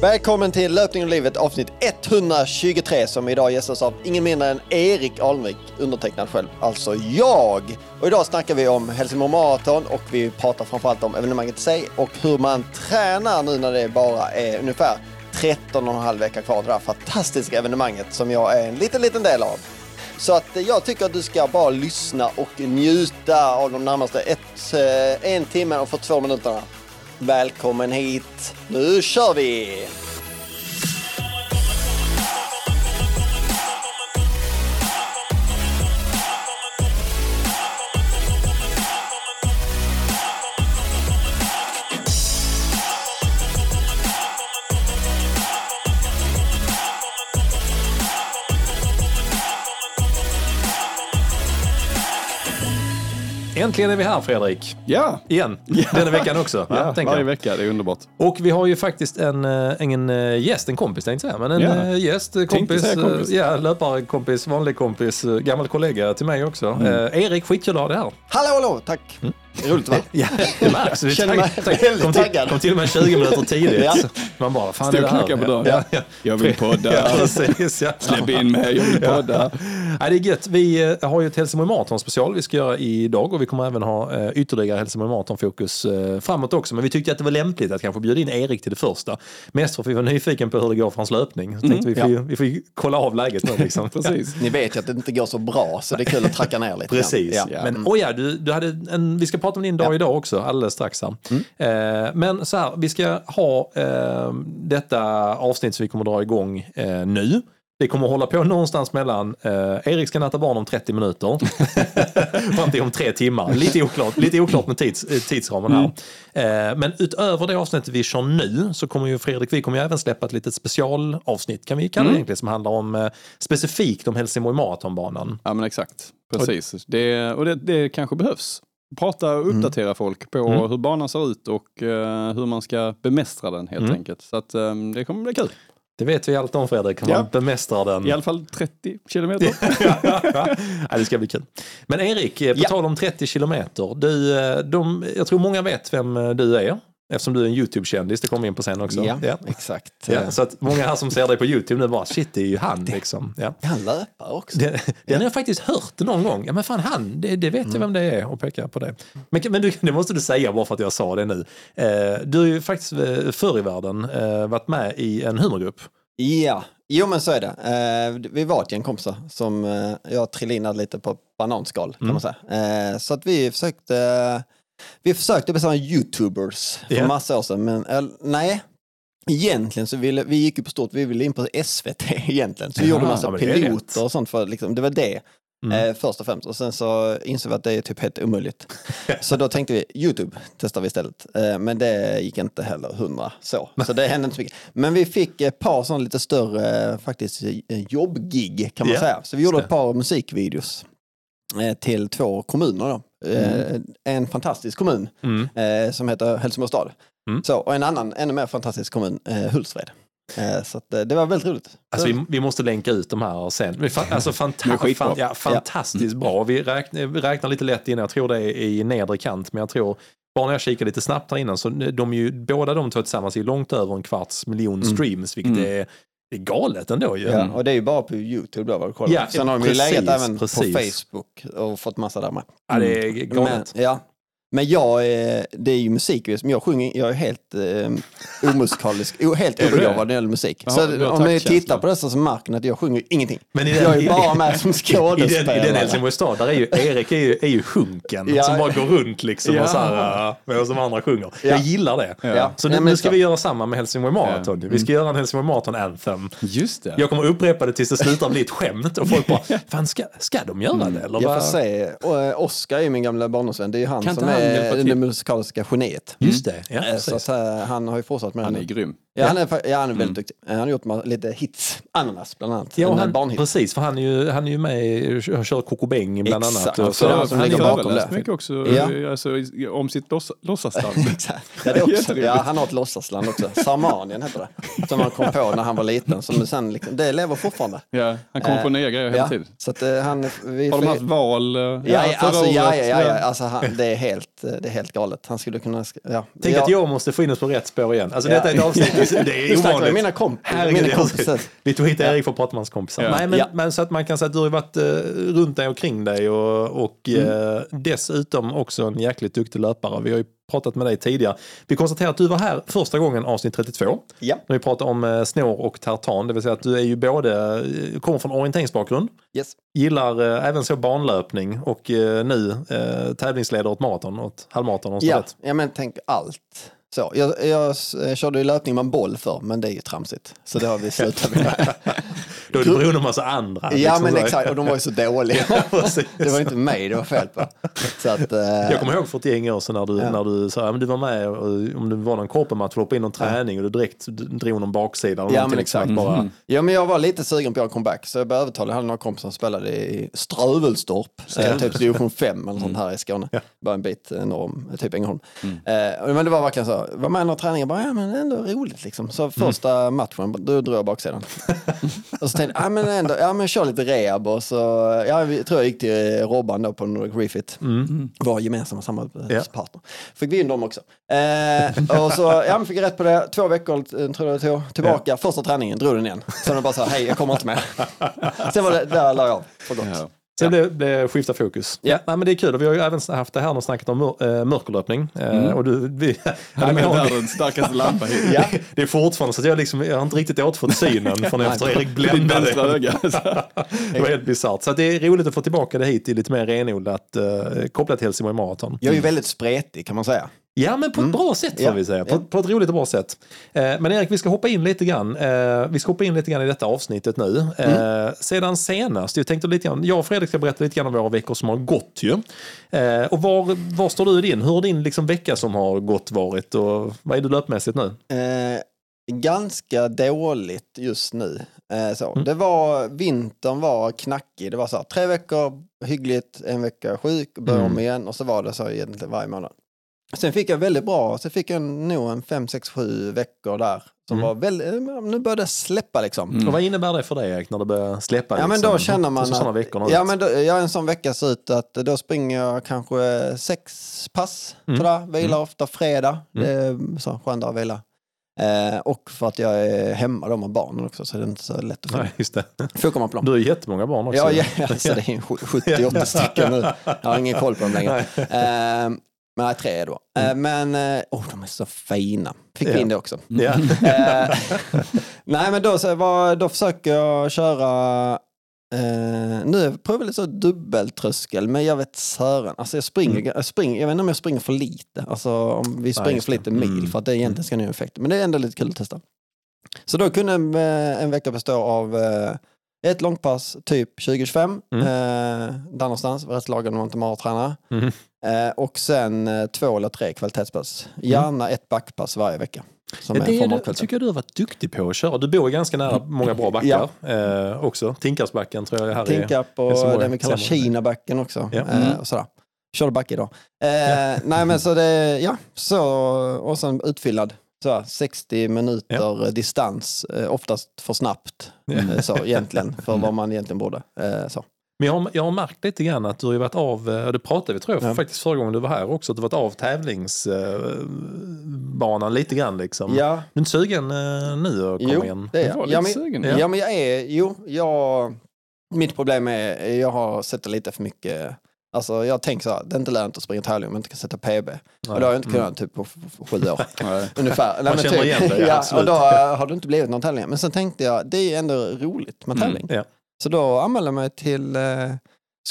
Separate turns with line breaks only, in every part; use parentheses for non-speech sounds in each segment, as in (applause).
Välkommen till Löpning och livet avsnitt 123 som idag gästas av ingen mindre än Erik Alnvik, undertecknad själv, alltså jag. Och idag snackar vi om Helsingborg Marathon och vi pratar framförallt om evenemanget i sig och hur man tränar nu när det bara är ungefär 13 och en halv vecka kvar till det här fantastiska evenemanget som jag är en liten, liten del av. Så att eh, jag tycker att du ska bara lyssna och njuta av de närmaste ett, eh, en timme och 42 minuterna. Välkommen hit! Nu kör vi!
Äntligen är vi här Fredrik.
Ja,
Igen. Denna veckan också.
ja
tänker
varje
jag.
vecka. Det är underbart.
Och vi har ju faktiskt en, eh, en eh, gäst, en kompis tänkte jag säga. Men en
Ja.
eh, gäst, kompis,
kompis.
ja, löparkompis, vanlig kompis, gammal kollega till mig också.
Mm.
Eh, Erik, ha dig här.
Hallå, hallå! Tack! Roligt va?
Ja, det märks. Vi
Känner mig väldigt
kom, till,
taggad.
kom till och med 20 minuter tidigt.
Ja.
Man bara, fan
Stod
är det här?
på dörren.
Ja, ja.
Jag vill podda.
Ja, precis. Ja.
Släpp in mig, jag vill podda.
Ja, det är gött. Vi eh, har ju ett Helsingborg Marathon special vi ska göra idag och vi kommer även ha eh, ytterligare Helsingborg Marathon fokus eh, framåt också. Men vi tyckte att det var lämpligt att kanske bjuda in Erik till det första. Mest för att vi var nyfiken på hur det går för hans löpning. Så tänkte vi, får ju- vi får ju kolla av läget nu liksom. (laughs)
Precis.
Ni vet ju att det inte går så bra så det är kul att tracka ner lite.
Precis.
Ja.
Ja.
Men oh ja, du, du hade en, vi ska prata om din dag idag också alldeles strax. Här. Eh, men så här, vi ska ha eh, detta avsnitt som vi kommer dra igång eh, nu. Det kommer att hålla på någonstans mellan eh, Erik ska natta barn om 30 minuter (laughs) fram till om tre timmar. Lite oklart, lite oklart med tids, eh, tidsramen här. Eh, men utöver det avsnittet vi kör nu så kommer ju Fredrik, vi kommer ju även släppa ett litet specialavsnitt kan vi kalla det egentligen som handlar om eh, specifikt om Helsingborg Marathonbanan.
Ja men exakt. Precis. Det, och det, det kanske behövs. Prata och uppdatera folk på
Mm.
hur banan ser ut och eh, hur man ska bemästra den helt
Mm.
enkelt. Så att eh, det kommer bli kul.
Det vet vi allt om Fredrik, hur
Ja.
man bemästrar den.
I alla fall 30 kilometer. (laughs)
ja, det ska bli kul. Men Erik, eh, på
Ja.
tal om 30 kilometer. Du, eh, de, jag tror många vet vem du är. Eftersom du är en YouTube-kändis, det kommer vi in på sen också.
Ja,
Ja.
exakt.
Ja, så att många här som ser dig på YouTube nu bara, shit det är ju han liksom. Ja.
Han löpare också?
Det, den har jag faktiskt hört någon gång. Ja men fan han, det, det vet
Mm.
jag vem det är och pekar på det. Men, men du, det måste du säga bara för att jag sa det nu. Eh, du har ju faktiskt eh, förr i världen eh, varit med i en humorgrupp.
Ja, jo men så är det. Vi var ett gäng kompisar som jag trillade in lite på bananskal kan
Mm.
man säga. Så att vi försökte, vi försökte bli sådana youtubers för
Ja.
massa år sedan. Men eh, nej, egentligen så ville, vi gick ju på stort, vi ville in på SVT (laughs) egentligen. Så vi gjorde massa
ja,
piloter och sånt för liksom, det var det.
Mm.
Eh, först och främst. Och sen så insåg vi att det är typ helt omöjligt. (laughs) så då tänkte vi, YouTube testar vi istället. Eh, men det gick inte heller hundra så. Så det hände inte så mycket. Men vi fick ett par sådana lite större faktiskt eh, jobbgig kan man
Ja,
säga. Så vi gjorde ett par musikvideos eh, till två kommuner. Då. Eh, En fantastisk kommun
Mm.
eh, som heter Helsingborgs stad.
Mm.
Så, och en annan ännu mer fantastisk kommun, eh, Hultsfred. Eh, så att, eh, det var väldigt roligt.
Alltså vi, vi måste länka ut de här sen. Alltså fanta- fan, ja, fantastiskt bra. Vi räknar, vi räknar lite lätt in, jag tror det är i nedre kant, men jag tror bara när jag kikar lite snabbt här innan så de är ju, båda de två tillsammans är långt över en kvarts miljon streams, vilket
Mm.
är, det är galet ändå ju.
Ja, och det är ju bara på YouTube då vad du kollar.
Ja,
Sen har de ju legat även på Facebook och fått massa där med.
Ja, det är
Men,
galet.
ja. Men jag, är- det är ju musik, men jag sjunger, jag är helt eh, omusikalisk, helt
Är
obegåvad när det gäller musik.
Jaha,
så om ni tittar på dessa så märker ni att jag sjunger ingenting.
Men den-
jag är bara med som (laughs)
den, i den
skådespelare.
Helsingborgs stad, där är ju Erik är ju, är ju sjunken
Ja.
som bara går runt liksom
Ja.
och så här, medan de andra sjunger. Jag gillar det.
Ja.
Så
Ja,
nu, nu ska
så.
vi göra samma med Helsingborg Marathon.
Ja.
Vi ska göra en Helsingborg Marathon Anthem.
Just det.
Jag kommer upprepa det tills det slutar bli ett skämt och folk bara, (laughs) fan ska, ska de göra det? Eller
Jag får se. Eh, Oscar är ju min gamla barndomsvän. Det är ju han som
inte han
är
till?
det musikaliska geniet.
Just det, ja,
Eh, Så att, eh, han har ju fortsatt med
Han
det
är
nu.
grym.
Ja, han är, ja, han är väldigt duktig. Eh, Han har gjort lite hits. Ananas bland annat.
Ja, han,
barnhit.
precis, för han är ju, han är ju med i, kör Kokobäng bland
Exakt.
annat. Och
Så är han ligger
har
bakom
föreläst
det.
mycket också
Ja.
eh, alltså, om sitt låts- låtsasland. (laughs)
Ja, det också, ja, han har ett låtsasland också. Sarmanien heter det. Som han kom på när han var liten. Som sen liksom, det lever fortfarande.
ja, han kommer på
Eh,
nya grejer hela
Ja,
tiden.
så att, eh, han, vi,
Har de haft val? eh,
Ja, ja, alltså, ja, ja, ja, ja. Alltså, han, det, är helt, eh, det är helt galet. Han skulle kunna... Ja.
Tänk
ja.
att jag måste få in oss på rätt spår igen. Alltså
Ja.
detta är ett avsnitt det är ovanligt.
mina kompisar.
Herregud,
Mina kompisar.
Vi tog hit Erik för att prata med hans kompisar.
Ja.
Nej, men,
Ja.
men så att man kan säga att du har varit eh, runt dig och kring dig och, och eh, dessutom också en jäkligt duktig löpare. Vi har ju pratat med dig tidigare. Vi konstaterar att du var här första gången avsnitt 32.
Ja.
När vi pratade om eh, snår och tartan, det vill säga att du är ju både, eh, kommer från orienteringsbakgrund,
Yes.
gillar eh, även så banlöpning och eh, nu eh, tävlingsledare åt maraton och ett halvmaraton
Ja, ja, men tänk allt. Så, jag, jag körde ju löpning med en boll för, men det är ju tramsigt. Så det har vi slutat med. (laughs)
Då är det beroende på massa andra.
ja,
liksom
men
så.
exakt. Och de var ju så dåliga. (laughs)
Precis.
det var inte mig det var fel på. Så att, eh,
Jag kommer ihåg för ett gäng år sedan när du,
Ja.
när du sa att du var med och, om det var någon korpenmatch, du på in någon träning och du direkt drog någon baksida. eller
Ja, men
liksom,
exakt.
Bara,
Ja, men jag var lite sugen på att göra comeback så jag blev övertalad. Jag hade några kompisar som spelade i Strövelstorp, eh, typ division 5 eller sånt här i Skåne.
Ja.
Bara en bit eh, norr om typ Ängelholm. Eh, men det var verkligen så, var med i några träningar, bara, ja men det är ändå roligt liksom. Så första matchen, då drog jag baksidan. (laughs) och så tänkte jag, ja men ändå, ja men kör lite rehab och så, ja vi tror jag gick till Robban då på Nordic Refit. Var gemensamma samarbetspartner. Fick vi in dem också. Eh, och så, ja men fick jag rätt på det, två veckor eh, tror jag det tog, tillbaka, första träningen, drog den igen. Sen det bara så här, hej jag kommer inte med. (laughs) Sen var det, där la jag av för gott.
Ja.
Sen det, det skiftar fokus.
Ja.
Nej, men det är kul och vi har ju även haft det här och snackat om mör, äh, mörkerlöpning. Eh, och du, vi, (laughs)
Han är
Ja,
världens starkaste lampa.
Ja. (laughs)
det är fortfarande så att jag, liksom, jag har inte riktigt återfått synen (laughs) från efter Erik bländade. Det var helt bisarrt. Så att det är roligt att få tillbaka det hit i lite mer renodlat eh, kopplat till Helsingborg Marathon.
Jag är ju väldigt spretig kan man säga.
Ja, men på ett bra sätt får
Ja.
vi säga. På, på ett roligt och bra sätt. Eh, men Erik, vi ska hoppa in lite grann. Eh, vi ska hoppa in lite grann i detta avsnittet nu. Eh, sedan senast, jag tänkte lite grann, jag och Fredrik ska berätta lite grann om våra veckor som har gått ju. Eh, och var, var står du i din? Hur har din liksom vecka som har gått varit och vad är du löpmässigt nu?
Eh, ganska dåligt just nu. Eh, så.
Mm.
Det var, vintern var knackig. Det var så här, tre veckor hyggligt, en vecka sjuk, och började
Mm.
om igen och så var det så egentligen varje månad. Sen fick jag väldigt bra, så fick jag nog en fem, sex, sju veckor där. Som
Mm.
var väldigt, eh, nu började det släppa liksom.
Mm.
Och vad innebär det för dig Erik när det börjar släppa?
Ja men
liksom?
då känner man
Så sådana
att,
veckor
ja men då, ja, en sån vecka ser ut att då springer jag kanske sex pass,
Mm.
sådär, vilar ofta fredag,
Mm.
det är så skön dag att vila. Eh, och för att jag är hemma då med barnen också så är det inte så lätt att få,
Nej, just det.
få komma på dem.
Du har jättemånga barn också.
Ja, ja alltså det är en sju- 70-80 stycken nu. Jag har ingen koll på dem längre. Eh, men nej, tre då. Eh, men, eh, oh, de är så fina. Fick vi in det också. Eh, (laughs) nej men då, så var, då försöker jag köra Eh, nu provar jag lite så dubbeltröskel, men jag vet sören. Alltså jag, springer, jag, springer, jag vet inte om jag springer för lite. Alltså om vi springer
just
för lite mil,
Mm.
för att det egentligen ska ge effekt. Men det är ändå lite kul att testa. Så då kunde en, en vecka bestå av eh, ett långpass, typ 20-25,
Mm.
eh, där någonstans, rätt lagom om inte maratränare.
Mhm.
Eh, och sen eh, två eller tre kvalitetspass. Gärna ett backpass varje vecka.
Ja,
är
det är du, tycker jag du har varit duktig på att köra. Du bor ganska nära många bra backar eh, också. Tinkarsbacken tror jag är här
Tinkarp och
Helsingborg.
den vi kallar. Kinabacken också.
Ja.
Eh, och sådär. Körde back idag. Eh, nej men så det, ja, så och sen utfyllnad. Så här, 60 minuter eh, distans, eh, oftast för snabbt. Eh, så (laughs) egentligen, för vad man egentligen borde. Så.
Men jag har, jag har märkt lite grann att du har varit av, det pratade vi tror jag
Ja.
faktiskt förra gången du var här också, att du varit av tävlingsbanan lite grann liksom.
Ja,
Du är inte sugen nu att komma
jo,
igen?
det är
Jag
Ja, men,
sugen.
ja. men jag är, jo, jag, mitt problem är, jag har sett lite för mycket Alltså jag tänker så här, det är inte lönt att springa tävling om man inte kan sätta PB. Och det har jag inte kunnat typ på sju år. (laughs)
Nej.
Ungefär. Nej, men
känner
typ.
igen det, ja, absolut.
och då har det inte blivit någon tävling. Men sen tänkte jag, det är ändå roligt med tävling.
Ja,
Så då anmälde jag mig till eh,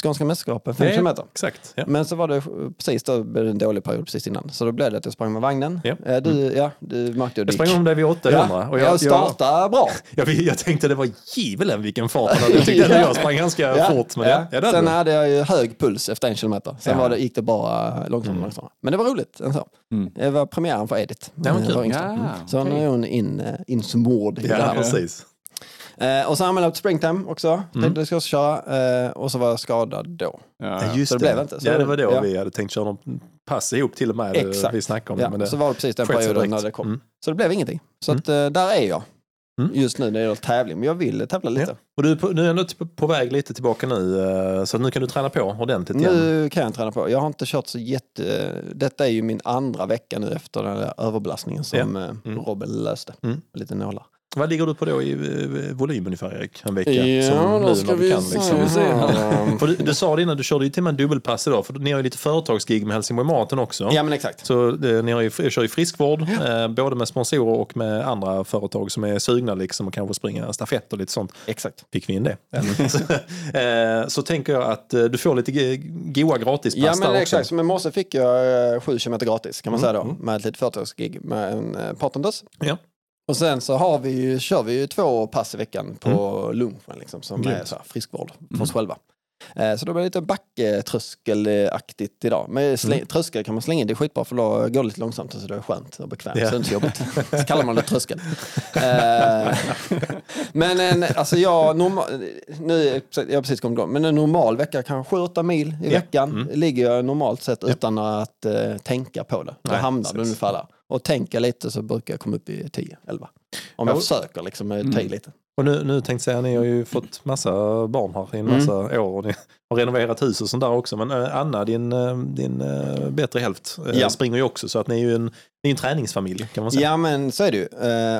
Skånska mästerskapen, 5
Ja,
kilometer.
exakt. Ja.
Men så var det precis då det en dålig period precis innan. Så då blev det att jag sprang med vagnen.
Ja.
Eh, Du, ja, du märkte
Jag
det
sprang om dig vid 800
Ja,
och
jag,
jag, jag,
startade bra. (laughs)
jag, jag tänkte det var givelen vilken fart han hade. Jag tyckte (laughs) jag sprang ganska fort. Men ja. Ja, det
Sen hade jag ju hög puls efter en kilometer. Sen
Ja.
var det, gick det bara långsammare och långsammare. Men det var roligt. än så.
Mm.
Det var premiären för Edith.
Ja, men
eh,
kul.
Ja,
Så nu
okej.
är hon in, eh, insmord i det
Ja,
här.
precis.
Eh, och så anmälde jag till Springtime också.
Mm.
Tänkte att jag skulle köra. Eh, och så var jag skadad då.
Ja,
Ja,
ja.
just
Så det blev inte. Så
ja, det var då
ja.
vi hade tänkt köra någon pass ihop till och med.
Exakt.
Vi snackade om
Ja,
det. Men det
så var det precis den perioden när det kom.
Mm.
Så det blev ingenting. Så att, eh, där är jag.
Mm.
just nu när det gäller tävling. Men jag vill tävla lite.
Och du är, på, du är ändå på, på väg lite tillbaka nu, eh, så nu kan du träna på ordentligt igen.
Nu kan jag träna på. Jag har inte kört så jätte... Detta är ju min andra vecka nu efter den där överbelastningen som
Ja.
eh,
Mm.
Robin löste.
Mm.
Lite nålar.
Vad ligger du på då i eh, volym ungefär Erik? En vecka?
Ja,
som
då ska vi
kan,
se
liksom. För du, du sa det innan, du körde ju till och med en dubbelpass idag, för ni har ju lite företagsgig med Helsingborg Maten också.
Ja men exakt.
Så eh, ni har ju, kör ju friskvård, eh, både med sponsorer och med andra företag som är sugna liksom och kanske springa stafett och lite sånt.
Exakt.
Fick vi in det. så, (laughs) eh, så tänker jag att eh, du får lite goa gratispass
Ja
där
men
också.
exakt, som i morse fick jag sju kilometer gratis kan man
Mm,
säga då. Med ett litet företagsgig med en partners.
Ja.
Och sen så har vi, ju- kör vi ju två pass i veckan på lunchen liksom, som
Grymt.
är så här, friskvård för oss själva. Eh, Så då blir det lite backtröskelaktigt idag. Men släng, tröskel kan man slänga in, det är skitbra för då går det lite långsamt så det är skönt och bekvämt.
Ja.
Så det är inte jobbigt. (laughs) Så kallar man det tröskel. Eh, Men en, alltså jag, normal, nu jag har precis kommit igång, men en normal vecka kanske 7-8 mil i veckan ligger jag normalt sett utan att eh, tänka på det. Då
Nej,
hamnar ungefär där. Och tänka lite så brukar jag komma upp i 10-11. Om jag
Ja.
försöker liksom eh, ta i lite.
Och nu, nu tänkte jag säga, ni har ju fått massa barn här i en
Mm.
massa år och ni har renoverat hus och sånt där också. Men eh, Anna, din, eh, din eh, bättre hälft,
Ja.
springer ju också så att ni är ju en, ni är en träningsfamilj kan man säga.
Ja men så är det ju.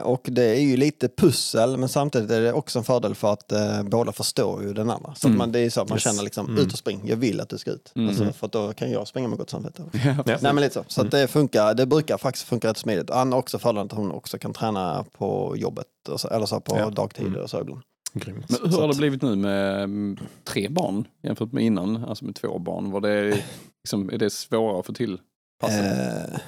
Och det är ju lite pussel men samtidigt är det också en fördel för att båda förstår ju den andra. Så att man, det är så att man
Yes.
känner liksom
Mm.
ut och spring, jag vill att du ska ut. Alltså, för då kan jag springa med gott samvete. (laughs)
Ja.
Nej men lite så. Så att det funkar, det brukar faktiskt funka rätt smidigt. Anna har också fördelen att hon också kan träna på jobbet, så, eller så på
Ja.
dagtider och så ibland.
Grymt.
Men hur har det blivit nu med mm, tre barn jämfört med innan? Alltså med två barn. Var det, liksom, är det svårare att få till passen?
Eh,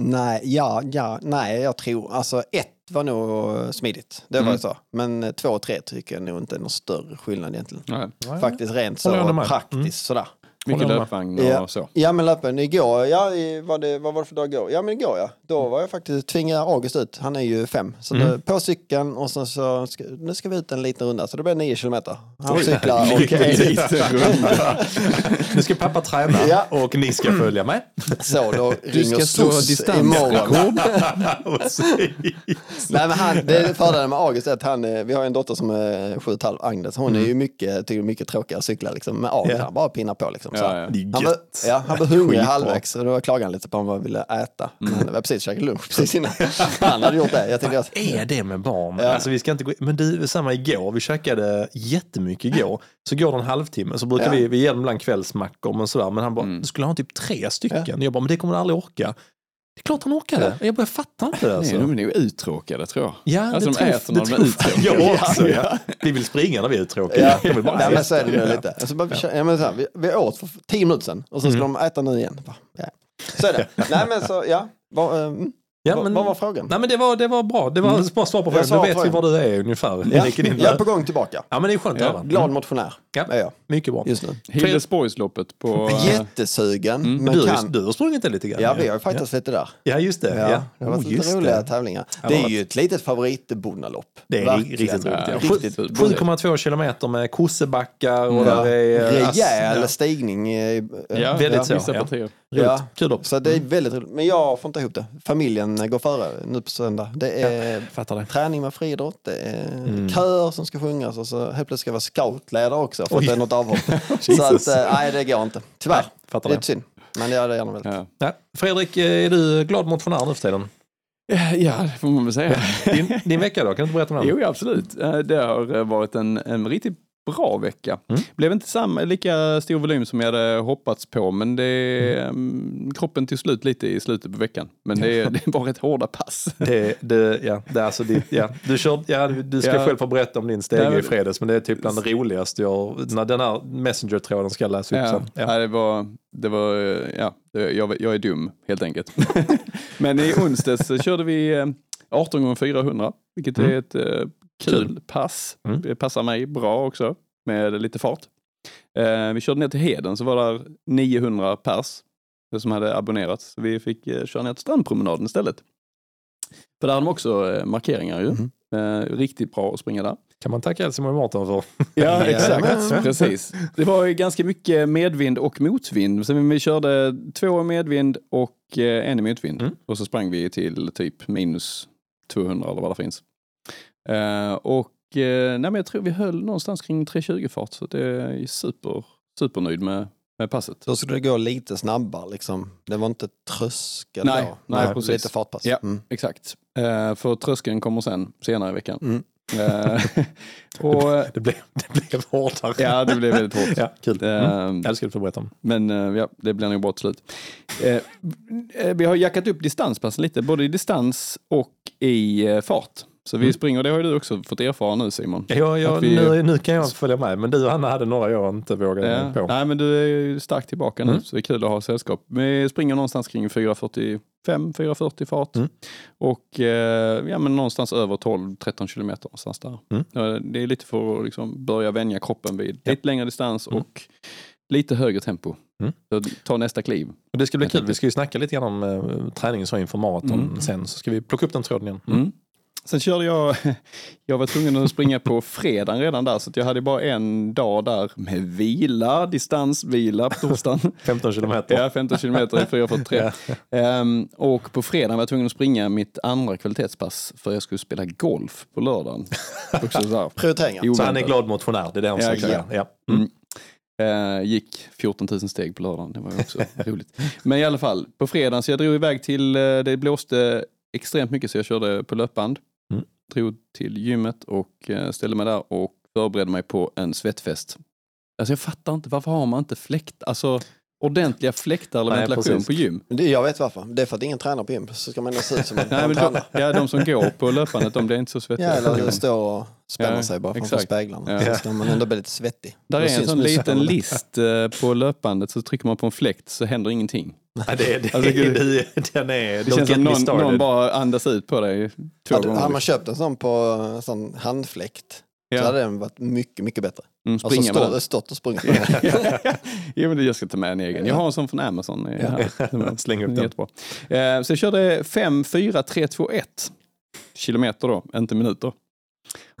nej, ja, ja, nej, jag tror, alltså ett var nog smidigt, det var
Mm.
så. Men två och tre tycker jag nog inte är någon större skillnad egentligen.
Nej.
Faktiskt rent så
med.
praktiskt
Mm.
sådär.
Mycket löpvagn och
Ja.
så.
Ja men löpen igår, ja var det, vad var det för dag igår? Ja men igår ja. Då var jag faktiskt, tvingade August ut, han är ju fem. Så
Mm.
då, på cykeln och sen så, ska, nu ska vi ut en liten runda. Så det blir nio kilometer. Han
Oj.
cyklar och
Lite runda. (laughs)
Nu ska pappa träna
Ja.
och ni ska följa med.
så då ringer SOS
distansrekord.
imorgon. (laughs)
Precis.
Nej men han, det är fördelen med August är att han, eh, vi har en dotter som är sju och ett halvt, Agnes. Hon är ju mycket, tycker mycket tråkigare att cykla liksom. Men August
Ja.
han bara pinnar på liksom. Så.
Ja, ja.
Han var, ja, han var hungrig halvvägs och då klagade han lite på vad han ville äta. Men vi har precis käkat lunch precis innan. Han hade gjort det. Jag tänkte att,
är det med barn?
Ja.
Alltså, vi ska inte gå, men du, samma igår, vi käkade jättemycket igår. Så går det en halvtimme, så brukar
Ja.
vi, vi ger dem ibland kvällsmackor, men sådär. Men han bara,
Mm.
du skulle ha typ tre stycken. Jag bara, men det kommer du aldrig orka. Det är klart han orkade. Jag bara, jag fattar inte det alltså.
Nej, de är nog uttråkade tror jag.
Ja,
Alltså,
det
de äter när
det
de är uttråkade.
Jag också.
Ja.
Ja. Vi vill springa när vi är uttråkade.
Ja,
Jag vill bara
Nej, men
äta.
så är det nu lite. Alltså, bara, ja. men så här, vi, vi åt för tio minuter sedan och så skulle de äta nu igen. Bara, Ja. Så är det. (laughs) Nej men så, ja. Vad, mm,
Ja, men-
vad var frågan?
Nej men det var, det var bra. Det var ett bra svar på
Jag
frågan. Då vet vi var du är ungefär.
Ja,
din-
jag är på gång tillbaka.
Ja men det är skönt att
Ja,
höra.
Glad
Mm.
motionär
Ja.
är jag
Mycket bra.
just nu.
Hillesborgsloppet på... eh,
Jättesugen,
Mm.
men
Du,
kan...
du har sprungit det lite grann.
Ja, vi har ju faktiskt lite där.
Ja, just det.
Ja,
Ja.
Det har varit
Oh,
lite roliga
det.
tävlingar.
Ja,
Det är ju ett litet favoritbonnalopp.
Det är
Verkligen.
riktigt roligt. Ja.
Ja,
Sju-
riktigt roligt.
7,2 kilometer med kossebackar och
Ja.
där är... eh,
Rejäl
Ja.
stigning. eh,
Ja,
väldigt så, ja. Roligt.
Ja.
Kul.
Så det är väldigt roligt. Men jag får inte ihop det. Familjen går före nu på söndag. Det är
det.
träning med friidrott, det är
Mm.
kör som ska sjungas och så helt plötsligt ska jag vara scoutledare också för att
Oj.
det är något avhopp. (laughs) så att, eh, nej det går inte. Tyvärr.
Nej, fattar
det är synd. Men det hade jag gärna velat.
Ja.
Ja. Fredrik, eh, är du glad motionär nu för tiden?
ja, det får man väl säga.
Din, din vecka då? Kan du inte berätta om den?
Jo, ja, absolut. Eh, Det har varit en, en riktigt bra vecka.
Mm.
Blev inte samma, lika stor volym som jag hade hoppats på, men det, mm. kroppen tog slut lite i slutet på veckan. Men det, det var rätt hårda pass. (laughs)
Det, det, ja, det alltså ditt, ja. Du, kör, ja, du ska
Ja.
själv få berätta om din
men-
i fredags, men det är typ bland det roligaste jag... När den här Messenger-tråden ska jag läsa upp
Ja,
sen. Ja.
ja. det var, det var, eh, ja, det- jag, jag är dum helt enkelt. (laughs) Men i onsdags körde vi eh, 18 gånger 400 vilket
Mm.
är ett kul pass.
Mm.
Det passar mig bra också med lite fart. Eh, vi körde ner till Heden så var där 900 pers som hade abonnerat. Så vi fick eh, köra ner till strandpromenaden istället. För där har de också eh, markeringar ju.
Mhm.
Eh, riktigt bra att springa där.
Kan man tacka Helsingborg Marathon för.
Ja, (laughs) exakt. Precis. Det var ju ganska mycket medvind och motvind. Så vi körde två medvind och eh, en i motvind.
Mm.
Och så sprang vi till typ minus 200 eller vad det finns. Eh, och eh, nej, men jag tror vi höll någonstans kring 3.20 fart så det är super, supernöjd med, med passet.
Då skulle det gå lite snabbare liksom. Det var inte tröskel
Nej,
då.
nej, precis.
Lite fartpass.
Ja.
Mm.
Exakt. Eh, för tröskeln kommer sen, senare i veckan.
Mm.
Eh, (laughs) och, (laughs)
Det blev, det blev hårdare.
ja, det blev väldigt hårt.
Ja, kul. Mm. Jag älskar att få berätta om.
Men eh, ja, det blir nog bra till slut. Vi har jackat upp distanspassen lite, både i distans och i fart. Så vi
Mm.
springer, det har ju du också fått erfara nu Simon.
Ja, ja,
vi-
nu, nu kan jag följa med, men du och Hanna hade några jag inte vågade
Ja.
på.
Nej, men du är ju starkt tillbaka nu,
Mm.
så det är kul att ha sällskap. Vi springer någonstans kring 4.45-4.40 fart.
Mm.
Och eh, ja, men någonstans över 12-13 kilometer någonstans där.
Mm.
Det är lite för att liksom börja vänja kroppen vid
Ja.
lite längre distans
Mm.
och lite högre tempo.
Mm.
Ta nästa kliv.
Och det ska bli kul. Vi ska ju snacka lite grann om uh, träning så inför maraton
Mm.
sen. Så ska vi plocka upp den tråden igen.
Sen körde jag, (laughs) jag var tvungen att springa på fredagen redan där så att jag hade bara en dag där med vila, distansvila på torsdagen. (laughs)
15 kilometer.
Ja, 15 kilometer i 4.43. Ehm, och på fredagen var jag tvungen att springa mitt andra kvalitetspass för jag skulle spela golf på lördagen. (laughs)
Prioriteringar.
Så han är glad motionär, det är det han
Ja, exakt.
Ja. Mm.
Eh, gick 14 000 steg på lördagen, det var också roligt. Men i alla fall, på fredagen så jag drog iväg till, eh, det blåste extremt mycket så jag körde på löpband. Drog till gymmet och eh, ställde mig där och förberedde mig på en svettfest. Alltså jag fattar inte, varför har man inte fläkt, alltså ordentliga fläktar eller
Nej,
ventilation
precis.
på gym?
Det, jag vet varför. Det är för att ingen tränar på gym. Så ska man ändå se ut som en (laughs)
Nej,
en
men
tränare.
de, ja, de som går på löpandet, de blir inte så svettiga.
Ja, eller står och spänner
Ja,
sig bara framför
exakt.
speglarna.
Ja.
Så ska man ändå bli lite svettig.
Där
Då
är en sån liten list eh, på löpbandet, så trycker man på en fläkt så händer ingenting.
Ja, det, det,
Alltså, gud.
det, den är...
Det
don't
känns som någon, någon bara andas ut på dig två
Hade,
gånger.
hade man köpt en sån på en sån handfläkt så
ja.
hade den varit mycket, mycket bättre.
mm,
Alltså stå, stått och sprungit (laughs)
jo, men det- jag ska ta med en egen. Jag har en sån från Amazon. (laughs)
Släng upp
den. Jättebra. Eh, så jag körde 5, 4, 3, 2, 1 kilometer då, inte minuter.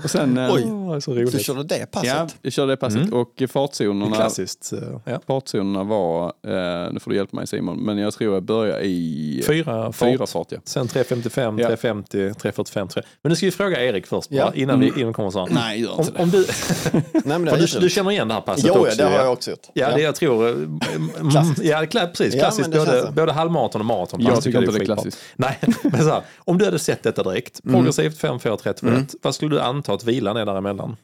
Och sen, eh,
Oj.
Åh, så
Du
roligt.
körde det passet?
ja, jag körde det passet
Mm.
och fartzonerna,
Klassiskt. eh, Ja.
fartzonerna var, eh, nu får du hjälpa mig Simon, men jag tror jag började i
Fyra,
fyra
fart.
fart. Ja.
Sen 3.55,
Ja.
3.50, 3.45. 3. Men nu ska vi fråga Erik först,
Ja.
bara, innan, vi,
Mm.
innan vi kommer så.
Nej, gör
Om,
inte det.
om du, (laughs)
Nej, men det är
du,
ju
du känner igen det här passet
Jo, ja,
också?
det har
ja.
jag också gjort.
Ja, det jag tror... eh,
Klassiskt.
Ja, precis.
Ja,
Klassiskt. både, både halvmaraton och maraton.
Jag tycker inte det är klassiskt.
Nej, (laughs) men så här, om du hade sett detta direkt,
Mm.
progressivt 5, 4, 3, 2, 1.
Mm.
Vad skulle du anta att vilan är däremellan?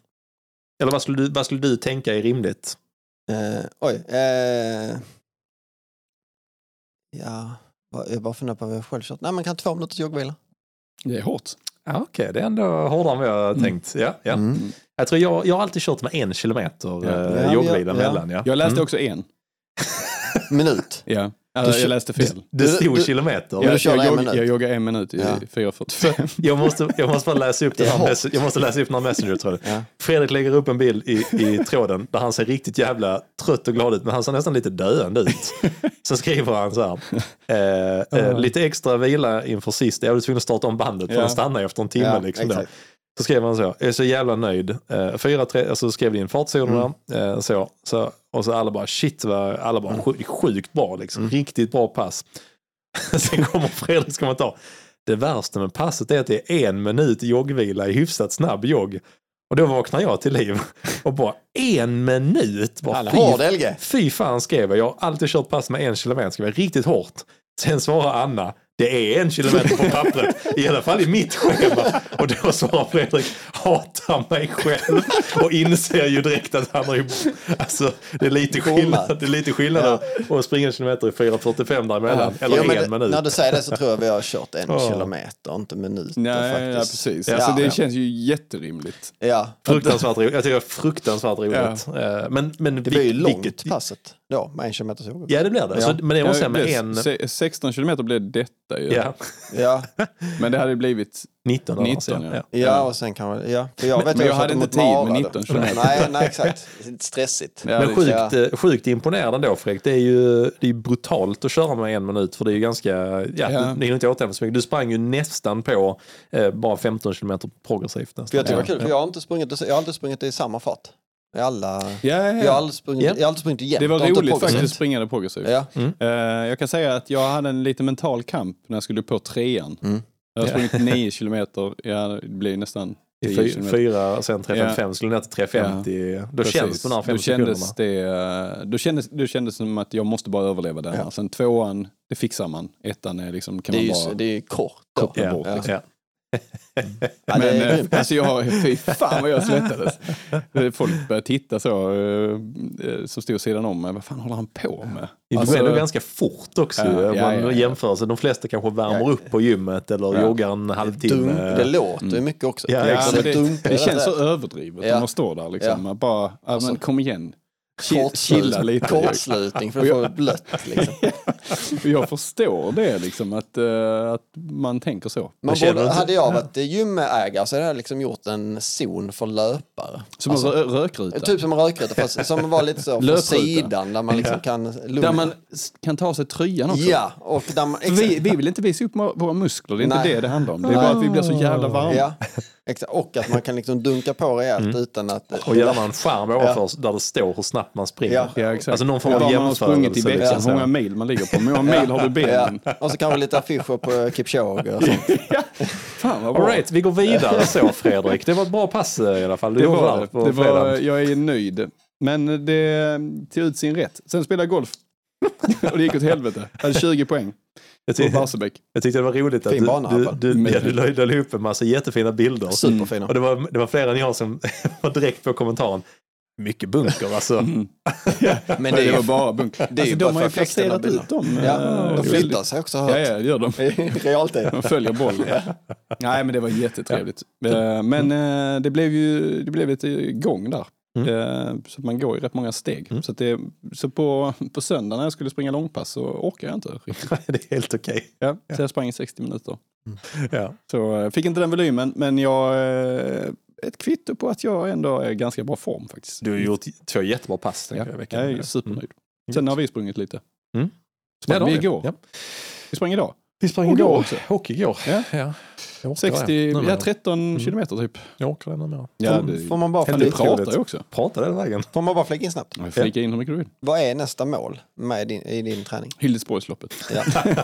Eller vad skulle du, vad skulle du tänka är rimligt?
Eh, oj. Eh, ja, jag bara funderar på vad jag själv kört. Nej, man kan två minuters joggvila.
Det är hårt.
Ja, Okej, det är ändå hårdare än vad jag
Mm.
tänkt. Ja, ja.
Mm.
Jag, tror jag, jag har alltid kört med en kilometer
Ja.
eh,
Ja,
joggvila
ja, ja.
mellan. Ja.
Jag läste
Mm.
också en.
Minut.
Ja. Alltså,
Du-
jag läste fel.
Det
Du-
stod kilometer.
du
Jag, jag,
minut.
jag joggar en minut i
Ja.
4.45. (laughs)
Jag måste, jag måste bara läsa upp den
är
här, mess- jag måste läsa upp den här Messenger-tråden.
Ja.
Fredrik lägger upp en bild i, i tråden där han ser riktigt jävla trött och glad ut, men han ser nästan lite döende ut. (laughs) Så skriver han så här, eh, eh, lite extra vila inför sist, jag var tvungen att starta om bandet för
Ja.
den stannar efter en timme.
Ja,
liksom. Så skrev han så, jag är så jävla nöjd. Eh, fyra, tre, alltså skrev det in fartzonerna. Eh, så, så, och så alla bara shit, vad, alla bara sjukt, sjukt bra liksom. Riktigt bra pass. (laughs) Sen kommer Fredriks kommentar. Det värsta med passet är att det är en minut joggvila i hyfsat snabb jogg. Och då vaknar jag till liv och bara en minut. Bara,
Han är
fy,
hård
fy fan skrev jag. Jag har alltid kört pass med en kilometer. Skrev jag riktigt hårt. Sen svarar Anna. Det är en kilometer på pappret. I alla fall i mitt schema. Och då svarar Fredrik. Hatar mig själv. Och inser ju direkt att han har ju... Alltså det är lite skillnad. Det är lite skillnad att springa en kilometer i 4.45 däremellan. Eller
Ja, men
en
det-
minut.
När du säger det så tror jag vi har kört en
Ja.
kilometer, inte minuter
Nej, ja,
faktiskt.
precis.
Ja,
alltså, det
ja.
känns ju jätterimligt.
Ja,
Fruktansvärt roligt. Jag tycker det är fruktansvärt roligt. Eh, Men, men
det blir ju långt
vilket-
passet då, med en kilometers joggvila.
Ja det blir det.
Ja.
Så, men det måste
Ja,
jag med
det-
en...
se- 16 kilometer blev detta ju.
Ja,
Ja, (laughs)
Men det hade blivit
19
19,
alltså,
ja.
ja, och sen kan man, ja. För jag vet
Men jag
kört
hade inte tid med
Mara då.
19 kilometer.
Nej, nej, exakt. Lite stressigt.
Ja,
Men
det-
sjukt,
ja.
eh, sjukt imponerande ändå Fredrik. Det är ju det är brutalt att köra med en minut för det är ju ganska, ja,
Ja.
du hinner inte återhämta så mycket. Du sprang ju nästan på eh, bara 15 kilometer progressivt nästan.
För jag tycker det var
Ja.
kul, för jag har, inte sprungit, jag har alltid sprungit i samma fart. I alla...
Ja, ja,
Jag har
ja.
aldrig sprungit,
Ja.
jag har alltid sprungit jämnt.
Det var roligt
progressivt.
faktiskt att springa det progressivt.
Ja.
Eh, jag kan säga att jag hade en lite mental kamp när jag skulle på trean.
Mm.
Jag har
Ja.
sprungit nio kilometer, ja, det blir nästan
I
10
fy-
kilometer.
fyra, sen 355, skulle ner till 350. Då
Precis.
känns det de här fem
då kändes
sekunderna.
det, då kändes, då kändes det som att jag måste bara överleva den här. Sen tvåan, det fixar man. Ettan är liksom, kan
Det är
man
ju
bara
så- det är kort. Då.
koppla bort.
Ja.
Liksom.
Ja.
Ja, det
Men eh, alltså jag, fy fan vad jag svettades. (laughs) Eh, Folk började titta så, eh, som stod sidan om mig. Vad fan håller han på med?
Det går
Alltså,
ändå ganska fort också.
Ja, ja,
man
ja, ja.
jämför. Så de flesta kanske värmer
Ja.
upp på gymmet eller
Ja.
joggar en
Dunk,
halvtimme.
det låter ju mycket också.
Ja,
det, det känns så överdrivet
Ja.
när man står där liksom. Bara, men kom igen. Chi-
Kortslut-
Chilla lite.
Kortslutning för att få blött. Liksom. (laughs)
Jag förstår det liksom, att, eh, att man tänker så.
Man borde,
inte-
hade jag varit gymägare så hade jag liksom gjort en zon för löpare.
Som en rö- rökruta.
Typ som en rökruta fast som var lite så (laughs) på sidan där man liksom kan lugna.
Där man kan ta av sig tröjan också.
Ja, och där man...
Vi, vi vill inte visa upp våra muskler, det är inte
Nej.
det det handlar om. Det är bara att vi blir så jävla varma.
Ja, (laughs) exakt. Och att man kan liksom dunka på rejält utan att...
Mm. Och gärna en skärm ovanför där det står hur snabbt man springer.
Ja.
Ja, exakt.
Alltså någon form
Ja,
av
man har sprungit i
jämförelse,
veckan,
liksom.
hur många mil man ligger på, hur många mil har du benen?
Ja. Och så kanske lite affischer på Kipchoge och sånt. (laughs)
Fan vad bra.
All right, vi går vidare så Fredrik. Det var ett bra pass eh, i alla fall. Du
Det var det. var,
fredagen.
jag är nöjd. Men det tog ut sin rätt. Sen spelade jag golf. (laughs) Och det gick åt helvete. Jag hade 20 poäng
Jag,
på
tyckte,
Barsebäck.
jag tyckte det var roligt att
Fin
du,
bana,
du,
fall.
du, ja, du la- la upp en massa jättefina bilder.
Superfina.
Och det var, det var fler än jag som (laughs) var direkt på kommentaren. Mycket bunker alltså. (laughs)
Men
Men
det är
det var
ju...
bara bunk.
det är ju
Alltså,
bara
de har ju placerat ut dem.
Ja,
eh,
de
väldigt-
flyttar sig också har
Ja,
jag
ja, det gör de. (laughs)
I realtid.
De följer bollen. Nej, men det var jättetrevligt. Eh, Men eh, det blev ju det blev lite gång där. Eh, Så man går i rätt många steg. Så, att det, så på, på söndag när jag skulle springa långpass så orkade jag inte riktigt. (laughs)
det är helt okej.
Ja, så jag sprang i 60 minuter.
Ja.
Så jag fick inte den volymen, men jag eh, ett kvitto på att jag ändå är i ganska bra form faktiskt.
Du har gjort två jättebra pass tänker
ja,
veckan.
jag är supernöjd.
Mm.
Sen har vi sprungit lite.
Mm.
Sprang
Ja,
vi igår.
Ja.
Vi sprang idag.
Vi sprang igår också. Och igår.
Ja.
Ja. Jag orkar
60,
det.
ja,
Numera.
13 kilometer typ.
Jag orkar det numera.
Ja,
Får-
det,
Får man bara flika,
du pratar ju också.
Prata den vägen.
får man bara flika in snabbt?
Flika in hur mycket du vill.
Vad är nästa mål med din, i din träning?
Hildesborgsloppet.
Ja. (laughs)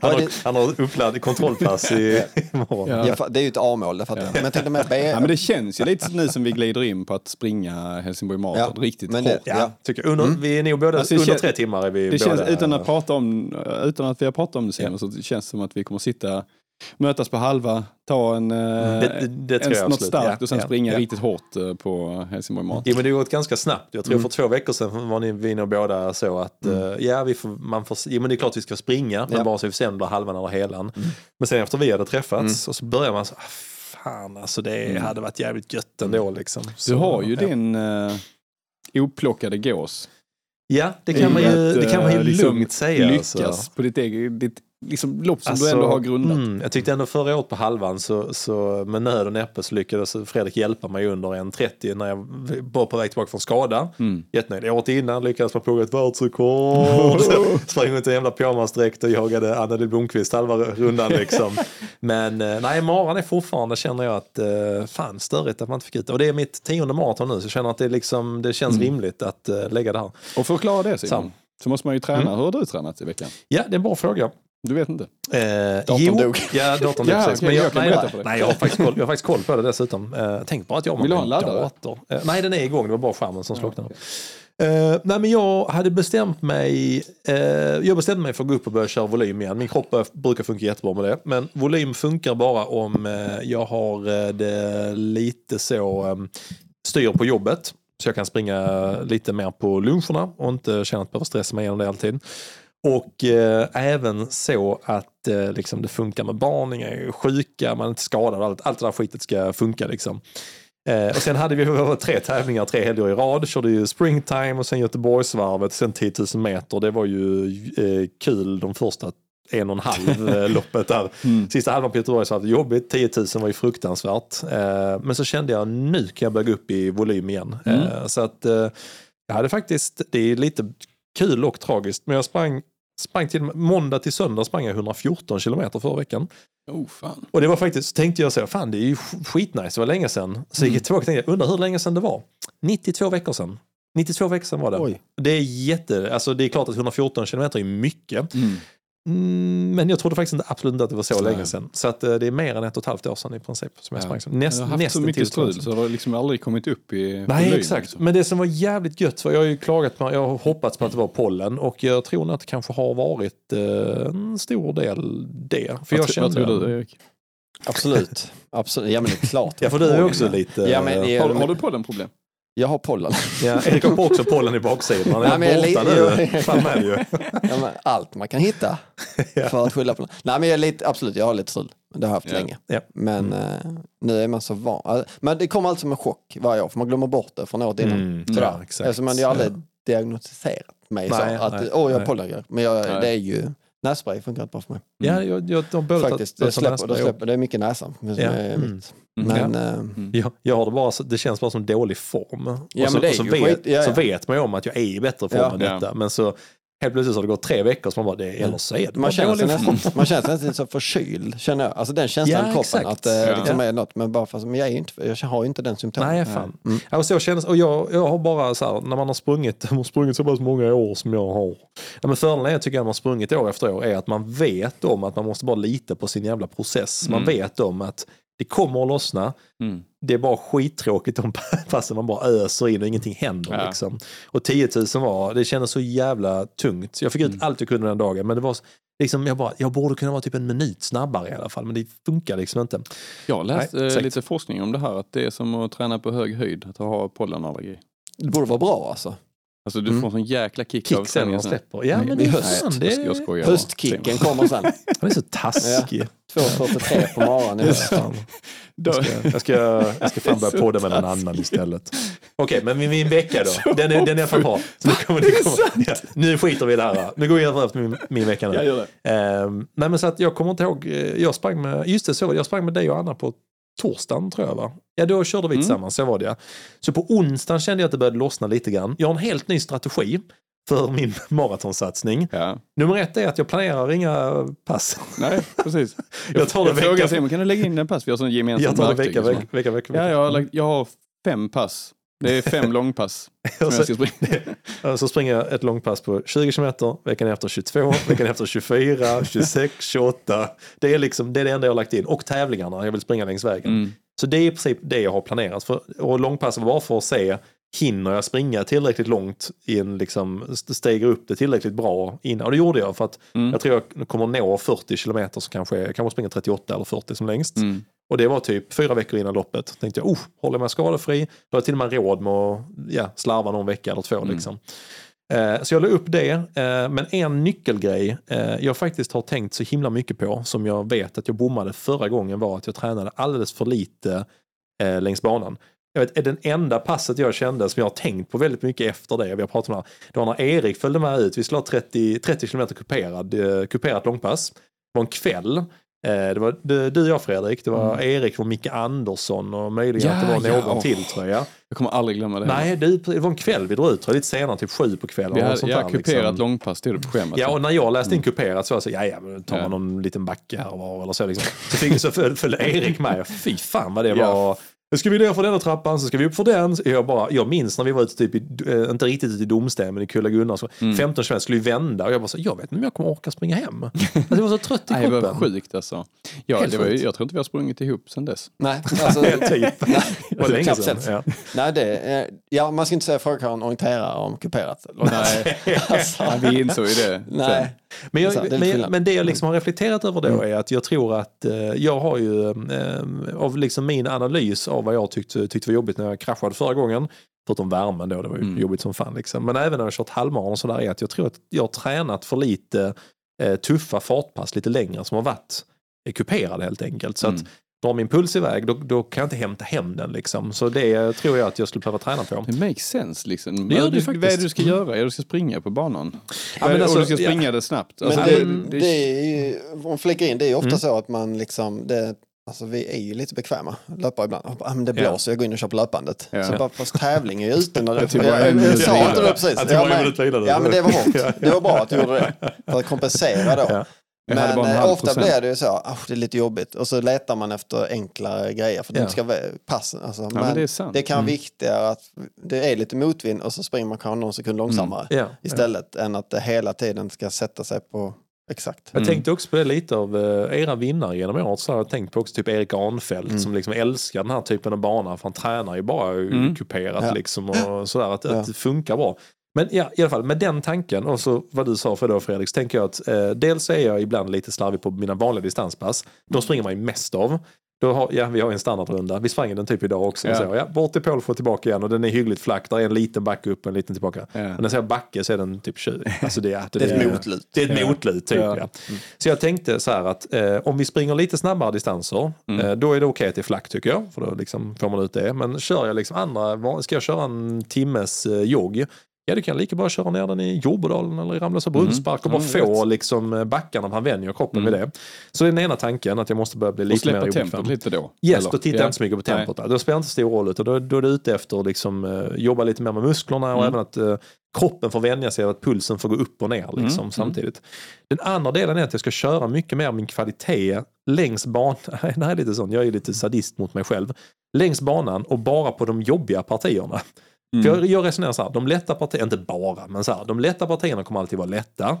Han har, han har uppladd kontrollpass i, imorgon. (laughs)
Ja.
Det är ju ett A-mål, det fattar jag. Men jag tänkte med B...
Ja, men det känns ju lite nu som vi glider in på att springa Helsingborg Marathon
Ja,
riktigt
men det-
hårt.
Ja, tycker jag. Under, Vi är nog båda
Alltså,
under tre timmar. Är vi
Det känns,
båda,
utan, att prata om, utan att vi har pratat om det senare så känns det som att vi kommer sitta, mötas på halva, ta en, eh,
det- det
en, något starkt
Ja,
och sen
ja,
springa
ja.
riktigt hårt eh, på Helsingborg Marathon.
Jo men det har gått ganska snabbt. Jag tror
Mm.
för två veckor sedan var ni, nog båda så att eh, ja, vi får, man får, jo, men det är klart vi ska springa, men bara så vi sen blir halvan eller helan. Men sen efter vi hade träffats och så börjar man så, ah, fan alltså det hade varit jävligt gött ändå liksom.
Du
Så,
har ju din uh, oplockade gås.
Ja, det kan man ju,
Att,
det kan man ju
liksom
lugnt säga.
Lyckas
alltså.
på ditt eget ditt, liksom, lopp som
Alltså,
du ändå har grundat.
Mm, jag tyckte ändå förra året på halvan så, så med nöd och näppe så lyckades Fredrik hjälpa mig under en 30 när jag var på väg tillbaka från skada.
Mm.
Jättenöjd. Året innan lyckades man plugga ett världsrekord. (laughs) (laughs) Sprang runt i en jävla pyjamasdräkt och jagade Anna Lill Blomqvist halva rundan liksom. (laughs) Men eh, nej, maran är fortfarande känner jag att eh, fan störigt att man inte fick ut det. Och det är mitt tionde maraton nu så jag känner att det, liksom, det känns rimligt att eh, lägga det här.
Och för att klara det Simon,
Sam.
så måste man ju träna.
Mm.
Hur har du tränat i veckan?
Ja, det är en bra fråga.
Du vet inte?
Eh,
Datorn
jo,
dog.
Ja, datorn dog
Ja, okej, jag kan
nej, nej, jag har faktiskt koll, jag har faktiskt koll på det dessutom. Eh, tänk bara att jag har
Vill en laddare?
dator. Eh, nej, den är igång. Det var bara skärmen som slocknade. Eh, nej, men jag hade bestämt mig. eh, jag bestämde mig för att gå upp och börja köra volym igen. Min kropp brukar funka jättebra med det. Men volym funkar bara om eh, jag har det lite så eh, styr på jobbet. Så jag kan springa lite mer på luncherna och inte känna att jag behöver stressa mig igenom det alltid. Och eh, även så att eh, liksom det funkar med barn, inga är sjuka, man är inte skadad, allt, allt det där skitet ska funka liksom. Eh, och sen hade vi (laughs) tre tävlingar tre helger i rad, körde ju springtime och sen Göteborgsvarvet, sen 10 000 meter. Det var ju eh, kul de första en och en halv eh, (laughs) loppet där. Sista halvan på Göteborgsvarvet jobbigt, 10 000 var ju fruktansvärt. Eh, men så kände jag nu kan jag börja gå upp i volym igen. Eh, så att jag hade faktiskt, det är lite kul och tragiskt, men jag sprang, sprang till måndag till söndag sprang jag 114 kilometer förra veckan.
Oh fan.
Och det var faktiskt, så tänkte jag så, fan det är ju sk- skitnice, det var länge sedan. Så gick jag tillbaka och tänkte, undrar hur länge sedan det var? 92 veckor sedan. 92 veckor sedan var det.
Oj.
Det är jätte, alltså det är klart att 114 kilometer är mycket. Mm, men jag trodde faktiskt inte, absolut inte att det var så
Nej.
länge sedan. Så att, eh, det är mer än ett och ett halvt år sedan i princip som jag sprang. Näst,
jag har haft så mycket
till
strul så det har liksom aldrig kommit upp i
Nej,
volym,
exakt.
liksom.
Men det som var jävligt gött, för jag har ju klagat på, jag har hoppats på att det var pollen och jag tror nog att det kanske har varit eh, en stor del det. För
Vad,
jag
tro-
kände,
vad tror du Erik?
Absolut. Absolut. Ja men det är klart.
Ja, för du är också lite...
Ja, men
Har, har du pollenproblem?
Jag har pollen.
ja, Erik har också pollen i baksidan. Han är
Nej, jag
borta
är
nu. (laughs)
li-
Fan med ju.
Ja, men allt man kan hitta för att skylla på. Nej men jag är lite, absolut, jag har lite strul. Det har jag haft
Ja.
länge.
Ja.
Men eh, nu är man så van. Men det kommer alltid som en chock varje år för man glömmer bort det från året innan.
Mm,
Sådär.
ja, exakt.
Alltså, man har aldrig diagnostiserat mig
Nej,
så att
nej,
åh jag har pollenallergi. Men jag, det är ju nässpray funkar inte bra för mig.
Ja, jag, jag, de båda
Faktiskt, det släpper, det, släpper, det är mycket näsan. Som
Ja.
är
Mm.
mitt.
Mm.
Men eh,
Jag, jag har det, bara, det känns bara som dålig form.
Ja,
och så,
det
och så, vet,
ja,
så
ja.
vet man ju om att jag är i bättre form
Ja.
än
Ja.
detta. Men så helt plötsligt så har det gått tre veckor så man bara, det, eller så är det
man känner, sig nästan, man känner sig nästan så förkyld, känner jag. Alltså den känslan
Ja,
i kroppen,
exakt.
att det
Ja.
liksom är något. Men bara för, men jag, är inte, jag har ju inte den symptomen.
Nej, fan.
Mm.
Ja, och så känns, och jag, jag har bara så här, när man har sprungit, har sprungit så pass många år som jag har. Ja, men fördelen är, tycker jag, när man har sprungit år efter år, är att man vet om att man måste bara lita på sin jävla process. Man
Mm.
vet om att det kommer att lossna.
Mm.
Det är bara skittråkigt de (laughs) passen man bara öser in och ingenting händer.
Ja.
Liksom. Och 10 000 var, det kändes så jävla tungt. Jag fick ut
Mm.
allt jag kunde den dagen, men det var liksom, jag, bara, jag borde kunna vara typ en minut snabbare i alla fall, men det funkar liksom inte.
Jag har läst
Nej,
eh, lite forskning om det här, att det är som att träna på hög höjd, att ha pollenallergi.
Det borde vara bra alltså.
Alltså du
Mm.
får en sån jäkla kick, av
Kick sen när
träningen
de
sen.
släpper. Ja, men det är
höst.
fan, det
jag skojar bara.
Höstkicken kommer sen. (laughs)
Han är så taskig.
2.43 på (laughs) morgonen. i höst.
Fan.
Då,
Jag ska, jag ska, jag ska fan börja podda med någon annan istället. Okej, men min, min vecka då. (laughs) Den är, den är bra. Så nu, kommer,
är
kommer, ja, nu skiter vi i det här. Nu går jag efter min, min vecka nu.
jag gör det.
Ehm, nej men så att jag kommer inte ihåg, eh, jag sprang med, just det så, jag sprang med dig och Anna på torsdagen tror jag va? Ja då körde vi
Mm.
tillsammans, så var det ja. Så på onsdagen kände jag att det började lossna lite grann. Jag har en helt ny strategi för min (laughs) maratonsatsning.
Ja.
Nummer ett är att jag planerar inga pass.
Nej, precis. (laughs)
Jag tar det
jag frågar
vecka,
Simon, kan du lägga in en pass? Vi har sån gemensam
jag tar det vecka,
och så.
vecka, vecka, vecka,
Ja,
vecka.
jag har, lagt- jag har fem pass. Det är fem långpass (laughs) som
Och
jag
så,
ska springa. (laughs)
så springer jag ett långpass på 20 km, veckan efter 22, veckan efter 24, 26, 28. Det är, liksom, det är det enda jag har lagt in. Och tävlingarna jag vill springa längs vägen.
Mm.
Så det är i princip det jag har planerat. För, och långpassen var bara för att se, hinner jag springa tillräckligt långt i en liksom, st- steger upp det tillräckligt bra innan? Och det gjorde jag för att
Mm.
jag tror jag kommer nå 40 kilometer så kanske jag kanske springer 38 eller 40 som längst.
Mm.
Och det var typ fyra veckor innan loppet. Tänkte jag, oh, håller jag mig skadefri, då har jag till och med råd med att ja, slarva någon vecka eller två.
Mm.
Liksom. Eh, så jag la upp det. Eh, men en nyckelgrej eh, jag faktiskt har tänkt så himla mycket på, som jag vet att jag bommade förra gången, var att jag tränade alldeles för lite eh, längs banan. Jag vet, är den enda passet jag kände som jag har tänkt på väldigt mycket efter det, vi har pratat om det här, det var när Erik följde med ut, vi skulle ha 30, 30 km kuperad, eh, kuperat långpass. Det var en kväll. Eh, Det var du och jag Fredrik, det var Erik och Micke Andersson och möjligen
Mm. Ja,
att det var
ja,
någon
åh.
till tror jag.
Jag kommer aldrig glömma det.
Nej, det, var en kväll vi drog ut, tror jag, lite senare, typ sju på kvällen.
Vi hade,
sånt
ja,
där,
kuperat
liksom.
långpass till det på schemat.
Ja, och när jag läste in kuperat så var jag så, ja, ja, men tar man
Ja.
någon liten backe här och var eller så. Liksom. Så, fick, så föl- följde Erik med. Fy fan vad det
Ja.
Nu ska vi ner för denna trappan, så ska vi upp för den. Jag, bara, jag minns när vi var ute, typ i, eh, inte riktigt ute i Domsten, men i Kulla-Gunnar, så
Mm.
15 km skulle vi vända och jag bara så, jag vet inte om jag kommer orka springa hem. (laughs) Alltså, jag var så trött i
Nej, det var
kroppen.
sjukt alltså. Ja,
Helt
det var, ju-
sjukt.
jag tror inte vi har sprungit ihop sedan dess.
Nej, alltså, (laughs)
typ. (laughs)
nej,
Det var länge sedan. Ja.
nej det, ja, man ska inte säga fråga en orienterare om kuperat.
Nej,
Alltså,
vi insåg ju det.
nej.
Men, jag,
det
men, men det jag liksom har reflekterat över då
Mm.
är att jag tror att eh, jag har ju eh, av liksom min analys av vad jag tyckte, tyckte var jobbigt när jag kraschade förra gången, förutom värmen då, det var ju
Mm.
jobbigt som fan liksom. Men även när jag kört halvmaran och sådär är att jag tror att jag har tränat för lite eh, tuffa fartpass lite längre som har varit eh, kuperade helt enkelt. Så att
Mm.
drar min puls iväg då, då kan jag inte hämta hem den liksom. Så det tror jag att jag skulle behöva träna på.
Det makes sense liksom.
Det gör
vad,
det
du,
faktiskt.
vad är det du ska göra? Ja, du ska springa på banan.
Ja, men
och
alltså,
du ska springa
ja.
det snabbt.
Men
Alltså,
det,
det,
det, är ju, om flikar in, det är ju ofta
Mm.
så att man liksom, det, alltså vi är ju lite bekväma, löpare ibland. Bara, ah, men det
Ja.
blåser, jag går in och kör på löpandet.
Ja.
Så bara, fast tävling är ju ute när det...
Jag
sa inte det precis.
Att
Ja, men-. Ja men det var hårt. (laughs)
Ja.
Det var bra att du gjorde det. För att kompensera då.
Ja.
Men eh, ofta
procent.
blir det ju så, "Ah, det är lite jobbigt. Och så letar man efter enklare grejer för att
Ja.
inte ska passen. Alltså,
Ja,
men
men det
det kan vara
Mm.
viktigare att det är lite motvind och så springer man kanske någon sekund långsammare
Ja.
istället än att det hela tiden ska sätta sig på Exakt.
Jag tänkte också på det lite av eh, era vinnare genom året. Så har jag tänkt på också typ Erik Arnfeldt som liksom älskar den här typen av bana. För han tränar ju bara
Mm.
kuperat
Ja.
liksom och sådär. Att,
Ja.
att det funkar bra. Men ja, i alla fall med den tanken och så vad du sa för då Fredrik, så tänker jag att eh, dels är jag ibland lite slarvig på mina vanliga distanspass. De springer man ju mest av. Då har, ja, vi har en standardrunda. Vi sprang den typ idag också.
Ja.
Så, ja, bort till för tillbaka igen och den är hyggligt flack. Där är en liten backe upp och en liten tillbaka.
Ja.
Men när jag säger backe så är den typ 20. (laughs) Alltså det, är,
Det är ett motlut.
det är ett
Ja.
motlut typ.
Ja.
Ja. Så jag tänkte så här att eh, om vi springer lite snabbare distanser,
Mm.
eh, då är det okej att det är flack tycker jag. För då liksom får man ut det. Men kör jag liksom andra, ska jag köra en timmes eh, jogg, ja då kan lika bra köra ner den i Jordbodalen eller i Ramlösa brunnspark och bara
Mm,
få
rätt.
liksom eh, backarna, man vänjer kroppen
Mm.
med det. Så det är den ena tanken, att jag måste börja bli
Och
lite mer
släppa
obekväm.
tempot lite då?
Yes,
eller?
då tittar
Ja.
jag inte så mycket på tempot. Där. Då spelar inte stor roll. Utan då, då är det ute efter att liksom, eh, jobba lite mer med musklerna och
Mm.
även att eh, kroppen får vänja sig av att pulsen får gå upp och ner liksom,
Mm.
samtidigt. Den andra delen är att jag ska köra mycket mer min kvalitet längs banan. (laughs) Är lite sån, jag är lite sadist mot mig själv. Längs banan och bara på de jobbiga partierna.
Mm.
För jag, jag resonerar så här, de lätta partierna, inte bara, men så här, de lätta partierna kommer alltid vara lätta.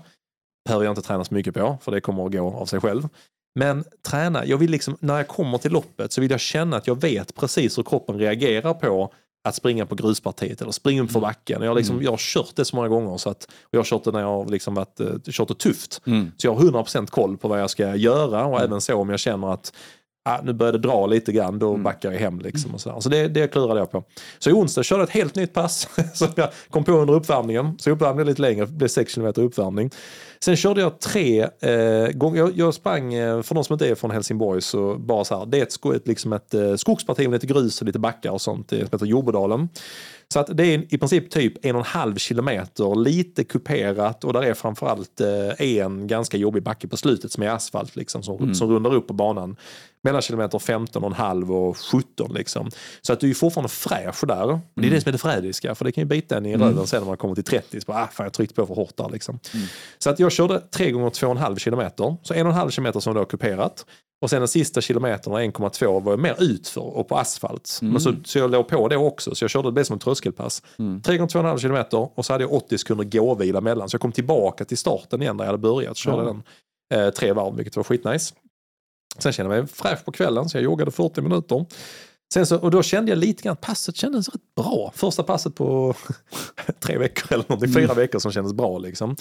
Behöver jag inte träna så mycket på, för det kommer att gå av sig själv. Men träna, jag vill liksom, när jag kommer till loppet så vill jag känna att jag vet precis hur kroppen reagerar på att springa på gruspartiet eller springa upp för backen. Jag liksom,
Mm.
jag har kört det så många gånger så att, och jag har kört det när jag har liksom varit, eh, kört det tufft.
Mm.
Så jag har 100% koll på vad jag ska göra och även så om jag känner att ah, nu börjar det dra lite grann, då
Mm.
backar jag hem. Liksom och så så det, det klurade jag på. Så i onsdag körde jag ett helt nytt pass (laughs) som jag kom på under uppvärmningen. Så uppvärmningen lite längre, det blev 6 km uppvärmning. Sen körde jag tre eh, gånger, jag, jag sprang, eh, för de som inte är från Helsingborg, så bara så här, det är ett, sko- ett, liksom ett eh, skogsparti med lite grus och lite backar och sånt, det som heter Jordbodalen. Så att det är i princip typ en och en halv kilometer, lite kuperat och där är framförallt eh, en ganska jobbig backe på slutet som är asfalt liksom, som, som rundar upp på banan. Mellan kilometer 15 och en halv och 17 liksom. Så att du är fortfarande fräsch där. Det är det som är det förrädiska, för det kan ju bita en i röven sen när man kommer till 30. Så bara, ah, fan jag tryckte på för hårt där liksom. Så att jag körde 3 gånger 2,5 kilometer. Så 1,5 kilometer som då kuperat. Och sen den sista kilometern, 1,2, var jag mer utför och på asfalt. Men så, så jag låg på det också, så jag körde det som ett tröskelpass. 3 gånger 2,5 kilometer och så hade jag 80 sekunder gåvila mellan. Så jag kom tillbaka till starten igen där jag hade börjat. Körde
Ja.
den eh, tre varv, vilket var skitnice. Sen kände jag mig fräsch på kvällen, så jag joggade 40 minuter. Sen så, och då kände jag lite grann att passet kändes rätt bra. Första passet på (laughs) tre veckor eller någonting, fyra veckor som kändes bra. Liksom.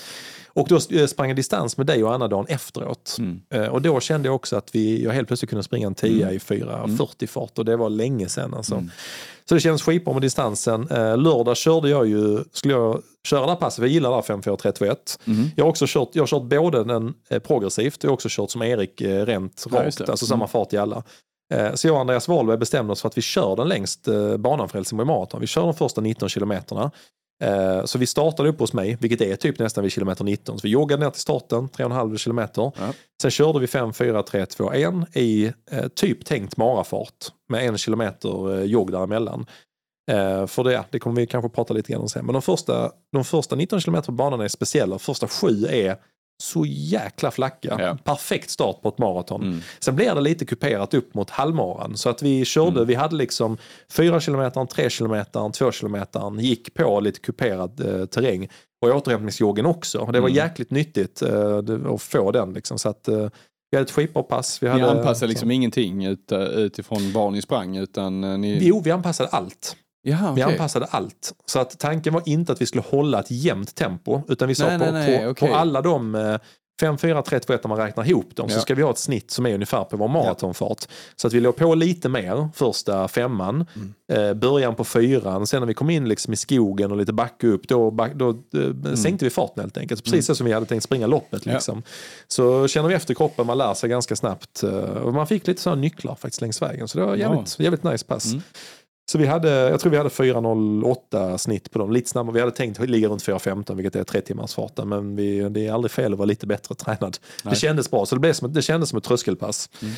Och då eh, sprang jag distans med dig och Anna dagen efteråt.
Mm.
Eh, Och då kände jag också att vi, jag helt plötsligt kunde springa en 10 i 4.40 fart och det var länge sedan. Alltså. Så det kändes skitbra med distansen. Eh, lördag körde jag ju, skulle jag köra det här passet, jag gillar det här 5431.
Mm.
Jag har också kört, jag har kört både den eh, progressivt och jag har också kört som Erik eh, rent
Ja,
rakt, alltså
Mm.
samma fart i alla. Så jag och Andreas Wahlberg bestämde oss för att vi kör den längst banan för Helsingborg Marathon. Vi kör de första 19 kilometerna. Eh, Så vi startade upp hos mig, vilket är typ nästan vid kilometer 19. Så vi joggade ner till starten, 3,5 kilometer.
Ja.
Sen körde vi 5, 4, 3, 2, 1 i eh, typ tänkt marafart med en kilometer eh, jogg däremellan. Eh, för det, det kommer vi kanske prata lite grann om sen. Men de första, de första 19 kilometer på banan är speciella. Första sju är så jäkla flacka.
Ja.
Perfekt start på ett maraton.
Mm.
Sen blev det lite kuperat upp mot halvmaran. Så att vi körde,
Mm.
vi hade liksom 4 kilometer, 3 kilometer, 2 kilometer, gick på lite kuperad eh, terräng. Och återhämtningsjoggen också. Det var
Mm.
jäkligt nyttigt eh, att få den. Liksom. Så att, eh, vi hade ett skitbra pass. Vi
Ni
hade,
anpassar liksom ingenting ut, utifrån var ni sprang utan eh, ni...
Jo, vi anpassade allt.
Jaha,
Vi
okej.
anpassade allt. Så att tanken var inte att vi skulle hålla ett jämnt tempo. Utan vi sa
Nej,
på,
nej, nej,
på,
okej.
på alla de eh, 5, 4, 3, 2, 1 när man räknar ihop dem så
Ja.
ska vi ha ett snitt som är ungefär på vår maratonfart. Så att vi låg på lite mer första femman,
Mm.
eh, början på fyran, sen när vi kom in liksom i skogen och lite backa upp då, back, då eh, sänkte vi farten helt enkelt. Precis så som vi hade tänkt springa loppet.
Mm. Ja.
Liksom. Så känner vi efter kroppen, man lär sig ganska snabbt. eh, och man fick lite sådana nycklar faktiskt längs vägen. Så det var jävligt, jävligt nice pass. Så vi hade, jag tror vi hade 4.08 snitt på dem, lite snabbare. Vi hade tänkt ligga runt 4.15 vilket är tre timmars farten. Men vi, det är aldrig fel att vara lite bättre tränad.
Nej.
Det kändes bra, så det, blev som, ett- det kändes som ett tröskelpass.
Mm.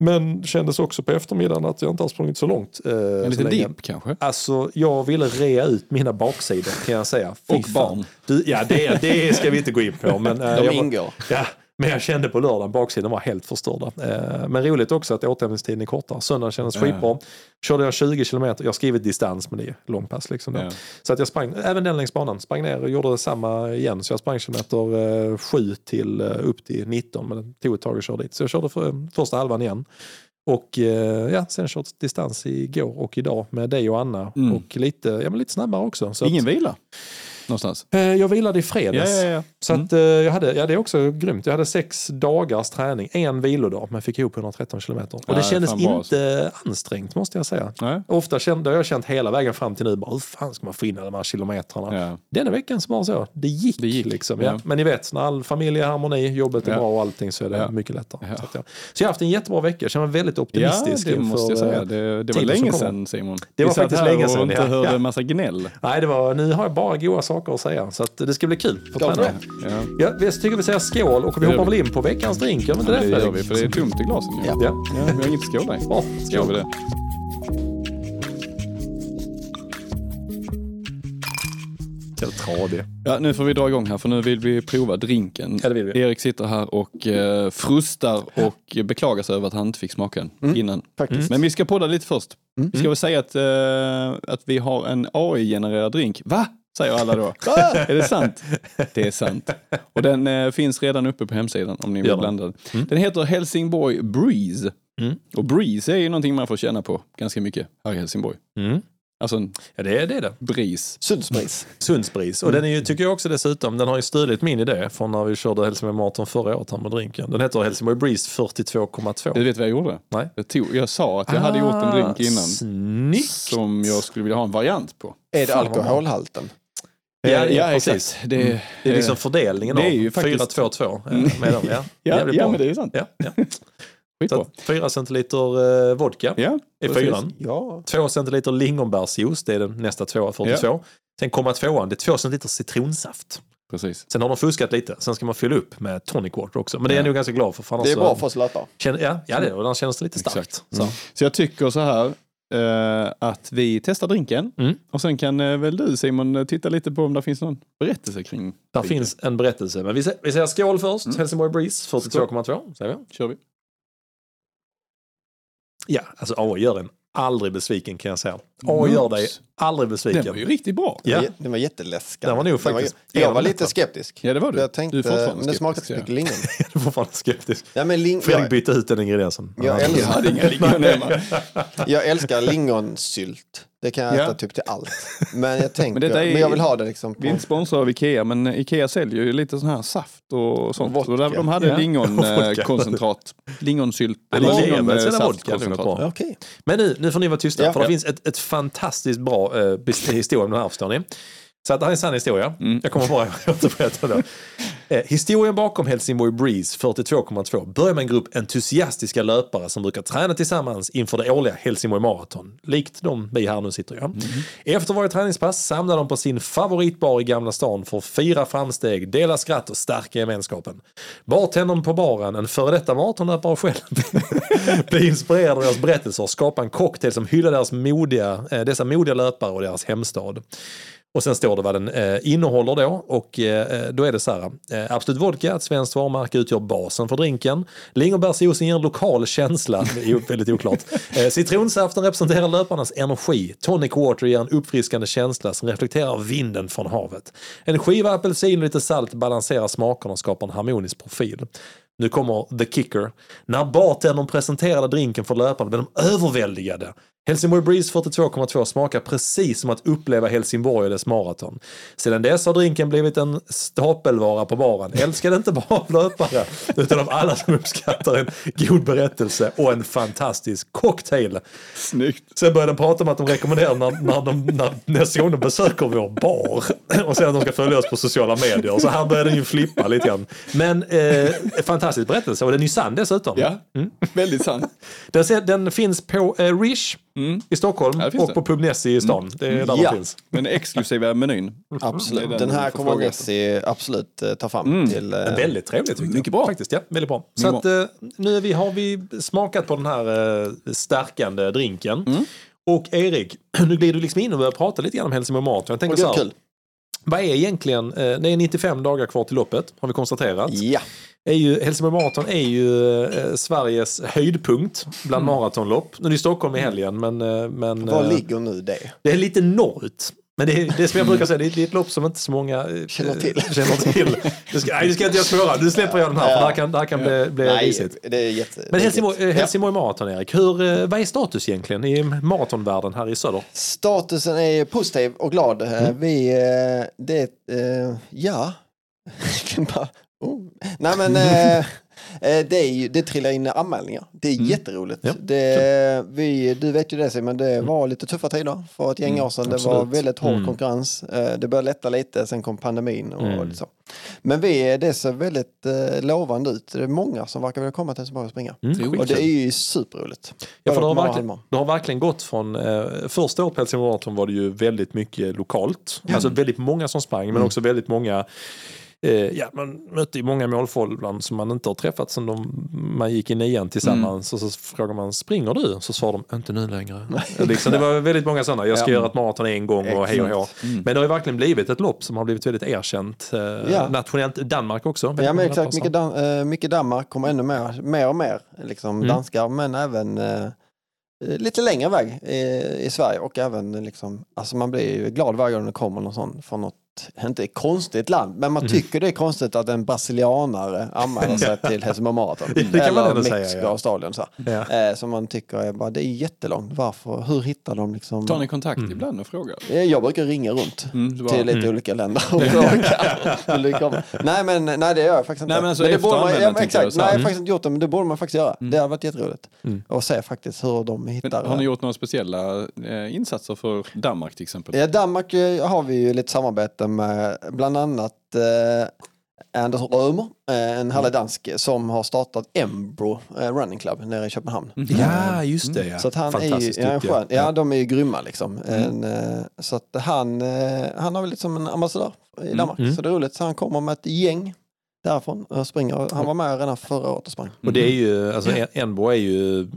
Men det kändes också på eftermiddagen att jag inte har sprungit så långt. Eh,
En liten dipp kanske?
Alltså jag ville rea ut mina baksidor kan jag säga. Fy
Och
fan.
barn.
Du, ja det, det ska vi inte gå in på. Men, eh,
De
jag var-
ingår.
Ja, Men jag kände på lördagen, baksidan var helt förstörda. Eh, men roligt också att återhämtningstiden är kortare. Söndagen kändes skitbra. Körde jag 20 kilometer, jag har skrivit distans men det är långpass liksom.
Ja.
Så att jag sprang, även den längs banan, sprang ner och gjorde samma igen. Så jag sprang kilometer eh, 7 till eh, upp till 19 men det tog ett tag att köra dit. Så jag körde för, första halvan igen. Och eh, ja, sen kört distans igår och idag med dig och Anna.
Mm.
Och lite, ja, men lite snabbare också. Så
Ingen
att,
vila någonstans.
eh, jag vilade i fredags.
Ja, ja, ja.
Så
Mm.
att, eh, jag hade, ja, det är också grymt. Jag hade sex dagars träning, en vilodag, men fick ihop 113 kilometer. Och
Ja,
det kändes
bra,
inte ansträngt måste jag säga.
Nej.
Ofta kände, har jag känt hela vägen fram till nu, bara, hur fan ska man få in alla de här kilometrarna?
Ja.
Denna veckan så var så, det gick.
Det gick,
liksom,
ja.
ja. Men ni vet, när all familj är harmoni, jobbet är
Ja.
bra och allting så är det
Ja.
mycket lättare.
Ja.
Så, att, ja. så jag har haft en jättebra vecka, jag känner mig väldigt
Ja,
optimistisk.
det måste jag säga.
eh,
Det, det var länge sedan Simon.
Det var
Vi satt
faktiskt
här
länge
och
sedan,
inte
ja.
hörde
Ja.
massa gnäll.
Nej, det var, nu har jag bara goda saker att säga. Så att det ska bli kul för tränaren.
Ja.
Ja, jag tycker vi säger skål och vi
gör
hoppar väl in på veckans drink. Gör vi inte
Det
det,
gör vi, för det är tomt i glasen. ju.
Ja.
Ja,
Ja, vi har inget skål. Gör vi
Skål.
det.
Till tradig.
Ja, nu får vi dra igång här för nu vill vi prova drinken.
Ja, det vill vi.
Erik sitter här och eh, frustar och beklagar sig över att han inte fick smaka den
Mm.
innan.
Faktiskt.
Men vi ska podda lite först.
Mm.
Ska vi säga att, eh, att vi har en AI-genererad drink? Va? Säger alla då. (laughs) är det sant? Det är sant. Och den eh, finns redan uppe på hemsidan om ni vill blanda den.
Mm.
Den heter Helsingborg Breeze.
Mm.
Och Breeze är ju någonting man får känna på ganska mycket här i Helsingborg. Alltså
Ja, det är det. Är det.
bris.
Sundsbris.
Sundsbris. Och den är ju, tycker jag också dessutom, den har ju stulit min idé från när vi körde Helsingborg Marathon förra året här med drinken. Den heter Helsingborg Breeze 42,2.
Du vet vad jag gjorde?
Nej.
Jag, tog, jag sa att jag hade gjort en drink innan.
Ah, Snyggt!
Som jag skulle vilja ha en variant på.
Är det alkoholhalten?
Ja, ja,
ja
precis.
Det,
Mm. Det är liksom fördelningen
det är
av
ju faktiskt-
4-2-2 eh, med dem. Ja,
Ja, ja men det är sant.
Ja, ja.
Skitbra.
4 centiliter eh, vodka
Ja,
är
precis.
fyran.
Ja.
2 centiliter lingonbärsjuice, det är den nästa tvåa, 42. Sen kommer tvåan, det är 2 centiliter citronsaft.
precis.
Sen har de fuskat lite, sen ska man fylla upp med tonic water också. Men det är
Ja.
jag nog ganska glad för. för
Det är bra för.
Känner, ja, ja, det är. Och den känns det lite starkt.
Exakt.
Så.
Så jag tycker så här eh, att vi testar drinken
Mm.
och sen kan eh, väl du Simon eh, titta lite på om det finns någon berättelse kring
Där finns en berättelse. Men vi, sä- vi säger skål först.
Mm.
Helsingborg Breeze 42,2. Säger vi.
Kör vi.
Ja, alltså AI gör en aldrig besviken kan jag säga. AI gör dig aldrig
Den
besviken.
var ju riktigt bra.
Ja.
Den var jätteläskande.
Den var nog faktiskt en
jag var lite skeptisk.
Ja det var du.
Jag tänkte,
du är fortfarande
men det smakade så mycket lingon. (laughs)
Du är fortfarande skeptisk.
Ja, men ling,
Fredrik bytte ut den ingrediensen.
Jag
Ja.
älskar-
Jag hade inga lingon hemma. (laughs)
jag älskar lingonsylt. Det kan jag
Ja.
äta typ till allt. Men jag (laughs) tänker,
Men
men,
är-
jag vill ha det liksom
Vi är
på...
inte sponsrade av Ikea, men Ikea säljer ju lite sån här saft och sånt.
Vodka.
Och där, de hade
Ja.
lingonkoncentrat. Lingonsylt. Eh,
vodka, det är nog
saftkoncentrat.
bra.
Okej.
Men nu, nu får ni vara tysta,
Ja.
för det
Ja.
finns ett, ett fantastiskt bra eh, bes- historia om det här förstår ni. Så att det här är en sann historia.
Mm.
Jag kommer bara (laughs) återberätta då. Eh, historien bakom Helsingborg Breeze 42,2 börjar med en grupp entusiastiska löpare som brukar träna tillsammans inför det årliga Helsingborg Marathon. Likt de vi här nu sitter ja. Efter varje träningspass samlar de på sin favoritbar i Gamla stan för att fira framsteg, dela skratt och stärka gemenskapen. Bartendern på baren, en före detta maratonlöpare själv, (laughs) blir inspirerad av deras berättelser och skapar en cocktail som hyllar deras modiga, eh, dessa modiga löpare och deras hemstad. Och sen står det vad den eh, innehåller då och eh, då är det så här. Eh, Absolut Vodka, ett svenskt varumärke, utgör basen för drinken. Lingonbärsjuicen ger en lokal känsla, det är väldigt oklart. (laughs) Eh, citronsaften representerar löparnas energi. Tonic water ger en uppfriskande känsla som reflekterar vinden från havet. En skiva apelsin och lite salt balanserar smakerna och skapar en harmonisk profil. Nu kommer the kicker. När bartendern presenterade drinken för löparna blev de överväldigade. Helsingborg Breeze 42,2 smakar precis som att uppleva Helsingborg och dess maraton. Sedan dess har drinken blivit en stapelvara på baren. Älskad inte bara av löpare utan av alla som uppskattar en god berättelse och en fantastisk cocktail.
Snyggt.
Sen började de prata om att de rekommenderar när, när de när nästa gång de besöker vår bar och sen att de ska följa oss på sociala medier. Så här började den ju flippa lite grann. Men eh, fantastisk berättelse och den är ju sann dessutom.
Ja, väldigt sant.
Den, den finns på eh, Rish i Stockholm
Ja,
och
det.
på Pub Nessie i stan. Det är där
Ja.
de finns.
Den exklusiva menyn.
Absolut.
Den
Den, här kommer Nessie absolut eh, ta fram till... eh,
Väldigt trevligt tyckte jag.
Mycket bra.
Faktiskt, ja, väldigt bra. Så
Mycket
att, eh, nu vi, har vi smakat på den här stärkande drinken.
Mm.
Och Erik, (clears throat) nu glider du liksom in och börjar prata lite grann om Helsingborg Marathon. Jag tänker så
är
här,
kul.
vad är egentligen, det är 95 dagar kvar till loppet har vi konstaterat.
Ja.
Är ju, Helsingborg Marathon är ju eh, Sveriges höjdpunkt bland
Mm.
maratonlopp. Nu är det Stockholm i helgen men, eh, men
Var
eh,
ligger nu det?
det är lite norrut. Men det är det som jag brukar säga, det är, det är ett lopp som inte så många eh,
Känner till. (laughs)
Känner till. Du ska, nej, du ska inte göra svåra. Nu släpper jag den här, för det här kan, det här kan bli, bli
Nej,
risigt.
det är jätte...
Men Helsingborg,
jätte-
Helsingborg Marathon, Erik. Hur, vad är status egentligen i maratonvärlden här i söder?
Statusen är positiv och glad.
Mm.
Vi, det, ja. (laughs) Kan bara- oh. Nej men eh, eh, det, är ju, det trillar in anmälningar. Det är jätteroligt.
Ja,
Det, vi, du vet ju det Simon, det var lite tuffa tider för ett gäng år sedan. Det var
absolut.
väldigt hård
Mm.
konkurrens. Eh, Det började lätta lite, sen kom pandemin och
Mm.
så. Men vi, det ser väldigt eh, lovande ut. Det är många som verkar vilja komma till Helsingborg och springa.
Mm,
Och det är ju superroligt.
Ja, för det, har verkligen, det har verkligen gått från, eh, första året på Helsingborg var det ju väldigt mycket lokalt. Alltså väldigt många som sprang men också väldigt många ja, man mötte ju många målfolk ibland som man inte har träffat sen de, man gick i nian tillsammans och så frågar man springer du? Så svarar de inte nu längre. liksom, det var väldigt många sådana, jag ska
Ja.
göra ett maraton en gång och hej och hå.
Mm.
Men det har ju verkligen blivit ett lopp som har blivit väldigt erkänt eh,
Ja.
nationellt. Danmark också.
Ja men exakt, mycket, Dan eh, mycket Danmark kommer ännu mer, mer och mer, liksom
Mm.
danskar, men även eh, lite längre väg i, i Sverige och även liksom, alltså man blir ju glad varje gång det kommer någon sån från något, inte ett konstigt land, men man
Mm.
tycker det är konstigt att en brasilianare anmäler sig (laughs) till Helsingborg Marathon.
Det kan man
Eller
ändå säga,
Mexiko
ja.
Australien så.
Ja.
Eh, som man tycker är bara, det är jättelångt, varför, hur hittar de liksom?
Tar ni kontakt
Mm.
ibland och frågar?
Eh, Jag brukar ringa runt
Mm, det
till lite
Mm.
olika länder (laughs) och fråga. Nej, men nej, det gör jag faktiskt inte.
Nej, men alltså
det
efter
borde man, ja, men exakt, nej, jag har
Mm.
faktiskt inte gjort det, men det borde man faktiskt göra.
Mm.
Det hade varit jätteroligt.
Mm.
Och se faktiskt hur de
Men
hittar.
har ni gjort några speciella eh, insatser för Danmark till exempel?
Ja, Danmark eh, har vi ju lite samarbete med bland annat eh, Anders Römer, eh, en härlig dansk som har startat Embro eh, Running Club nere i Köpenhamn.
Ja, just det. Ja.
Så att han är ju, ja, en skön, ja, de är ju grymma liksom. En, eh, så att han, han har väl liksom en ambassadör i Danmark.
Mm.
Så det är roligt. Så han kommer med ett gäng därifrån och springer. Han var med redan förra året och sprang.
Och det är ju, alltså en- Enbo är ju,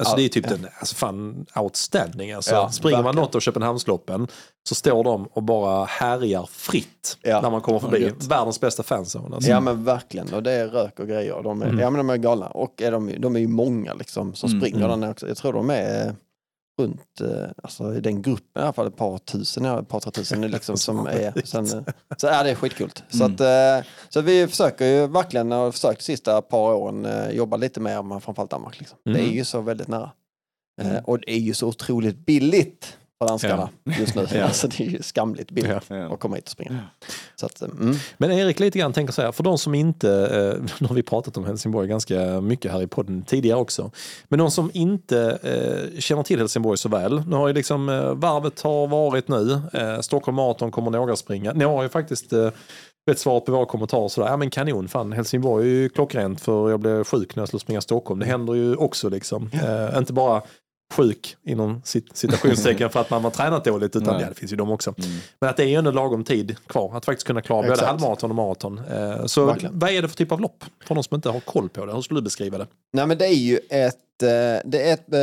alltså
Ja,
det är typ
ja.
den, alltså fan outstanding alltså.
Ja,
Springer man
verkligen.
något av Köpenhamnsloppen så står de och bara härjar fritt
Ja.
när man kommer förbi.
gött.
Världens bästa fanzone. Alltså.
Ja men verkligen, och det är rök och grejer. De är,
Mm.
ja, men de är galna. Och är de, de är ju många liksom som
Mm,
springer
mm.
den också. Jag tror de är runt, eh, alltså i den gruppen i alla fall ett par tusen, ett par tre tusen (laughs) liksom, som är. Sen, så är det skitkult. Så,
Mm.
att, eh, så vi försöker ju verkligen, och försökt de sista par åren, eh, jobba lite mer med framförallt Danmark. Liksom. Det
Mm.
är ju så väldigt nära.
Mm.
och det är ju så otroligt billigt för danskarna just nu. (laughs)
Ja.
Alltså det är ju skamligt billigt
Ja.
att komma hit och springa. Så att, mm.
Men Erik lite grann tänker så här, för de som inte, eh, (laughs) nu har vi pratat om Helsingborg ganska mycket här i podden tidigare också, men de som inte eh, känner till Helsingborg så väl, nu har ju liksom eh, varvet har varit nu, eh, Stockholm Marathon kommer några springa, ni har ju faktiskt eh, vet svaret på våra kommentarer sådär, ja men kanon, fan Helsingborg är ju klockrent för jag blev sjuk när jag skulle springa Stockholm, det händer ju också liksom, eh, inte bara sjuk inom cit- citationstecken (laughs) för att man har tränat dåligt utan
Nej.
ja, det finns ju de också.
Mm.
Men att det är ju ändå lagom tid kvar att faktiskt kunna klara både
Exakt.
halvmaraton och maraton. Eh, Så
Verkligen.
vad är det för typ av lopp? För de som inte har koll på det, hur skulle du beskriva det?
Nej men det är ju ett, eh, det är ett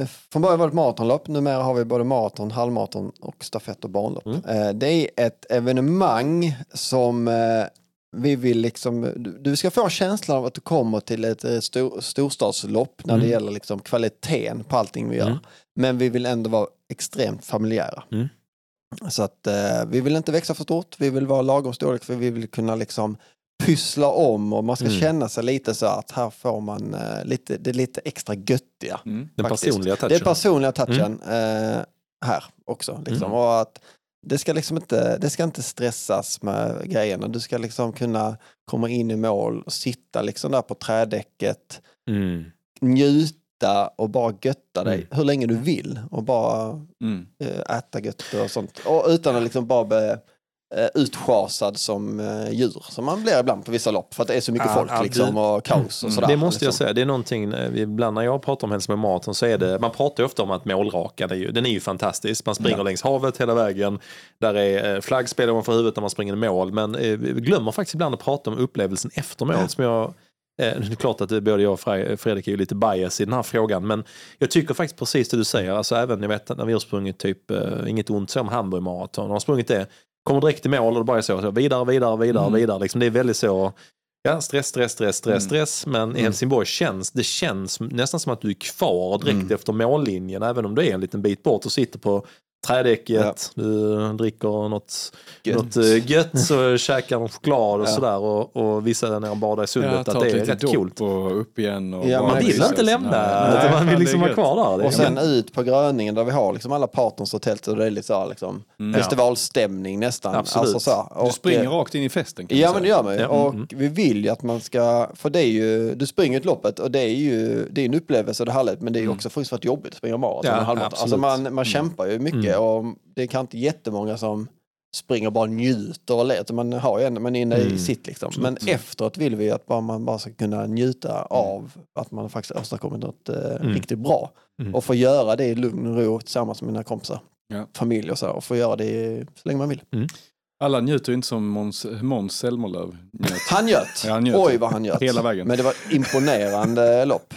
eh, från början var det ett maratonlopp, numera har vi både maraton, halvmaraton och stafett och banlopp.
Mm.
Det är ett evenemang som vi vill liksom, du- ska få känslan av att du kommer till ett eh, stor, storstadslopp när det
Mm.
gäller liksom kvaliteten på allting vi gör.
Mm.
Men vi vill ändå vara extremt familjära.
Mm.
Så att eh, vi vill inte växa för stort, vi vill vara lagom storlek för vi vill kunna liksom pyssla om och man ska
Mm.
känna sig lite så att här får man eh, lite, det är lite extra göttiga.
Mm.
Den personliga touchen.
Det är personliga touchen eh, här också. Liksom.
Mm.
Och att det ska liksom inte, det ska inte stressas med grejerna. Du ska liksom kunna komma in i mål och sitta liksom där på trädäcket,
mm.
njuta och bara götta dig
Mm.
hur länge du vill och bara
Mm.
eh, äta gött och sånt. Och utan att liksom bara eh, utschasad som eh, djur som man blir ibland på vissa lopp för att det är så mycket
Ja,
folk
ja,
liksom, och kaos och
Mm.
sådär.
Det måste jag
liksom.
säga, det är någonting, eh, ibland när jag pratar om Marathon så är det, man pratar ju ofta om att målrakan, är ju, den är ju fantastisk. Man springer
Ja.
längs havet hela vägen, där är eh, flaggspel ovanför huvudet när man springer i mål, men eh, vi glömmer faktiskt ibland att prata om upplevelsen efter mål. Som jag, eh, det är klart att både jag och Fre- Fredrik är ju lite bias i den här frågan, men jag tycker faktiskt precis det du säger, alltså även jag vet när vi har sprungit typ, eh, inget ont så om Hamburg Marathon, har sprungit det, kommer direkt i mål och det bara är så, så vidare, vidare, vidare,
Mm.
vidare. Liksom, det är väldigt så, Ja, stress, stress, stress, stress, stress. Men i Helsingborg känns det känns nästan som att du är kvar direkt efter mållinjen. Även om du är en liten bit bort och sitter på trädäcket, du dricker något
Gött.
något, eh, gött så käkar de choklad och
Ja.
sådär. Och, och vissa är nere och badar i sundet. att det är rätt coolt.
och upp igen. Och
Ja, man
vill inte lämna,
Nej,
utan man vill liksom vara kvar där.
Och sen ut på Gröningen där vi har liksom alla partners och tält och det är lite så här liksom festivalstämning nästan.
Absolut.
Alltså så här.
Du
Och,
springer
eh,
rakt in i festen kan
Ja men det gör man ju.
Ja,
Och
mm.
vi vill ju att man ska, för det är ju, du springer ett loppet och det är ju, det är en upplevelse och det är härligt men det är ju också fruktansvärt jobbigt att springa maraton
Ja,
och. Alltså
absolut.
man, man kämpar ju mycket och det är kanske inte jättemånga som springer och bara njuter och ler. Man har ju ändå, man är inne i sitt liksom. Men efteråt vill vi att bara, man bara ska kunna njuta av att man faktiskt åstadkommit något eh, riktigt bra. Och få göra det i lugn och ro tillsammans med mina kompisar,
Ja.
familj och så. Och få göra det så länge man vill.
Alla njuter ju inte som Måns, Måns Zelmerlöw njöt.
Han njöt.
Ja, han njöt.
Oj vad han njöt.
Hela vägen.
Men det var imponerande lopp.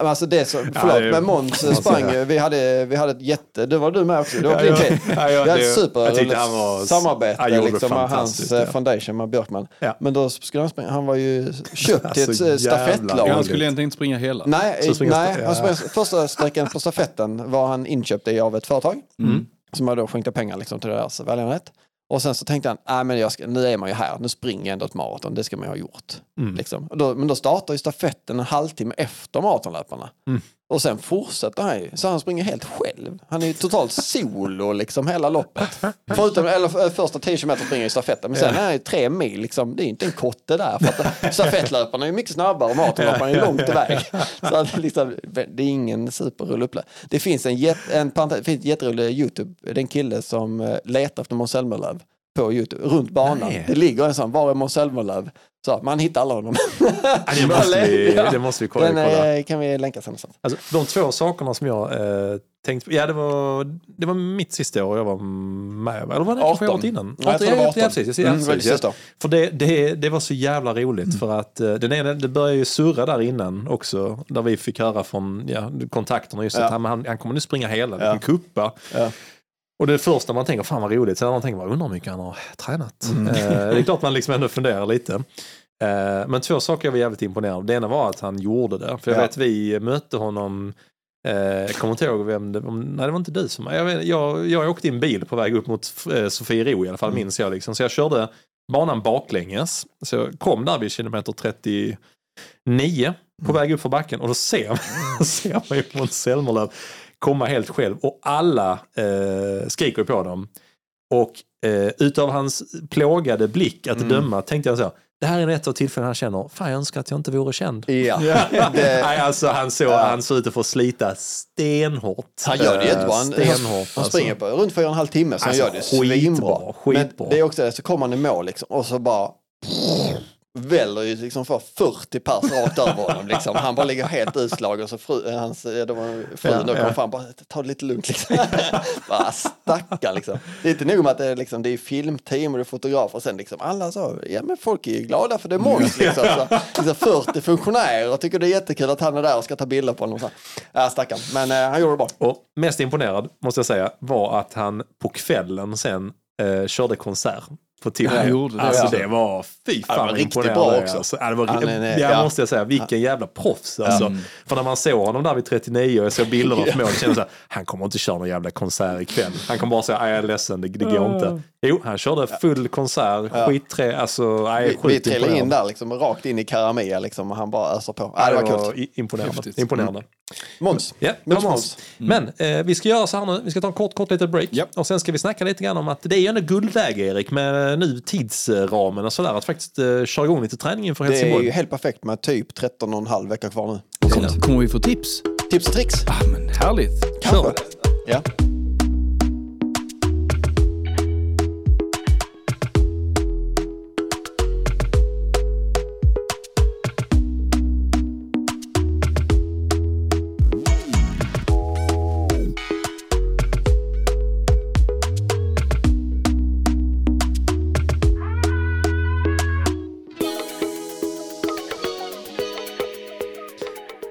Alltså det så, förlåt,
det-
men Måns sprang ju, vi hade, vi hade ett jätte, det var du med också, det var
Ja, ja. Ja, ja,
vi hade ett super samarbete
det
liksom, med hans eh,
ja.
foundation med Björkman.
Ja.
Men då skulle han springa, han var ju köpt till ett
Alltså,
eh,
jävla
stafettlag.
Ja, han skulle egentligen inte springa hela.
Nej, nej han
ja.
sprang, första sträckan på stafetten var han inköpt i av ett företag.
Mm.
Som har då skänkte pengar liksom, till deras välgörenhet. Och sen så tänkte han, nej men jag ska, nu är man ju här, nu springer jag ändå ett maraton, det ska man ju ha gjort.
Mm.
Liksom. Då, men då startar ju stafetten en halvtimme efter maratonlöparna.
Mm.
Och sen fortsätter han ju, så han springer helt själv. Han är ju totalt solo liksom hela loppet. Förutom, eller eh, första 10 km springer i stafetten, men sen är han ju tre mil, liksom, det är ju inte en kotte där. För att stafettlöparna är ju mycket snabbare och maratonlöparna är ju långt iväg. Så att, liksom, det är ingen superrull Det finns en, jätt, en, en jätterolig YouTube, det är en kille som eh, letar efter Måns Zelmerlöw på YouTube, runt banan.
Nej.
Det ligger en sån, var är Måns Zelmerlöw? Så man hittar alla honom.
Det, måste vi, (laughs)
Ja.
det måste vi kolla.
Den
kolla.
eh, kan vi länka sen.
Alltså, de två sakerna som jag eh, tänkte på, ja det var, det var mitt sista år jag var med, eller var det kanske
18?
året innan?
Ja, jag tror det var 18.
Ja, precis, ja,
Mm,
precis, ja. För det, det, det var så jävla roligt för att eh, den ena, det började ju surra där innan också, där vi fick höra från ja, kontakterna just
Ja.
att han, han, kommer nu springa hela,
Ja.
ja. kuppa.
Ja.
Och det första man tänker, fan vad roligt, sen man tänker man, undrar hur mycket han har tränat.
Mm.
Eh, det är klart man liksom ändå funderar lite. Eh, men två saker jag var jävligt imponerad av. Det ena var att han gjorde det. För jag
Ja.
vet vi mötte honom, eh, jag kommer inte ihåg vem det om, nej det var inte du som, jag, vet, jag, jag åkte i en bil på väg upp mot eh, Sofiero i alla fall
Mm.
minns jag. Liksom. Så jag körde banan baklänges. Så jag kom där vid kilometer 39 på
Mm.
väg upp för backen och då ser, (laughs) ser man ju Måns Zelmerlöw komma helt själv och alla eh, skriker på dem. Och eh, utav hans plågade blick
Mm.
att döma tänkte jag så, det här är ett av tillfällena han känner, fan jag önskar att jag inte vore känd.
Ja. (laughs)
Nej, alltså han såg,
Ja.
han såg ut att få slita stenhårt.
Han gör det jättebra. Han,
Stenhårt.
han
alltså.
springer på runt fyra och en halv timme så
Alltså,
han gör det svinbra.
skitbra.
Men det är också det, så kommer han i mål liksom, och så bara väller ju liksom för 40 pers rakt över honom. Liksom. Han bara ligger helt utslagen. Så fru, eh, hans, eh, det var frun
Ja,
då kom
ja.
fram bara ta det lite lugnt. Liksom. (laughs) bara stackarn liksom. Det är inte nog med att det är, liksom, det är filmteam och det är fotografer och sen liksom alla så, ja men folk är ju glada för det är Måns liksom. (laughs) Så, liksom 40 funktionärer och tycker det är jättekul att han är där och ska ta bilder på honom. Så. Ja stackarn, men eh, han gjorde det bra.
Och mest imponerad, måste jag säga, var att han på kvällen sen eh, körde konsert på Tivoli.
Han gjorde det,
Alltså
ja.
det var, fy
Ja, det
fan
var riktigt bra också.
Alltså, ja, det var,
Han är-
ja,
ja.
måste jag säga, vilken jävla proffs. Alltså. För när man såg honom där vid 39 och jag såg bilderna på mål, kände jag så här, han kommer inte köra någon jävla konsert ikväll. Han kommer bara säga, "Nej, jag är ledsen, det, det går inte. Jo, han körde full konsert, skitträ, alltså, nej,
Vi, vi trillade in där liksom, rakt in i Karamea liksom, och han bara öser på.
Ja,
Ja, det var coolt.
i- imponerande.
Häftigt.
imponerande.
Måns.
Ja, var
Måns.
Måns. Men eh, vi ska göra så här nu, vi ska ta en kort, kort litet break.
Japp.
Och sen ska vi snacka lite grann om att det är ju ändå guldläge Erik med nu tidsramen och sådär. Att faktiskt eh, köra igång lite träning inför
Det är
Helsingborg.
ju helt perfekt med typ 13 och en halv vecka kvar nu.
Kommer, vi få tips?
Tips och tricks.
Ah, men härligt.
Kanske. Ja.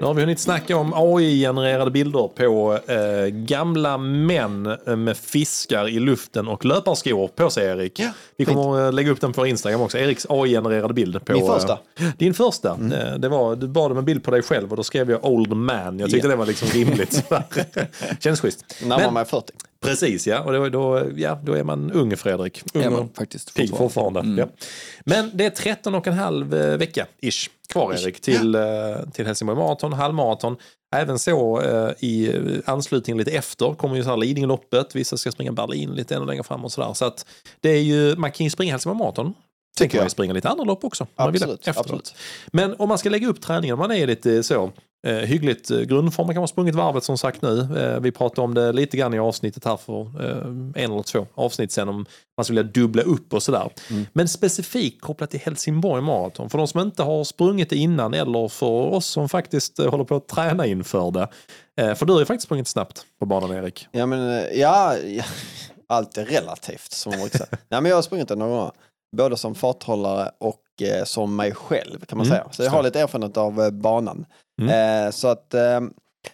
Nu har vi hunnit snacka om AI-genererade bilder på eh, gamla män eh, med fiskar i luften och löparskor på sig, Erik.
Ja,
vi
fint.
kommer att lägga upp den på Instagram också. Eriks AI-genererade bild. På,
Min första.
eh, din första. Eh, Det var, du bad om en bild på dig själv och då skrev jag old man. Jag tyckte
Ja.
det var liksom rimligt. (laughs) Känns schysst.
Närmar mig 40.
Precis, ja. Och då, då, ja, då är man ung, Fredrik. Ung
Är man faktiskt
pigg fortfarande.
Mm.
Ja. Men det är 13 och en halv eh, vecka, ish, kvar Erik, till, eh, till Helsingborg Marathon, halvmaraton. Även så eh, i anslutning lite efter kommer ju så här Lidingöloppet, vissa ska springa Berlin lite ännu längre fram och sådär. Så att det är ju, man kan ju springa Helsingborg Marathon. Sen kan man
jag.
springa lite andra lopp också. om man vill
Absolut, absolut.
Men om man ska lägga upp träningen, man är lite så eh, hyggligt eh, grundform, man kan ha sprungit varvet som sagt nu. Eh, vi pratade om det lite grann i avsnittet här för eh, en eller två avsnitt sen om man skulle vilja dubbla upp och sådär. Men specifikt kopplat till Helsingborg Marathon, för de som inte har sprungit det innan eller för oss som faktiskt eh, håller på att träna inför det. Eh, för du har ju faktiskt sprungit snabbt på banan Erik.
Ja, men ja, ja, (laughs) allt är relativt som man brukar säga. (laughs) Nej, men jag har sprungit det några gånger. Både som farthållare och som mig själv kan man
Mm,
säga. Så jag har lite erfarenhet av banan.
Mm.
Eh, så att, eh,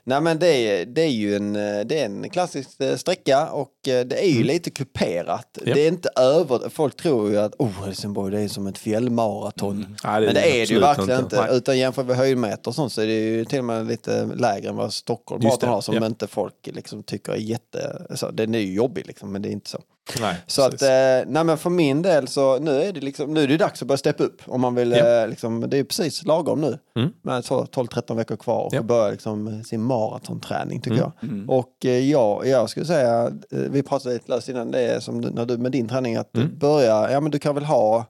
nej men det är, det är ju en, eh, det är en klassisk eh, sträcka och eh, det är ju
Mm.
lite kuperat.
Ja.
Det är inte över, folk tror ju att oh, Helsingborg det är som ett fjällmaraton.
Nej,
Men det är det ju verkligen inte.
Nej.
Utan jämfört med höjdmeter och sånt så är det ju till och med lite lägre än vad Stockholm
det,
har som
ja.
inte folk liksom tycker är jätte... Så, den är ju jobbig liksom, men det är inte så.
Nej,
Så att,
precis.
eh, nej men för min del så nu är det liksom, nu är det dags att börja steppa upp. Om man vill,
Ja.
eh, liksom, det är precis lagom nu.
Mm.
Med så 12-13 veckor kvar och
Ja.
börja liksom sin maratonträning tycker
Mm.
jag.
Mm.
Och eh, ja, jag skulle säga, eh, vi pratade lite löst innan, det är som du, när du med din träning, att
Mm.
börja, ja men du kan väl ha,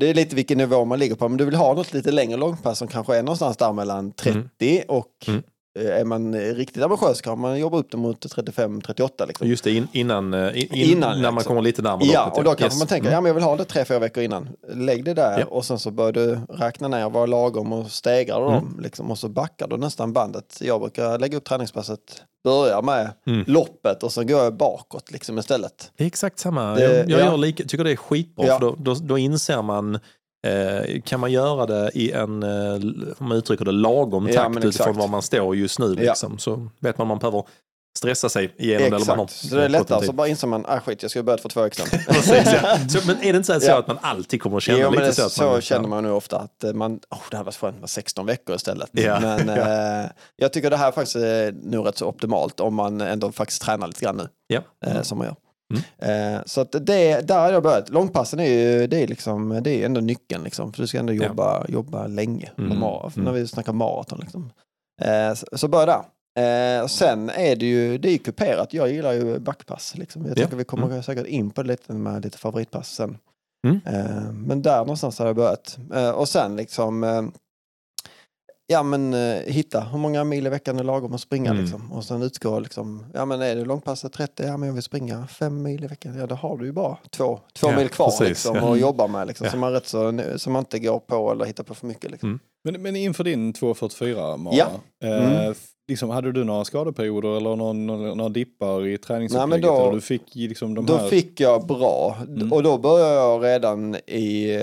det är lite vilken nivå man ligger på, men du vill ha något lite längre långpass som kanske är någonstans där mellan 30 och
Mm.
Eh, är man eh, riktigt ambitiös kan man jobba upp det mot 35-38 liksom.
Just det, in, innan, eh, in, in,
Innan,
när man
liksom.
kommer lite närmare
Ja,
loppet,
och då kanske
Yes.
man tänker,
Mm.
ja men jag vill ha det tre, fyra veckor innan. Lägg det där
Ja.
och sen så börjar du räkna ner vad är lagom och stegrar
Mm.
dem liksom, och så backar du nästan bandet. Jag brukar lägga upp träningspasset, börja med
Mm.
loppet och så går jag bakåt liksom istället.
Det är exakt samma.
Det-
jag jag
ja.
lika, tycker det är skitbra,
Ja.
för då, då, då inser man Eh, kan man göra det i en, eh, om man uttrycker det, lagom
Ja,
takt utifrån
exakt.
var man står just nu.
Ja.
Liksom, Så vet man om man behöver stressa sig igenom det. Eller man har
Exakt, så det är lättare så bara inser man, ah skit jag skulle börjat för två. (laughs)
Precis, ja. (laughs) så, men är det inte så,
Ja.
att man alltid kommer att känna
Jo,
lite
det,
så?
så,
Att man,
känner man nu ofta att eh, man, oh, det hade varit skönt med 16 veckor istället.
Ja.
Men (laughs) eh, jag tycker det här faktiskt är nog rätt så optimalt om man ändå faktiskt tränar lite grann nu.
Ja.
eh, som man gör.
Mm.
Eh, så att det, där har jag börjat. Långpassen är ju det är liksom, det är ändå nyckeln. Liksom, för du ska ändå
Ja.
jobba, jobba länge
Mm.
mar-
Mm.
när vi snackar maraton. Liksom. Eh, så, så börja där. Eh, sen är det ju det är ju kuperat. Jag gillar ju backpass. Liksom. Jag
Ja.
tänker vi kommer säkert in på det lite med lite favoritpass sen.
Mm.
Eh, men där någonstans har jag börjat. Eh, och sen liksom Ja men eh, hitta hur många mil i veckan är lagom att springa
Mm.
liksom. Och sen utgå liksom, ja men är det långpasset 30, ja men jag vill springa fem mil i veckan. Ja då har du ju bara två, två
Ja,
mil kvar
precis,
liksom
ja.
att jobba med liksom.
Ja.
Så, man rätt så, så man inte går på eller hittar på för mycket liksom.
Mm.
Men, men inför din 2.44 Mara,
Ja.
eh,
Mm.
liksom, hade du några skadeperioder eller någon, någon, några dippar i
Nej,
träningsupplägget?
men då-
eller du fick liksom de
Då
här...
fick jag bra
Mm.
och då började jag redan i,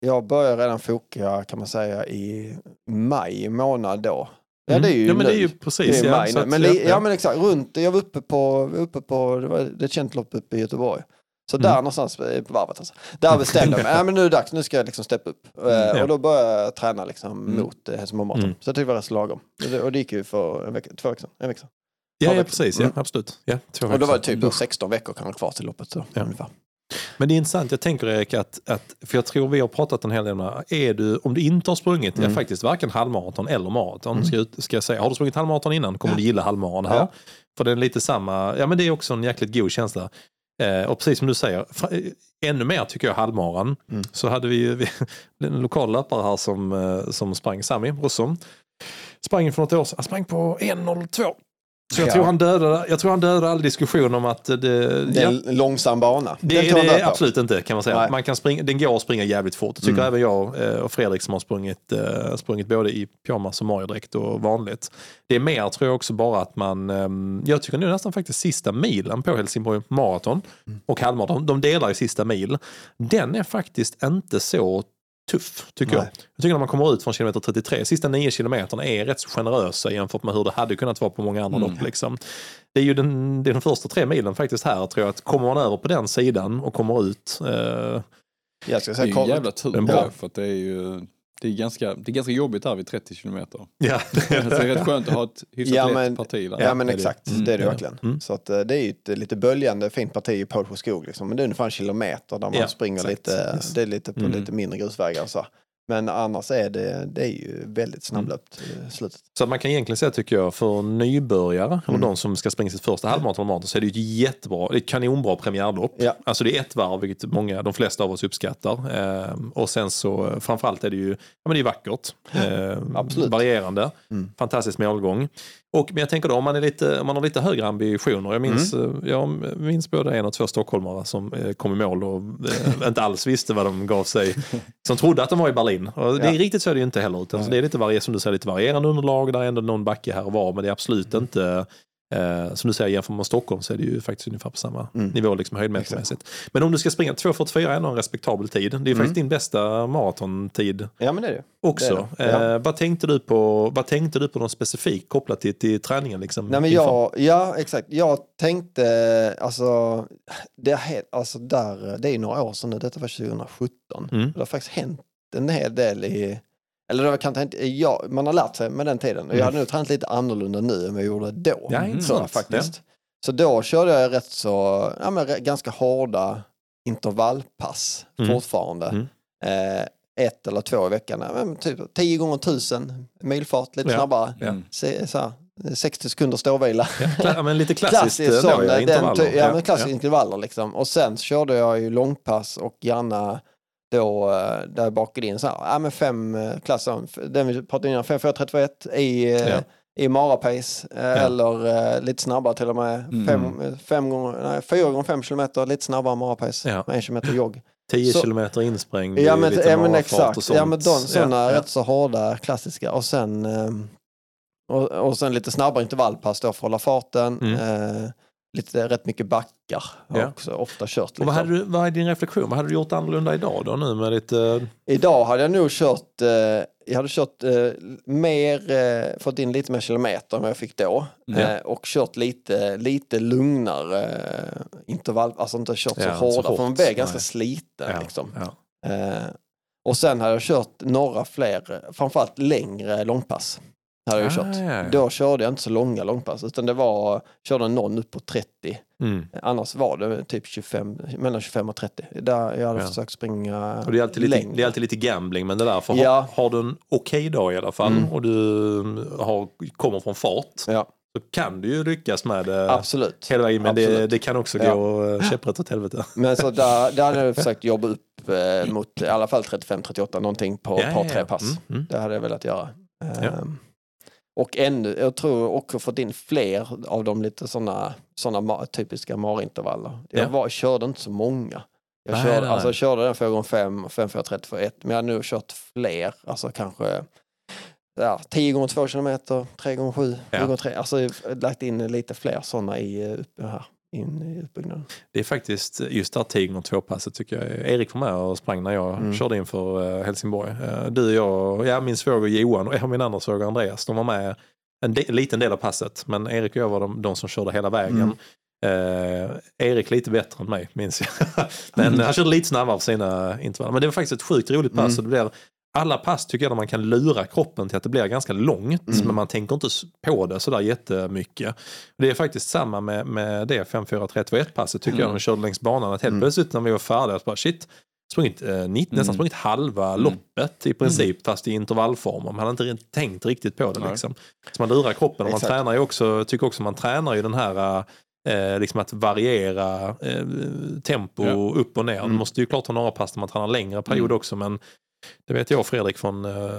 jag började redan foka kan man säga i maj månad då. Ja
Mm.
det är ju
ja, men det är ju
Det
precis.
är
ja,
maj
att-
men,
ja,
ja,
ja.
men exakt, runt, jag var uppe på, uppe på det, var det är ett känt lopp uppe i Göteborg. Så där
Mm.
någonstans eh, på varvet alltså. Där bestämde jag mig, ja, men nu är det dags, nu ska jag liksom steppa upp. Eh,
ja.
Och då började jag träna liksom
Mm.
mot eh, Marathon.
Mm.
Så jag tyckte det var rätt så lagom. Och det, och det gick ju för en vecka, två veckor sedan. En vecka sedan.
Ja, ja, precis. Ja,
Mm.
absolut. Ja,
Och då var det typ då 16 veckor kvar till loppet. Så,
Ja.
ungefär.
Men det är intressant, jag tänker Erik att, att för jag tror vi har pratat en hel del om det här. är du, om du inte har sprungit,
Mm.
ja, faktiskt varken halvmaraton eller maraton, ska, jag- ska jag säga. Har du sprungit halvmaraton innan kommer du gilla halvmaraton här.
Ja.
För det är lite samma, ja men det är också en jäkligt god känsla. Eh, och precis som du säger, eh, ännu mer tycker jag halvmaran.
Mm.
Så hade vi ju (laughs) en lokal löpare här som, eh, som sprang, Sami Rossom. Sprang för något år sedan, han sprang på 1.02. Så jag,
Ja.
tror han dödade, jag tror han dödade all diskussion om att det,
Det är
ja,
en långsam bana.
det,
Den
det är absolut inte kan man säga.
Nej.
Man kan springa, den går att springa jävligt fort. Det tycker
Mm.
även jag eh, och Fredrik som har sprungit, eh, sprungit både i pyjamas och Mario-dräkt och vanligt. Det är mer tror jag också bara att man, ehm, jag tycker nu nästan faktiskt sista milen på Helsingborg Marathon
Mm.
och halvmaraton, de delar i sista mil. Den är faktiskt inte så tuff, tycker
Nej.
jag. Jag tycker när man kommer ut från kilometer 33, sista 9 kilometerna är rätt så generösa jämfört med hur det hade kunnat vara på många andra
Mm.
lopp. Liksom. Det är ju den, det är de första tre milen faktiskt här, tror jag, att kommer man över på den sidan och kommer ut, eh,
Jag ska
Det är
säga,
ju jävla tur
Den bra.
för att det är ju det är ganska, det är ganska jobbigt här vid 30 kilometer. (laughs)
ja, (laughs)
Så det är rätt skönt att ha ett hyfsat
Ja,
lätt
men-
parti där.
Ja men
Det är det.
exakt,
Mm.
det är det verkligen.
Mm.
Så att, eh, det är ju ett lite böljande fint parti i Pålsjö skog liksom. Men det är ungefär en kilometer där man
Ja,
springer
exakt.
lite,
Yes.
det är lite på
Mm.
lite mindre grusvägar så. Men annars är det, det är ju väldigt snabblöpt i slutet.
Så man kan egentligen säga, tycker jag, för nybörjare,
Mm.
de som ska springa sitt första halvmaraton eller maraton, så är det ju ett jättebra, ett kanonbra premiärlopp.
Ja.
Alltså det är ett varv, vilket många, de flesta av oss uppskattar. Ehm, och sen så, framförallt är det ju, ja men det är vackert. (laughs) Ehm,
Absolut.
Varierande.
Mm.
Fantastisk målgång. Och, men jag tänker då, om man, är lite, om man har lite högre ambitioner. Jag minns,
Mm.
eh, jag minns både en och två stockholmare som eh, kom i mål och eh, inte alls visste vad de gav sig. (laughs) Som trodde att de var i Berlin. Och det är
Ja.
riktigt så är det ju inte heller. Utan så det är lite varie, som du säger, lite varierande underlag. Där är ändå någon backe här och var. Men det är absolut
Mm.
inte Eh, som du säger, jämfört med Stockholm så är det ju faktiskt ungefär på samma
Mm.
nivå liksom, höjdmetermässigt. Men om du ska springa 2.44 är ändå en respektabel tid. Det är
Mm.
faktiskt din bästa maratontid
Ja men det är det.
också.
Det är det, ja.
Eh, vad, tänkte du på, vad tänkte du på något specifikt kopplat till, till träningen? Liksom,
Nej men jag, ja exakt, jag tänkte, alltså, det, alltså där, det är några år sedan nu, detta var 2017.
Mm.
Det har faktiskt hänt en hel del i, eller det har kanske inte, ja, man har lärt sig med den tiden. Och jag
Mm.
hade nog tränat lite annorlunda nu än vad jag gjorde då.
Ja,
jag faktiskt. Så då körde jag rätt så, ja men ganska hårda intervallpass
Mm.
fortfarande.
Mm.
Eh, ett eller två i veckan, ja, men typ 10 gånger 1000 milfart, lite
Ja.
snabbare.
Ja.
Mm.
Se, så här, 60 sekunder ståvila.
Ja, ja, men lite (laughs) klassiskt
Klassisk
eh,
sån,
då, ja,
den,
intervaller.
ja, men klassiska intervaller liksom. Och sen så körde jag ju långpass och gärna då eh, där bakade in så här, ja men fem eh, klasser, den vi pratade innan, 5 4 31 i, eh,
Ja.
i marapace eh, eller lite snabbare till och med,
Mm.
fem, fem gånger, nej, fyra gånger fem kilometer, lite snabbare marapace,
Ja.
med en kilometer jogg. (laughs)
10
Så-
kilometer insprängd,
Ja men,
lite
ja, men exakt,
och sånt.
ja men de sådana
Ja, ja.
rätt så hårda klassiska och sen ehm, och, och sen lite snabbare intervallpass då för att hålla farten.
Mm.
Eh, lite rätt mycket backar har
Ja.
också ofta kört. Liksom.
vad, hade du, vad är din reflektion? Vad hade du gjort annorlunda idag då nu med lite...
Idag hade jag nog kört, eh, jag hade kört eh, mer, fått in lite mer kilometer än vad jag fick då.
Ja.
Och kört lite, lite lugnare intervall, alltså inte kört så
Ja,
hårda, för man blir ganska sliten.
Ja,
Liksom. och sen hade jag kört några fler, framförallt längre långpass. Hade jag
Ah,
kört.
ja, ja.
Då körde jag inte så långa långpass utan det var, körde någon upp på 30.
Mm.
Annars var det typ 25, mellan 25 och 30. Där jag hade
Ja.
försökt springa
Och det, är alltid lite, det är alltid lite gambling men det där. För
Ja.
har, har du en okej dag i alla fall
Mm.
och du har, kommer från fart
Ja,
så kan du ju lyckas med det
absolut.
hela vägen. Men det, det kan också
Ja.
gå eh, käpprätt åt helvete. (laughs)
Men så där, där hade jag (laughs) försökt jobba upp eh, mot i alla fall 35-38 någonting på ett par tre pass.
Mm, mm.
Det hade jag velat göra.
Ja.
Och ännu, jag tror också fått in fler av de lite sådana såna typiska marintervaller. Jag
Ja.
var, körde inte så många. Jag
Nej,
körde,
nej,
alltså, jag körde den 4 gånger 5 och 5 4 30 för 1 men jag har nu kört fler, alltså kanske ja, 10 gånger 2 kilometer, 3 gånger 7, 7
Ja.
gånger 3. Alltså jag har lagt in lite fler sådana i, eh, upp- här, in i uppbyggnaden.
Det är faktiskt just det här 10 gånger 2 passet tycker jag. Erik var med och sprang när jag
Mm.
körde in för eh, Helsingborg. Eh, Du, jag, ja, min svåger Johan och min andra svåger Andreas, de var med en de, liten del av passet. Men Erik och jag var de, de som körde hela vägen.
Mm.
Eh, Erik lite bättre än mig, minns jag. (laughs) Men han körde lite snabbare på sina intervaller. Men det var faktiskt ett sjukt roligt pass.
Mm.
Och det blir, alla pass tycker jag där man kan lura kroppen till att det blir ganska långt.
Mm.
Men man tänker inte på det sådär jättemycket. Det är faktiskt samma med, med det 5-4-3-2-1 passet tycker jag
Mm.
när vi körde längs banan. Att helt
Mm.
plötsligt när vi var färdiga så bara shit, sprungit, eh, 90, nästan
Mm.
sprungit halva
Mm.
loppet i princip fast i intervallform. Man hade inte tänkt riktigt på det liksom. Så man lurar kroppen och man
Exakt.
tränar ju också, tycker också man tränar ju den här Eh, liksom att variera eh, tempo
Ja.
upp och ner. Man
Mm.
måste ju klart ha några pass där man tränar längre period
Mm.
också men det vet jag och Fredrik från eh,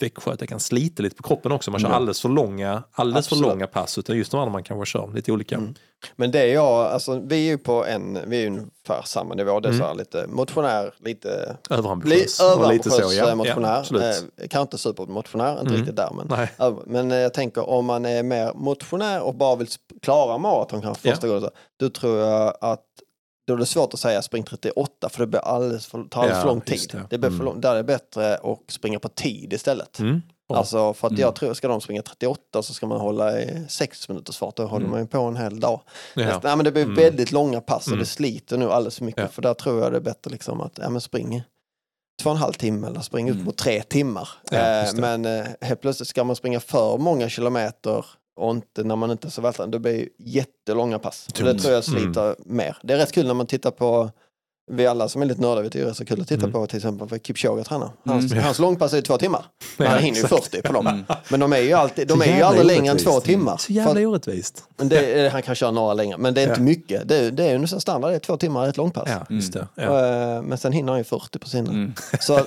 Växjö att det kan slita lite på kroppen också. Man kör
Mm.
alldeles för långa, alldeles för långa pass utan just de andra man kanske kör lite olika.
Mm. Men det är jag, alltså vi är ju på en, vi är ju ungefär samma nivå. Det är
Mm.
så lite motionär, lite
Överambitiös.
Li-
lite så, ja.
motionär.
Ja,
eh, kanske inte supermotionär, inte
Mm.
riktigt där. Men,
Nej.
men eh, jag tänker om man är mer motionär och bara vill klara maraton kanske
Ja.
första gången. så, Då tror jag att då är det svårt att säga spring 38 för det blir alldeles för, tar alldeles för lång tid.
det.
Det. blir för
Mm.
lång, där är det bättre att springa på tid istället.
Mm. Bra.
Alltså för att
Mm.
jag tror, ska de springa 38 så ska man hålla i 6 minuters fart, då håller
Mm.
man ju på en hel dag.
ja.
Nej, men det blir
Mm.
väldigt långa pass och
Mm.
det sliter nu alldeles för mycket.
Ja.
För där tror jag det är bättre liksom att ja, men spring två och en halv timme eller spring
Mm.
mot tre timmar.
Ja,
eh, men eh, helt plötsligt ska man springa för många kilometer och inte när man inte är så vältränad, det blir jättelånga pass. Och det tror jag sliter mer. Det är rätt kul när man tittar på vi alla som är lite nördiga vet det är rätt så kul att titta
Mm.
på till exempel för Kipchoge tränar. Hans,
Mm.
hans långpass är ju två timmar. (laughs)
Ja,
han hinner ju
exakt.
40 på dem.
Mm.
Men de är ju, alltid, de
Så
är ju aldrig längre än två timmar.
Så
För
jävla
att-
orättvist.
men det, han kan köra några längre, men det är inte
Ja.
mycket. Det, är- det är ju nästan standard, det är två timmar i ett långpass.
Ja, just det. Ja.
Eh, Men sen hinner han ju 40 på sina.
Mm.
Så, eh,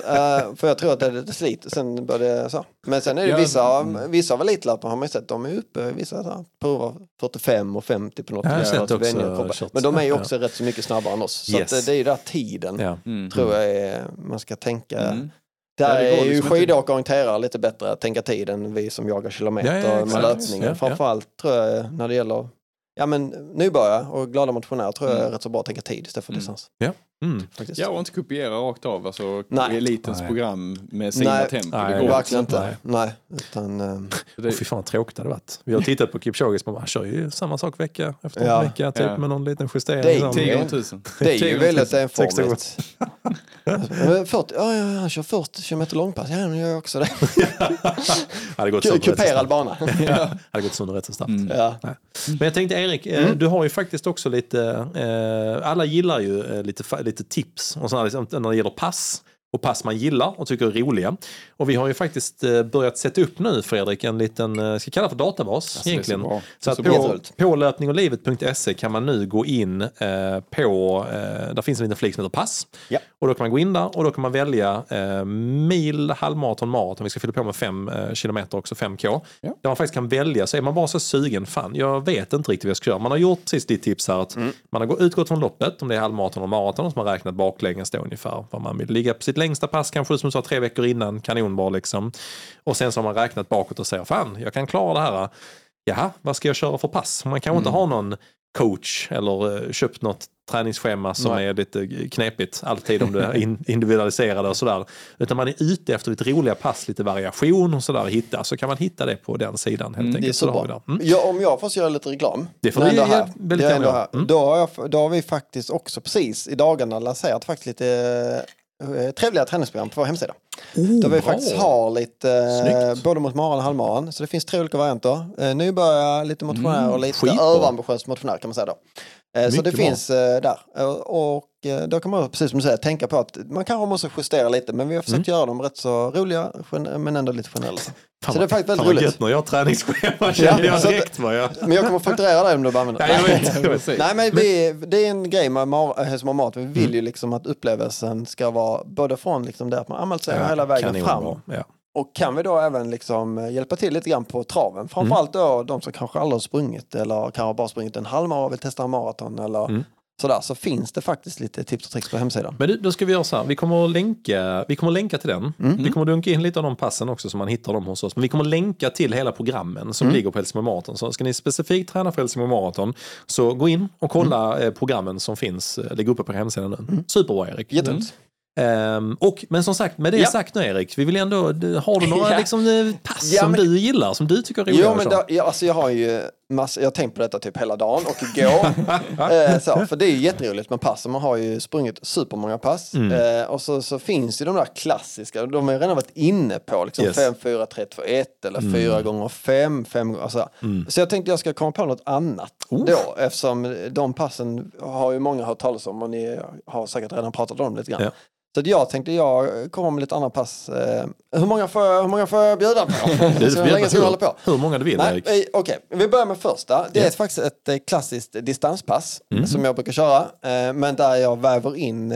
för jag tror att det är lite slit. Sen bör det så. Men sen är det vissa,
mm.
vissa av elitlöpare har man ju sett, de är uppe, vissa så här, provar 45 och 50 på något.
Ja, jag har sett
och så
också.
Men de är ju också rätt så mycket snabbare än oss. Så
Yes.
det, det är ju där tiden,
Ja.
Mm.
tror jag är, man ska tänka.
Mm.
Där
Ja, det går
är ju
liksom
skidåkare och orienterare lite bättre att tänka tid än vi som jagar kilometer
Ja, ja,
med löpningen.
Ja, ja.
Framförallt tror jag när det gäller ja, men, nybörjare och glada motionärer tror jag är
Mm.
rätt så bra att tänka tid istället för
Mm.
distans.
Mm.
Ja, och inte kopiera rakt av alltså,
Nej.
elitens
Nej.
program med sina
Nej.
tempo.
Nej,
det går
Verkligen
inte.
inte. Nej. Utan,
Det,
Och fy fan vad tråkigt det hade varit. Vi har tittat på Kipchoges, man kör ju samma sak vecka efter
Ja.
vecka, typ
Ja.
med någon liten justering.
Det är
liksom.
10 gånger tusen. (laughs)
det är ju väldigt enformigt. Men 40, ja, ja, han kör 40 km långpass, ja, nu gör jag också det. (laughs)
hade gått
Kuperad bana. (laughs)
Ja, hade gått sönder rätt så snabbt.
Mm.
Ja.
Men jag tänkte Erik, eh,
Mm.
du har ju faktiskt också lite, eh, alla gillar ju eh, lite, lite tips. Och sådär, liksom, när det gäller pass och pass man gillar och tycker är roliga. Och vi har ju faktiskt eh, börjat sätta upp nu Fredrik en liten, eh, ska kalla det för databas
Alltså, så
egentligen. Så
är
att
så
på, på löpningochlivet.se kan man nu gå in eh, på, eh, där finns en liten flik som heter pass.
Ja.
Och då kan man gå in där och då kan man välja eh, mil, halvmaraton, maraton. Vi ska fylla på med 5 eh, kilometer också, 5K.
Ja.
Där man faktiskt kan välja, så är man bara så sugen, fan jag vet inte riktigt vad jag ska göra. Man har gjort precis ditt tips här att
Mm.
man har gå- utgått från loppet, om det är halvmaraton och maraton, och så har man räknat baklänges då ungefär vad man vill ligga på sitt längsta pass, kanske som du sa tre veckor innan, kanonbra liksom. Och sen så har man räknat bakåt och säger, fan jag kan klara det här. Jaha, vad ska jag köra för pass? Man kanske inte har någon coach eller eh, köpt något träningsschema som
Nej.
är lite knepigt alltid om det är (laughs) in, individualiserade och sådär. Utan man är ute efter lite roliga pass, lite variation och sådär hitta. Så kan man hitta det på den sidan helt
Mm,
enkelt.
Det är så
vi
bra.
Mm.
Ja, om jag får göra lite reklam.
Det får du
här.
väldigt gärna. Mm.
Då, har jag, då har vi faktiskt också precis i dagarna lanserat faktiskt lite eh, trevliga träningsprogram på vår hemsida. Där vi
bra.
faktiskt har lite, eh, både mot maran och halvmaran. Så det finns tre olika varianter. Eh, nybörjare, lite motionär
Mm,
och lite
skitbra.
överambitiös motionär kan man säga då. Eh, så det
bra.
finns eh, där. Eh, Och eh, då kan man, precis som du säger, tänka på att man kanske måste justera lite. Men vi har försökt göra dem rätt så roliga, men ändå lite generella.
Fan
så det är faktiskt väldigt roligt.
gött när jag har träningsschema kände jag
så att-
direkt vad jag...
Men jag kommer fakturera dig om du bara använder
Ja, jag vet, jag. (laughs)
Nej men vi, det är en grej med Mar- Hässleholm Mat. Vi vill
Mm.
ju liksom att upplevelsen ska vara både från liksom det att man anmält sig
Ja,
hela vägen fram.
Ja.
Och kan vi då även liksom eh, hjälpa till lite grann på traven. Framförallt då de som kanske aldrig har sprungit eller kanske bara sprungit en halvmara och vill testa en maraton eller
Mm.
Sådär. Så finns det faktiskt lite tips och tricks på hemsidan.
Men du, då ska vi göra så här, vi kommer att länka, vi kommer att länka till den.
Mm.
Vi kommer att dunka in lite av de passen också så man hittar dem hos oss. Men vi kommer att länka till hela programmen som
Mm.
ligger på Helsingborg Marathon. Så ska ni specifikt träna för Helsingborg Marathon så gå in och kolla
Mm.
eh, programmen som finns, eh, ligger uppe på hemsidan nu. Superbra Erik.
Jätteroligt.
Ehm, och, men som sagt, med det
Ja.
sagt nu Erik, vi vill ändå, du- har du några (laughs)
Ja.
liksom, eh, pass
Ja,
som
men-
du gillar, som du tycker är roliga
Jo men då, ja, alltså jag har ju massa, jag har tänkt på detta typ hela dagen och igår. (laughs) eh, så, för det är ju jätteroligt med pass. Man har ju sprungit supermånga pass.
Mm.
Eh, och så, så finns ju de där klassiska, de har jag redan varit inne på. Liksom
Yes. Mm.
5, 4, 3, 2, 1 eller 4 gånger 5, 5 gånger, alltså. Så jag tänkte jag ska komma på något annat
Oh.
då. Eftersom de passen har ju många hört talas om och ni har säkert redan pratat om det lite grann.
Ja.
Så jag tänkte jag kommer med lite andra pass. Eh, hur, många får jag, hur många får jag bjuda på? Så
får
länge ska vi hålla på?
Hur många du vill
Nej,
Erik.
eh, Okej, vi börjar med första. Det är
Ja.
ett, faktiskt ett eh, klassiskt distanspass
Mm.
som jag brukar köra. Men där jag väver in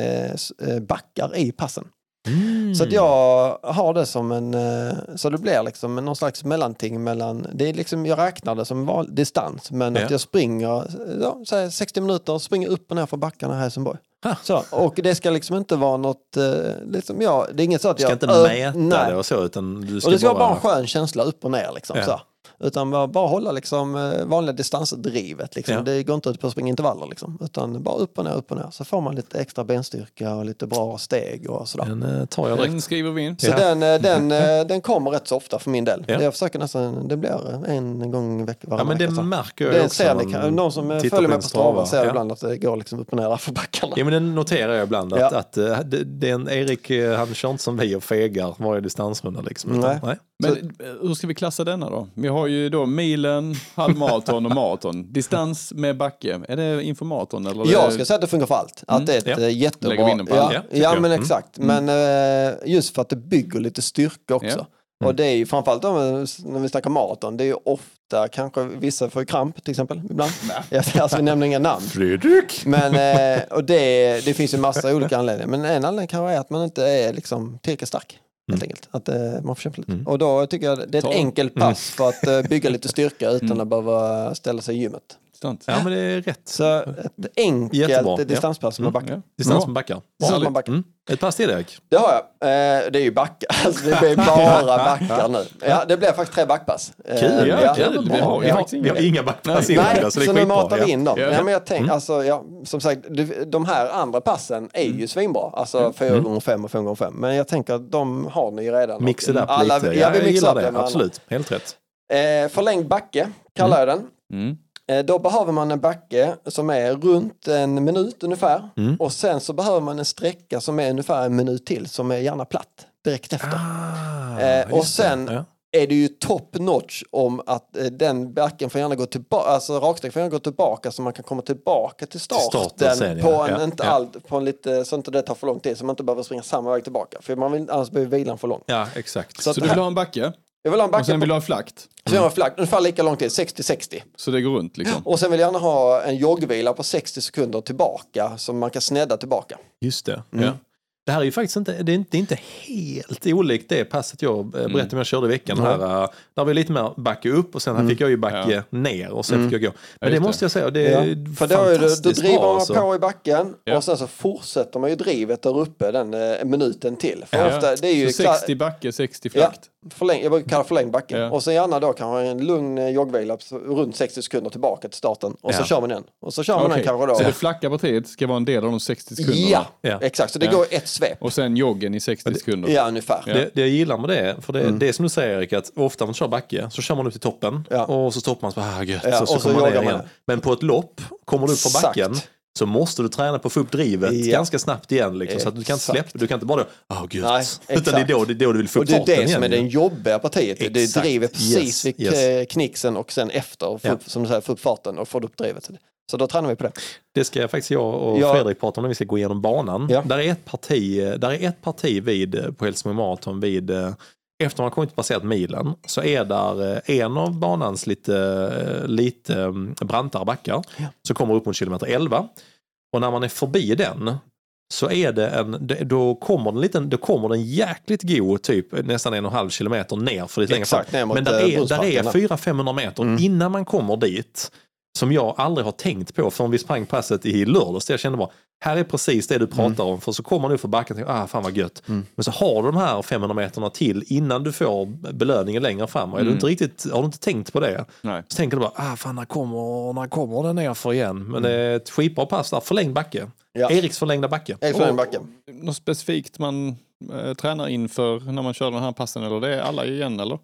backar i passen.
Mm.
Så att jag har det som en, eh, så det blir liksom någon slags mellanting mellan, det är liksom, jag räknar det som val, distans, men
Ja.
att jag springer ja, säg 60 minuter, springer upp och ner för backarna här i Helsingborg.
Ha.
Så, och det ska liksom inte vara något, eh, liksom, ja, det är inget så att
Du ska
jag...
inte
ö-
mäta
nej.
det och så, utan du ska,
Och det ska vara
bara...
bara en skön känsla upp och ner liksom.
Ja.
Så. Utan bara, bara hålla liksom eh, vanliga distansdrivet. Liksom.
Ja.
Det går inte ut på att springa intervaller. Liksom. Utan bara upp och ner, upp och ner. Så får man lite extra benstyrka och lite bra steg och sådär.
Den eh, tar jag direkt.
Den skriver vi in.
Så
Ja.
den, eh, den, (laughs) den kommer rätt så ofta för min del.
Ja.
Jag försöker nästan, det blir en gång i veck,
Ja, men det
vecka.
märker jag
Det
också.
ser ni, någon som följer mig på Strava ser
Ja.
ibland att det går liksom upp och ner för backarna.
Ja, men det noterar jag ibland att,
Ja.
att eh, det, det är en Erik, han kör inte som vi och fegar varje distansrunda. Liksom,
Nej.
nej.
Men eh, hur ska vi klassa denna då? Vi har ju då milen, halvmaraton och maraton. Distans med backe. Är det inför maraton? Eller
Jag
det...
ska säga att det funkar för allt. Att det är ett
Ja.
eh, jättebra...
Lägger vi in på
ja?
Ja,
ja, men
Mm.
exakt. Men eh, just för att det bygger lite styrka också.
Ja.
Och det är ju framförallt då, när vi snackar maraton, det är ju ofta kanske vissa får ju kramp till exempel ibland. (laughs) Jag alltså, vi nämner inga namn.
Fredrik!
Men eh, och det, det finns ju massa olika anledningar. Men en anledning kanske är att man inte är liksom tillräckligt stark. Helt enkelt. Att eh, man får kämpa lite.
Mm.
Och då tycker jag det är ett
Ta-
enkelt pass (laughs) för att eh, bygga lite styrka utan
Mm.
att behöva ställa sig i gymmet.
Sant.
Ja, men det är rätt.
Så ett enkelt
Jättebra, ja.
distanspass med
Mm.
backen.
Ja.
Distans med backar.
Distans med backen.
Mm. Ett pass till Erik.
Det har jag. Eh, det är ju backar. (laughs) Alltså, det blir bara backar nu. Ja, det blir faktiskt tre backpass. Eh,
Kul!
Ja,
Ja,
kul.
Vi, har, vi, har, vi har inga backpass inlagda,
Nej,
så det är
så nu matar vi
ja.
in dem.
Ja.
Nej, men jag tänk,
Mm.
alltså, ja, som sagt, de här andra passen är
Mm.
ju svinbra. Alltså 4 gånger 5 och 5 gånger 5 Men jag tänker att de har ni ju redan.
Mix it up
alla,
lite.
Ja, vi
jag
mixar
gillar
det.
Absolut, helt rätt.
Eh, förlängd backe kallar jag den.
Mm.
Eh, Då behöver man en backe som är runt en minut ungefär.
Mm.
Och sen så behöver man en sträcka som är ungefär en minut till som är gärna platt direkt efter.
Ah,
Eh, och
det.
sen-
Ja.
är det ju top notch om att eh, den backen får gärna gå tillbaka, alltså raksträck får gärna gå tillbaka så man kan komma tillbaka till starten,
starten sen, ja.
på, en,
Ja,
inte
ja.
allt, på en lite, så inte det tar för lång tid så man inte behöver springa samma väg tillbaka. För man vill, annars blir vilan för lång.
ja, exakt.
Så,
Så
det
du vill ha en backe
jag vill ha en
och sen vill du ha flakt.
så jag har en flagg, ungefär lika lång tid, 60-60.
Så det går runt liksom.
Och sen vill jag gärna ha en joggvila på 60 sekunder tillbaka som man kan snedda tillbaka.
Just det.
Mm.
Ja. Det här är ju faktiskt inte, det är inte, det är inte helt olikt det passet jag eh, berättade om jag körde i veckan.
Mm.
Här, eh, där var lite mer backa upp och sen här fick jag ju backa ner och sen fick jag gå. Men det
just det.
måste jag säga, det är
Mm. Ja, för då, är det, då driver
bra.
man
alltså.
på i backen
Ja.
och sen så fortsätter man ju drivet där uppe den eh, minuten till. För
Ja.
ofta, det är ju
Så
kla-
60 backe, 60
Ja,
flakt.
förläng, jag brukar kalla förlängd backe.
Ja.
Och så gärna då kanske en lugn eh, joggvila runt 60 sekunder tillbaka till starten. Och så
Ja.
kör man den. Och så kör man
Okej.
den kanske då.
Så det flacka partiet ska vara en del av de 60 sekunderna.
ja,
Ja.
exakt. Så det
Ja.
går ett svep.
Och sen joggen i 60 sekunder.
Ja, ungefär.
Ja.
Det, det jag gillar med det, för det,
Mm.
det är som du säger Erik, att ofta man kör backe så kör man upp till toppen
Ja.
och så stoppar man så bara, ah, gött,
Ja,
så, så
och så
kommer man ner
joggar man
igen. Men på ett lopp, kommer du upp på backen så måste du träna på att få upp drivet
Ja.
ganska snabbt igen. Liksom, så att du kan inte släppa, du kan inte bara då, ah gött.
Nej,
Utan det är, då, det är då du vill få
Och
upp
det är
farten
det
igen.
som är den jobbiga partiet. Det
Exakt.
drivet precis
Yes,
vid
yes.
knixen och sen efter. Och få, upp, som du säger, få upp farten och få upp drivet. Så då tränar vi på det.
Det ska faktiskt jag och
Ja.
Fredrik prata om när vi ska gå igenom banan.
Ja.
Där, är ett parti, där är ett parti vid, på Helsingborg Marathon vid eh, efter man kommit passerat milen så är där eh, en av banans lite, eh, lite mm, brantare backar
Ja.
som kommer upp mot kilometer 11. Och när man är förbi den så är det en, då kommer den, liten, då kommer den jäkligt god, typ nästan en och en halv kilometer ner för lite längre fram. Men där är, där är 400-500 meter
Mm.
innan man kommer dit som jag aldrig har tänkt på förrän vi sprang passet i lördags. Jag kände bara, här är precis det du pratar om. För så kommer du för backen och tänker, ah fan vad gött.
Mm.
Men så har du de här 500 meterna till innan du får belöningen längre fram. Och är du
Mm.
inte riktigt, har du inte tänkt på det
Nej.
så tänker du bara, ah fan när kommer, när kommer den ner för igen? Men det är ett skitbra pass där, förlängd backe.
Mm. Ja.
Eriks förlängda backe.
Erik förlängd backe.
Något specifikt man eh, tränar inför när man kör den här passen eller det är alla igen eller?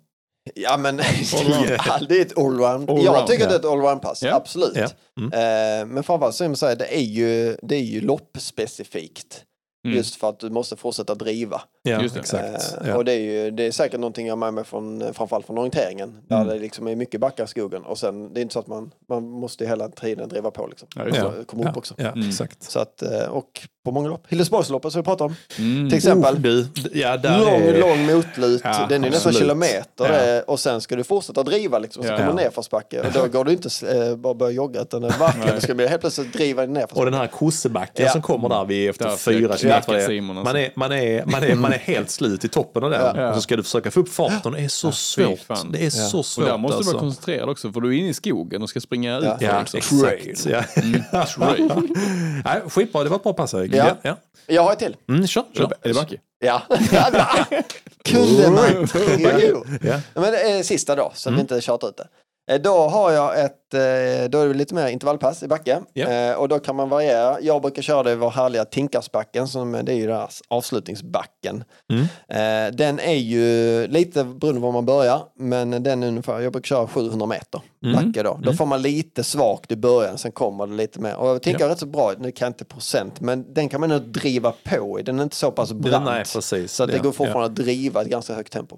Ja men (laughs) det är ett allround.
Allround,
Jag tycker
ja.
det är ett allround-pass,
Ja.
absolut.
Ja. Mm.
Eh, men framförallt så är här, det är ju, det är ju loppspecifikt.
Mm.
Just för att du måste fortsätta driva.
Ja,
Just det.
exakt.
Eh,
Ja.
Och det är, ju, det är säkert någonting jag har med mig från, framförallt från orienteringen. Där
Mm.
det liksom är mycket backar i skogen. Och sen, det är inte så att man, man måste hela tiden driva på liksom.
Ja, just
Så
det.
komma upp
Ja,
också.
ja,
Mm.
exakt.
Så att, eh, och på många lopp. Hillesborgsloppet som vi pratar om.
Mm.
Till exempel.
Oh, du, ja, där
lång,
är...
lång motlut.
Ja,
den är nästan kilometer.
Ja.
och sen ska du fortsätta driva liksom. Så
Ja.
kommer
Ja.
nedförsbacke. Och då går du inte eh, bara börja jogga. Utan det är verkligen, du ska bli helt plötsligt driva i
Och den här kossebacken
Ja.
som kommer där vid efter
Där
fyra kilometer.
alltså.
Man är, man, är, man, är, man är är helt slut i toppen av den.
Ja.
Och så ska du försöka få upp farten. Det är så svårt.
fan.
Det är så
Och
svårt.
där måste du
alltså.
vara koncentrerad också för du är inne i skogen och ska springa ut.
Ja.
Ja, exakt. Ja. Nej, (laughs) skitbra, det var ett bra pass Erik.
Ja.
Ja.
Jag har ett till.
Mm, kör, kör.
Är det backe?
Ja. (laughs) Kunde man. (laughs) Jo.
Ja.
Men det är sista då, så att vi inte tjatar ut det. Eh, Då har jag ett, eh, då är det lite mer intervallpass i backe. Eh, Och då kan man variera. Jag brukar köra det i vår härliga Tinkarsbacken, som det är ju deras avslutningsbacken.
Mm.
Eh, Den är ju lite beroende på var man börjar, men den är ungefär, jag brukar köra 700 meter
Mm.
backe då. Då får man lite svagt i början, sen kommer det lite mer. Och Tinkar är rätt så bra, nu kan jag inte procent, men den kan man nog driva på i. Den är inte så pass brant.
Nej, precis.
Så att det
Ja,
går fortfarande att driva ett ganska högt tempo.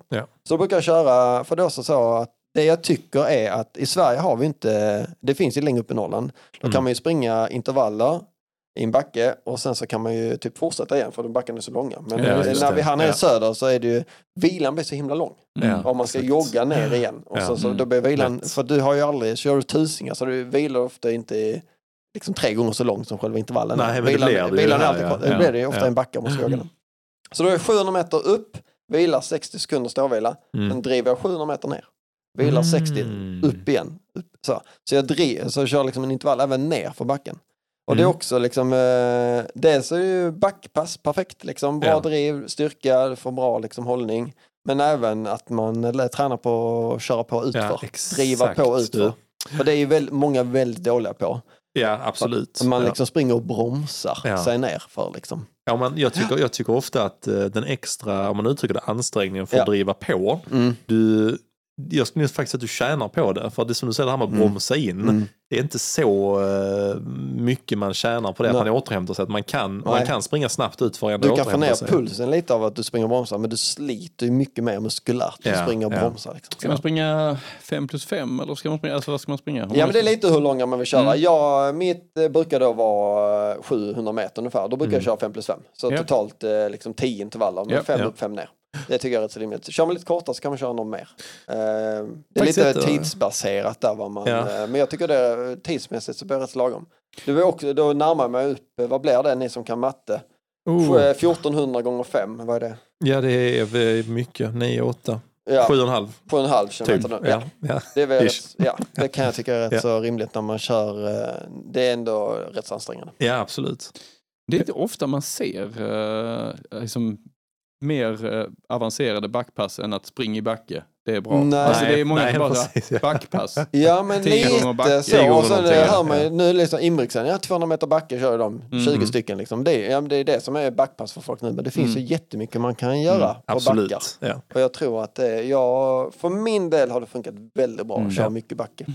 Så då brukar jag köra, för då så så att det jag tycker är att i Sverige har vi inte, det finns ju längre upp i Norrland, då
Mm.
kan man ju springa intervaller i en backe och sen så kan man ju typ fortsätta igen för de backarna är så långa. Men
Ja,
när
det.
vi i
Ja.
söder så är det ju, vilan blir så himla lång.
Ja,
Om man ska
exakt.
jogga ner igen. Och så, så då blir vilan,
Lätt.
för du har ju aldrig, kör du tusingar så du vilar ofta inte i, liksom tre gånger så lång som själva intervallen.
Nej, men det
vilan,
blir det ju
vilan är
här,
alltid
ja.
Det blir det ju ofta en backe om man ska jogga den. Så då är det 700 meter upp, vilar 60 sekunder ståvila,
Mm.
sen driver jag 700 meter ner. Vilar 60,
Mm.
upp igen. Upp, så. så jag driver, så jag kör liksom en intervall även ner för backen. Och det är
Mm.
också liksom, eh, dels är det ju backpass perfekt, liksom, bra
Ja.
driv, styrka, får bra liksom, hållning. Men även att man eller, tränar på att köra på utför,
Ja,
driva på utför. För det är ju väl, många väldigt dåliga på.
Ja, absolut.
Man
Ja.
liksom springer och bromsar
Ja.
sig ner för liksom.
Ja, men jag, tycker, jag tycker ofta att eh, den extra, om man uttrycker det, ansträngningen för
Ja.
att driva på,
Mm.
du, jag skulle faktiskt att du tjänar på det. För det är som du säger, det här med att
Mm.
bromsa in,
Mm.
det är inte så eh, mycket man tjänar på det, att
Nej.
man återhämtar sig. Att man, kan, man kan springa snabbt ut för att ändå
Du kan få ner
sig.
pulsen lite av att du springer och bromsar, men du sliter ju mycket mer muskulärt när du
Ja,
springer och
ja.
bromsar. Liksom.
Ska man springa 5 plus 5 eller ska man springa, alltså vad ska man springa? Om
Ja men det är lite hur långa man vill köra.
Mm.
Jag, mitt eh, brukar då vara eh, 700 meter ungefär. Då brukar jag
Mm.
köra 5 plus 5. Så
Ja.
totalt eh, liksom 10 intervaller, men
Ja,
5
ja.
upp, 5 ner. Det tycker jag är rätt så rimligt. Kör man lite kortare så kan man köra någon mer. Eh, det är
Faktiskt
lite
eh,
tidsbaserat där vad man,
Ja.
eh, men jag tycker det tidsmässigt så blir det rätt lagom. Du är också, då närmar jag mig upp, eh, vad blir det ni som kan matte?
Oh,
Eh, 1400 gånger 5, vad är det?
ja, det är eh, mycket. 9, 8,
Ja,
7,5
på en halv kilometer
typ.
nu. Ja.
Ja.
Det, är väl rätt, ja, det kan jag tycka är rätt
Ja.
så rimligt när man kör. eh, Det är ändå rätt så ansträngande.
ja, absolut.
Det är inte ofta man ser liksom, mer eh, avancerade backpass än att springa i backe. Det är bra.
Nej.
Alltså, det är många
Nej,
som bara
precis, ja. (laughs)
backpass.
Ja men lite så. Och sen hör man ju,
ja.
nu liksom Inbrigtsen, ja 200 meter backe kör de, 20
Mm.
stycken liksom. Det, är- ja, men det är det som är backpass för folk nu. Men det finns
Mm.
ju jättemycket man kan göra
Mm,
på
absolut.
backar.
Ja.
Och jag tror att det, jag, för min del har det funkat väldigt bra
Mm.
att köra
Ja.
mycket backe.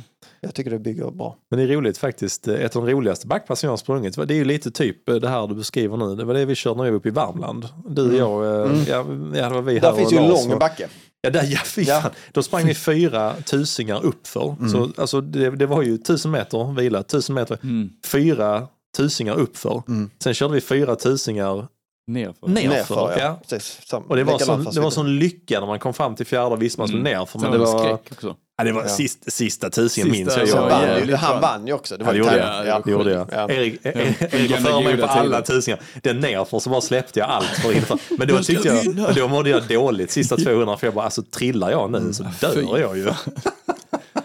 Jag tycker det bygger bra.
Men det är roligt faktiskt. Ett av de roligaste backpassen jag har sprungit, det är ju lite typ det här du beskriver nu. Det var det vi körde när vi var uppe i Värmland. Du och
Mm.
jag, eh,
Mm.
ja, ja, det var vi
Där
här
finns
och
ju
Lars
lång backe.
Ja, där, ja, fy
Ja.
Då sprang vi fyra tusingar uppför.
Mm.
Så, alltså, det, det var ju tusen meter vila, tusen meter,
Mm.
fyra tusingar uppför.
Mm.
Sen körde vi fyra tusingar
Nerför.
nerför.
Nerför, ja.
ja.
Precis. Sam-
Och det var, sån, det var sån lycka när man kom fram till fjärde och visste man skulle
Mm.
nerför. Men det
var skräck också.
ja, det var
Ja.
sista, sista tusingen minns jag. jag
vann, ju- han vann ju också. Det
Ja,
var
det
ju
gjorde
tävling.
jag.
Ja.
Det gjorde jag.
Ja.
Erik,
Ja.
Erik var före mig på alla tusingar. Den nerför så bara släppte jag allt för inför. Men då (laughs) tyckte jag, då mådde jag dåligt sista (laughs) 200 för jag bara, alltså trillar jag nu så dör jag ju. (laughs)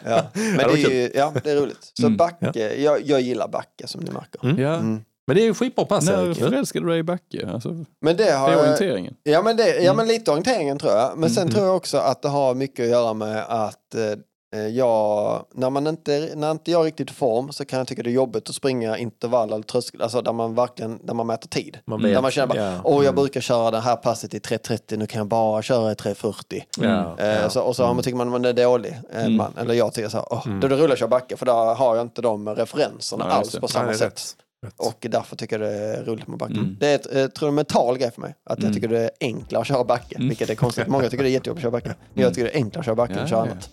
Ja. Men
det
är ju, ja, det är roligt. Så
Mm.
backe, jag, jag gillar backe som ni märker.
Mm.
Mm.
Men det är ju skitbra pass
När
Erik.
förälskade du dig i backe? Alltså,
Men det har
det är orienteringen.
Ja men, det, ja men lite orienteringen tror jag. Men sen
Mm.
tror jag också att det har mycket att göra med att eh, jag, när, man inte, när inte jag är riktigt i form så kan jag tycka det är jobbigt att springa intervall eller tröskel, alltså där man verkligen, där man mäter tid.
Man
Mm.
Där man känner bara,
ja.
åh jag
Mm.
brukar köra det här passet i 3.30, nu kan jag bara köra i 3.40.
Ja,
Eh,
ja.
så, och så har man, tycker man man är dålig, eh,
Mm.
man, eller jag tycker så här, åh,
Mm.
då är det roligt att köra backe för där har jag inte de referenserna
Nej,
alls på samma
Nej,
sätt.
Rätt.
Och därför tycker jag det är roligt med backe.
Mm.
Det är ett, eh, jag tror är en mental grej för mig. Att jag
Mm.
tycker det är enklare att köra backe.
Mm.
Vilket är konstigt. Många tycker det är jättejobbigt att köra backe. Men jag tycker det är enklare att köra backe än
Ja,
att köra
ja.
annat.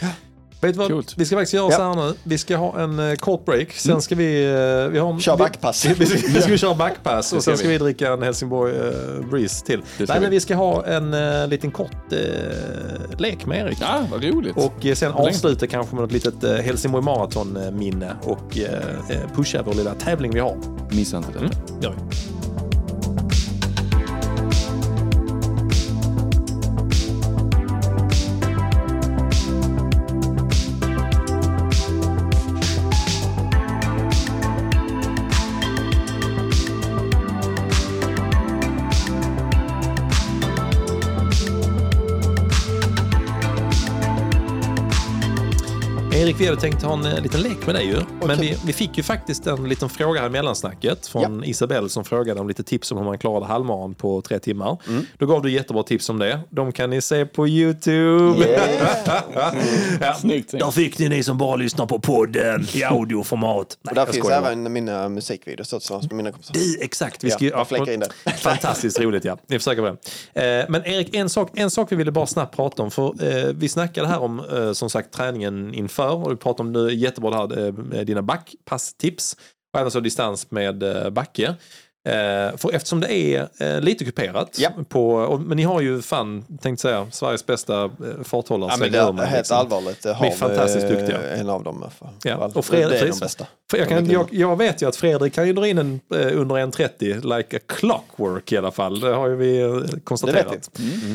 Ja.
Vet du vad?
Coolt.
Vi ska faktiskt göra
Ja.
så här nu. Vi ska ha en eh, kort break. Sen ska vi... eh, vi har en,
Kör (laughs)
vi-
backpass.
Vi, vi, vi ska köra backpass och sen ska
vi.
dricka en Helsingborg eh, Breeze till. Nej,
vi.
men vi ska ha en eh, liten kort eh, lek med Erik.
ja, vad roligt.
Och eh, sen avsluta kanske med något litet eh, Helsingborg Marathon-minne och pusha vår lilla tävling vi har.
Missa inte detta.
Mm, gör vi. Vi hade tänkt ha en eh, liten lek med dig ju. Men vi, vi fick ju faktiskt en liten fråga här i mellansnacket från Isabelle som frågade om lite tips om hur man klarade halvmaran på tre timmar.
Mm.
Då gav du jättebra tips om det. De kan ni se på YouTube. (laughs) ja.
Snyggt.
Där fick ni ni som bara lyssnar på podden i audioformat. Nej,
Och där finns även mina musikvideos också, som mina kompisar.
Du, exakt. Vi ska,
Ja,
ja,
in det. (laughs)
Fantastiskt roligt, ja. Vi försöker på det. Eh, men Erik, en sak, en sak vi ville bara snabbt prata om. För eh, Vi snackade här om som sagt träningen inför och pratar om nu, jättebra det här, eh, med dina backpasstips och även så distans med eh, backe. Eh, för eftersom det är eh, lite kuperat,
Ja.
på, och, men ni har ju fan, tänkte säga, Sveriges bästa eh, farthållare.
Ja, men det är helt
liksom.
allvarligt. Det
De är
har
fantastiskt
vi,
duktiga.
En av dem. För,
Ja, och Fredrik-
det är de bästa.
Jag, kan, jag, jag vet ju att Fredrik kan ju dra in en eh, under 1.30 like a clockwork i alla fall. Det har ju vi eh, konstaterat.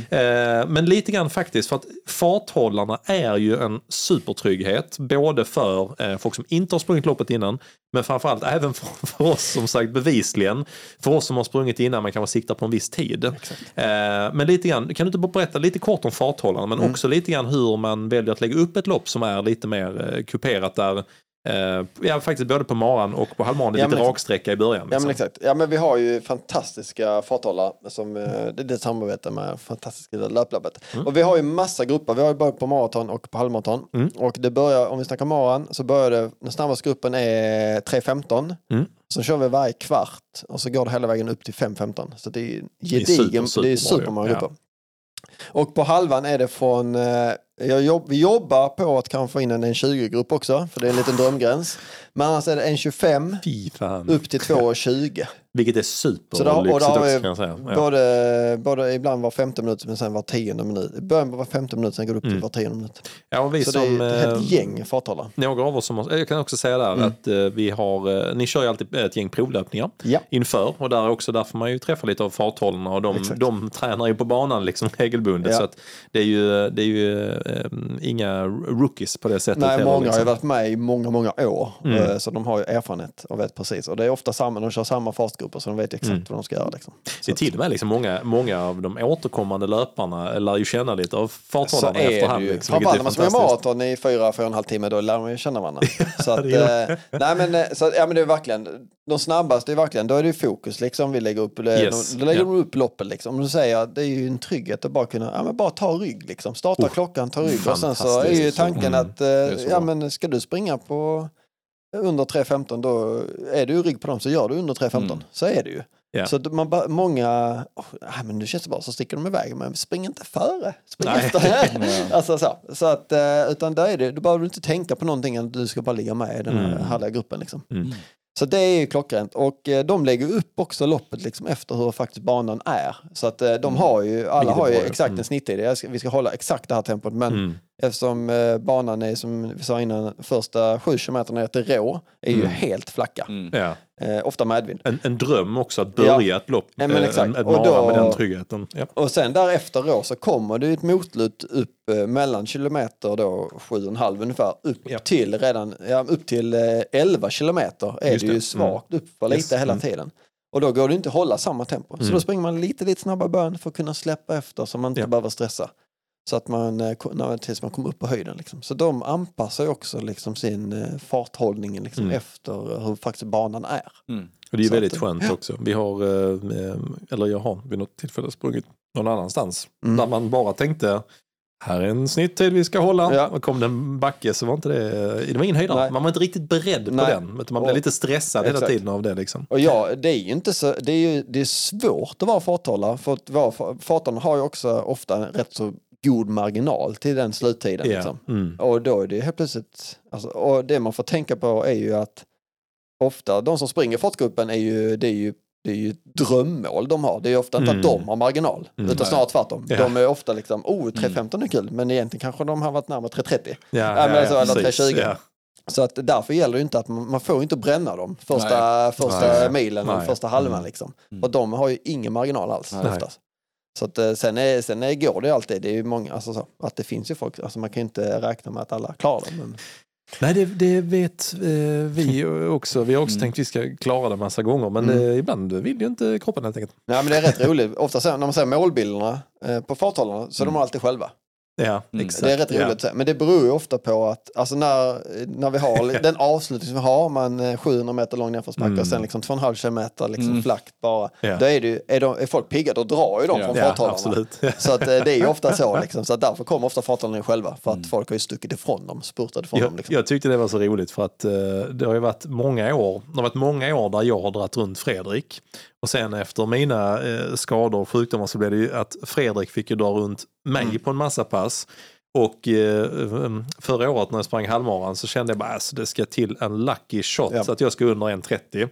Eh, men lite grann faktiskt för att farthållarna är ju en supertrygghet. Både för eh, folk som inte har sprungit loppet innan men framförallt även för, (laughs) för oss som sagt bevisligen. För oss som har sprungit innan man kanske siktar på en viss tid. Eh, men lite grann, kan du inte bara berätta lite kort om farthållarna men
Mm.
också lite grann hur man väljer att lägga upp ett lopp som är lite mer eh, kuperat där Eh, ja, faktiskt både på maran och på halvmaran. Det är
Ja,
lite raksträcka i början.
Ja
Liksom.
men exakt. Ja men vi har ju fantastiska farthållare som eh, det är det samarbetar med fantastiska löplabbet. Och vi har ju massa grupper. Vi har ju både på maraton och på halvmaraton.
Mm.
Och det börjar, om vi snackar maran, så börjar det, den snabbaste gruppen är 3.15.
Mm.
Så kör vi varje kvart och så går det hela vägen upp till 5.15. Så det är gedigen,
super,
det är supermånga
ja.
grupper. Och på halvan är det från, eh, jag jobb, vi jobbar på att kanske få in en 1.20-grupp också, för det är en liten drömgräns. Men annars är det 1.25
Fy fan.
upp till 2.20.
Vilket är superlyxigt också kan jag säga. Ja.
både, både ibland var femte minut men sen var tionde minut. I början var femte minut, sen går det upp till var tionde minut.
Ja, och vi
Så det är
som,
ett
eh,
gäng farthållare.
Några av oss som har, jag kan också säga där
Mm.
att eh, vi har, eh, ni kör ju alltid ett gäng provlöpningar
Ja.
inför och där är också där får man ju träffa lite av farthållarna och de,
Exakt.
de tränar ju på banan liksom (laughs) regelbundet
Ja.
så att det är ju, det är ju eh, inga rookies på det sättet.
Nej, många har ju
liksom.
varit med i många, många år.
Mm.
Så de har ju erfarenhet och vet precis. Och det är ofta samma, de kör samma fartgrupper så de vet exakt
Mm.
vad de ska göra. Liksom.
Det är till och med liksom många, många av de återkommande löparna lär ju känna lite av
Så
farthållarna efterhand. Liksom,
Framförallt
är
när man springer maraton i fyra, fyra och en halv timme, då lär man ju känna varandra. (laughs) så att, eh, nej men, eh, så, att- ja, men det är verkligen, de snabbaste är verkligen, då är det ju fokus liksom vi lägger upp. Det,
Yes,
Då lägger
ja.
de upp loppet liksom. Om du säger att det är ju en trygghet att bara kunna, ja men bara ta rygg liksom. Starta
Oh,
klockan, ta rygg. Och sen så är ju tanken
Mm.
att, eh, ja men ska du springa på under 3.15 då är du rygg på dem så gör du under 3.15.
Mm.
Så är det ju.
Ja.
Så man bara, många, oh, ah, men det känns bra så sticker de iväg, men spring inte före. Spring
Nej.
efter. (laughs) alltså så, så att, eh, utan där är det, då behöver du inte tänka på någonting, än du ska bara ligga med i den här
Mm.
härliga gruppen. Liksom.
Mm.
Så det är ju klockrent och eh, de lägger upp också loppet liksom efter hur faktiskt banan är. Så att eh, de har ju, alla har ju exakt
Mm.
en snittid. Jag ska, vi ska hålla exakt det här tempot men
Mm.
Eftersom eh, banan är som vi sa innan, första sju kilometerna ner till rå är ju
Mm.
helt flacka.
Mm.
Ja.
Eh, ofta medvind.
En, en dröm också att börja ett lopp,
Ja, men
eh,
exakt.
en,
Och då-
med den tryggheten. Ja.
Och sen därefter då så kommer det ett motlut upp eh, mellan kilometer då, sju och en halv ungefär, upp
Ja.
till redan, ja, upp till eh, 11 kilometer är
Just
det
det.
ju svagt upp för lite
Yes.
hela
Mm.
tiden. Och då går det inte att hålla samma tempo. Så
Mm.
då springer man lite, lite snabbare i början för att kunna släppa efter så man inte
Ja.
behöver stressa. Så att man, eh, när, tills man kommer upp på höjden. Liksom. Så de anpassar ju också liksom sin eh, farthållning liksom,
Mm.
efter hur faktiskt banan är.
Mm.
Och det är ju
Så
väldigt
att,
skönt
ja.
också. Vi har, eh, eh, eller jag har vid något tillfälle sprungit någon annanstans.
Mm.
Där man bara tänkte, här är en snitttid vi ska hålla.
Ja.
Och kom det en backe så var inte det, det var ingen höjdare.
Nej.
Man var inte riktigt beredd på
Nej.
den. Utan man blev
Och-
lite stressad hela
Exakt.
tiden av det. Liksom.
Och ja, det är ju inte så, det är ju det är svårt att vara farthållare för att vara, farthållaren har ju också ofta en rätt så god marginal till den sluttiden.
Ja.
Liksom.
Mm.
Och då är det helt plötsligt, alltså, och det man får tänka på är ju att ofta de som springer fartgruppen är ju, det är ju det är ju ett drömmål de har. Det är ofta inte
Mm.
att de har marginal,
Mm.
utan snarare tvärtom.
Ja.
De är ofta liksom, oh 3.15 är kul, men egentligen kanske de har varit närmare 3.30.
Ja,
men så- eller
precis.
320.
Ja.
Så att därför gäller det inte att man, man får inte bränna dem första, första
Nej.
milen
Nej.
första halvan
Mm.
liksom.
Mm.
Och de har ju ingen marginal alls
Nej.
oftast. Så att, eh, sen, är, sen är, går det ju alltid, det är ju många, alltså så, att det finns ju folk, alltså man kan ju inte räkna med att alla klarar det. Men,
Nej, det, det vet eh, vi också. Vi har också
Mm.
tänkt att vi ska klara det massa gånger. Men
Mm.
eh, ibland vill ju inte kroppen helt enkelt.
nej men det är rätt roligt, ofta när man ser målbilderna eh, på farthållarna så är de alltid själva.
Ja, exakt.
Det är rätt
ja.
roligt säga. Men det beror ju ofta på att alltså när, när vi har (laughs) den avslutning som vi har, man är 700 meter lång nedförsbacke och sen liksom 2,5 kilometer liksom flackt bara.
Ja.
Då är, det ju, är, de, är folk pigga, då drar ju de
Ja.
från
Ja,
farthållarna.
absolut. (laughs)
Så att, eh, det är ju (laughs) ofta så, liksom. så att därför kommer ofta farthållarna själva. För att folk har ju stuckit ifrån dem, spurtat ifrån dem.
Jag,
Liksom.
jag tyckte det var så roligt för att eh, det har ju varit många år, det har varit många år där jag har dragit runt Fredrik. Och sen efter mina eh, skador och sjukdomar så blev det ju att Fredrik fick ju dra runt mig
Mm.
på en massa pass. Och eh, förra året när jag sprang halvmaran så kände jag bara alltså, det ska till en lucky shot
Ja.
så att jag ska under 1.30.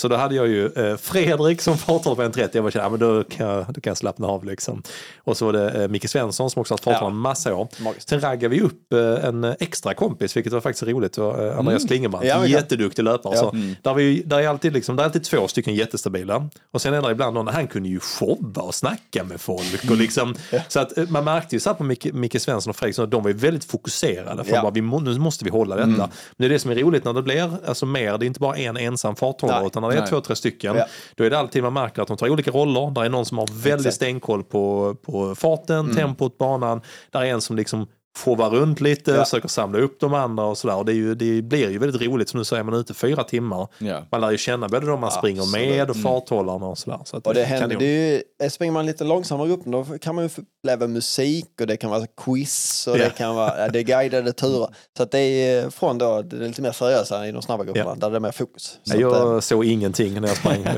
Så då hade jag ju eh, Fredrik som farthållare på 1.30. Jag bara kände, ja, men då kan, jag, då kan jag slappna av liksom. Och så var det eh, Micke Svensson som också har farthållat
Ja.
en massa år.
Magiskt.
Sen raggade vi upp eh, en extra kompis, vilket var faktiskt roligt. Var, eh, Andreas Klingebrant,
Ja, men klart.
jätteduktig löpare.
Ja.
Så där, vi, där, är alltid liksom, där är alltid två stycken jättestabila. Och sen är det ibland någon, han kunde ju showa och snacka med folk. Och liksom, Så att eh, man märkte ju så här på Micke, Micke Svensson och Fredrik, så de var ju väldigt fokuserade. För
Ja.
bara, vi nu måste vi hålla detta. Men det är det som är roligt när det blir alltså, mer, det är inte bara en ensam farthållare, utan är
Nej.
två, tre stycken,
Ja.
då är det alltid man märker att de tar olika roller. Där är någon som har väldigt
Exakt.
stenkoll på, på farten,
Mm.
tempot, banan. Där är en som liksom showar runt lite,
Ja.
försöker samla upp de andra och sådär. Och det, är ju, det blir ju väldigt roligt, som du säger, man är ute fyra timmar.
Ja.
Man lär ju känna både de man springer
Absolut.
med och farthållarna och sådär. Så
Och det
är
händer, det är ju, eh, springer man lite långsammare upp då kan man ju uppleva musik och det kan vara quiz och
Ja.
det kan vara ja, det är guidade turer. Så att det är från då det är lite mer seriösa i de snabba grupperna
Ja.
där det är mer fokus. Så
Nej,
att, eh,
jag såg ingenting när jag sprang. (laughs) Men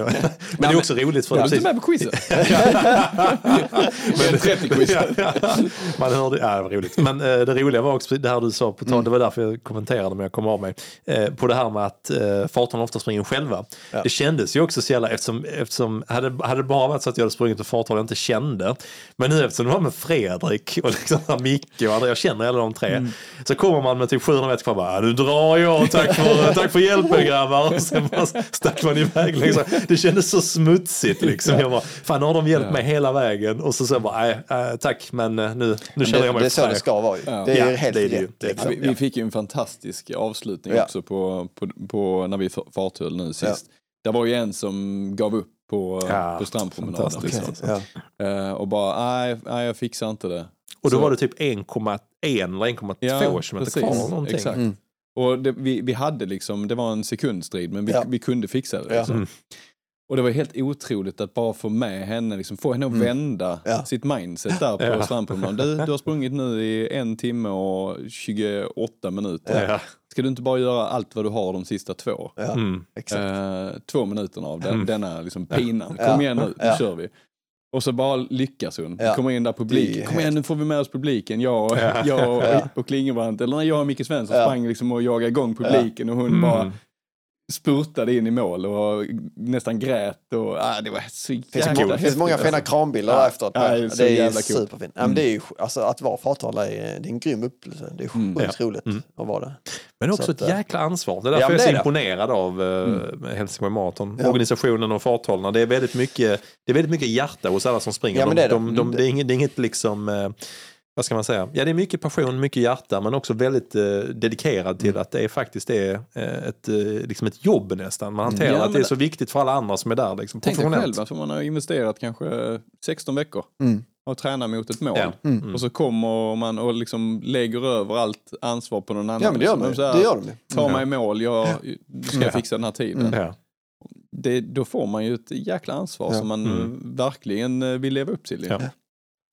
det är också roligt för det
du
precis,
med på quizet? (laughs) (laughs) Men 30 quiz.
man hörde, ja, det var roligt. Men det roliga var också det här du sa, på tal,
Mm.
det var därför jag kommenterade men jag kom av mig. Eh, på det här med att eh, farthållarna ofta springer själva.
Ja.
Det kändes ju också så jävla, eftersom, eftersom hade, hade det bara varit så att jag hade sprungit och farthållare jag inte kände. Men nu eftersom det var med Fredrik och liksom Micke och andra, jag känner alla de tre.
Mm.
Så kommer man med typ 700 meter kvar bara, "Ja, nu drar jag, tack för, (laughs) tack för hjälpen grabbar. Och sen bara stack man iväg. Liksom. Det kändes så smutsigt liksom. Jag bara, fan har de hjälpt mig hela vägen. Och så jag bara, nej, tack men eh, nu, nu känner jag mig
det är så det
fräsch."
ska vara ju.
Ja.
Det är ju helt
det är det ju.
rätt.
Det är
liksom.
Vi, vi fick ju en fantastisk avslutning
Ja.
också på, på, på när vi farthöll nu sist. Det var ju en som gav upp på,
Ja,
på strandpromenaden.
fantastiskt.
liksom.
Ja.
Eh, och bara, nej, nej jag fixar inte det.
Och då
Så-
var det typ 1,1 eller 1,2
Ja,
kilometer kvar. Någonting.
Exakt.
Mm.
Och det, vi, vi hade liksom, det var en sekundstrid men vi,
Ja.
vi kunde fixa det.
Ja.
Liksom.
Mm.
Och det var helt otroligt att bara få med henne, liksom, få henne att vända
Mm. Ja.
sitt mindset där på
Ja.
strandpromenaden. Du, du har sprungit nu i en timme och 28 minuter.
Ja.
Ska du inte bara göra allt vad du har de sista två?
Ja,
Mm.
exakt.
Eh, två minuterna av den,
Mm.
denna liksom pinan.
Ja.
Kom igen nu, nu
Ja.
kör vi. Och så bara lyckas hon.
Ja.
Kommer in där publiken. Kom igen nu får vi med oss publiken. Jag och,
Ja.
jag och,
Ja.
och Klingebrant. Eller när jag och Micke Svensson
Ja.
sprang liksom och jagade igång publiken och hon
Mm.
bara spurtade in i mål och nästan grät. Och, ah, det var så
Det finns,
jävla
många, det finns många fina
alltså.
krambilder
Ja.
efteråt.
Ja,
det
det är
är,
jävla coolt.
superfint. Men det är ju, alltså, att vara farthållare är, det är en grym upplevelse. Det är
Mm.
sjukt roligt
Mm.
att vara det.
Men också
Så att,
ett
eh,
jäkla ansvar. Det är därför
Ja,
jag är så
det är det.
imponerad av uh, Helsingborg Marathon.
Ja.
Organisationen och farthållarna. Det är väldigt mycket, det är väldigt mycket hjärta hos alla som springer.
Ja, men
de,
det är det.
de, de,
Mm.
det, är inget, det är inget liksom, eh, vad ska man säga? Ja, det är mycket passion, mycket hjärta, men också väldigt eh, dedikerad till
Mm.
att det är faktiskt är eh, ett, eh, liksom ett jobb nästan. Man hanterar
Ja,
att det är så viktigt för alla andra som är där. Liksom,
Tänk dig själv att man har investerat kanske 16 veckor
Mm.
och tränar mot ett mål.
Ja. Mm.
Och så kommer man och liksom lägger över allt ansvar på någon annan.
Ja men det gör de
Liksom.
ju.
Så här,
Det gör de.
Ta
Mm.
mig i mål, jag ska fixa den här tiden.
Mm.
Ja.
Det, då får man ju ett jäkla ansvar
Ja.
som man
Mm.
eh, verkligen eh, vill leva upp till.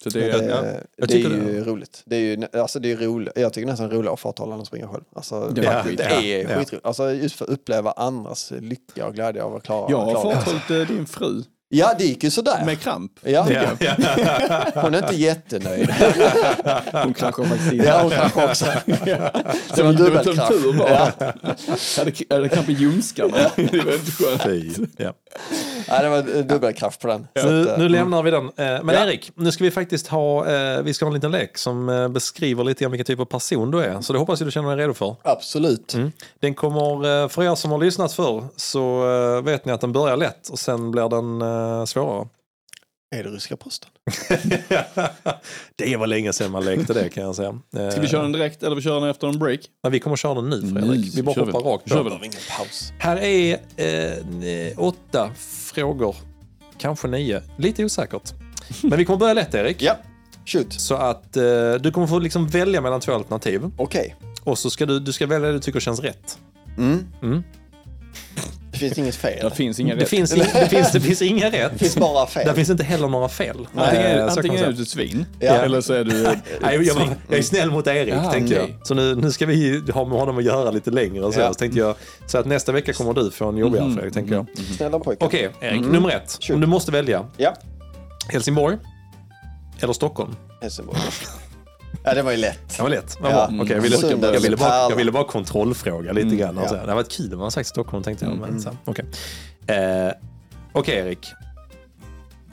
Ja.
Så det,
Det,
ja.
det är
tycker
ju roligt. Det är ju, alltså det är roligt. Jag tycker nästan roligare att farthålla än att springa själv. Alltså,
Det
det, är,
skit.
det
Ja,
är
ja.
skitroligt. Alltså just för att uppleva andras lycka och glädje av att klara,
Jag har
det.
farthållit eh, din fru
Ja, det gick ju sådär.
med kramp.
Ja,
Ja, (laughs)
hon är inte jättenöjd. (laughs)
Hon kraschade faktiskt in.
Ja, hon kanske också. (laughs)
Det var
dubbelkrasch.
som tur var.
Ja.
Hade, hade kramp i ljumskarna. Det var inte skönt.
Ja.
Nej, det var dubbelkraft på den. Så
Nu,
att, eh,
nu lämnar vi den. Eh, Men
Ja.
Erik, nu ska vi faktiskt ha, eh, vi ska ha en liten lek som beskriver lite grann vilken typ av person du är. Så det hoppas jag du känner dig redo för.
Absolut.
Mm. Den kommer, för er som har lyssnat förr, så vet ni att den börjar lätt och sen blir den eh, svårare.
Är det ryska posten? (laughs)
det var länge sedan man lekte det kan jag säga. Eh,
Ska vi köra den direkt eller vi kör den efter en break?
Men vi kommer köra den nu
Nu
Fredrik. Vi bara
kör vi.
hoppar rakt
Kör
på.
paus.
Här är eh, åtta frågor, kanske nio. Lite osäkert. Men vi kommer börja lätt Erik. (laughs)
Ja, Shoot.
Så att eh, du kommer få liksom välja mellan två alternativ.
Okej.
Och så ska du, du ska välja det du tycker känns rätt.
Det finns inget fel.
Det finns inga
Det
rätt.
finns, ing, det, finns, det finns inga rätt.
Det finns bara fel.
finns inte heller några fel.
Antingen,
Eh,
är,
man
antingen är du ett svin,
Ja.
eller så är du (laughs)
Nej, jag,
svin.
jag är snäll mot Erik,
Ja,
tänkte jag. Så nu, nu ska vi ha med honom att göra lite längre. Så,
Ja.
så tänkte jag så att nästa vecka kommer du få en jobbigare
Mhm,
Fredrik, tänker jag.
Snälla pojkar.
Okej, Erik. Nummer ett.
Shoot.
Om du måste välja.
Ja.
Helsingborg eller Stockholm?
Helsingborg. (laughs) Ja, det var ju lätt.
Det var lätt.
Ja.
Okej, jag, ville, jag, ville bara, jag ville bara kontrollfråga lite grann. Och
ja.
Det hade varit kul om man sagt Stockholm, tänkte jag. Men, så, här, okej, eh, Okej, Erik.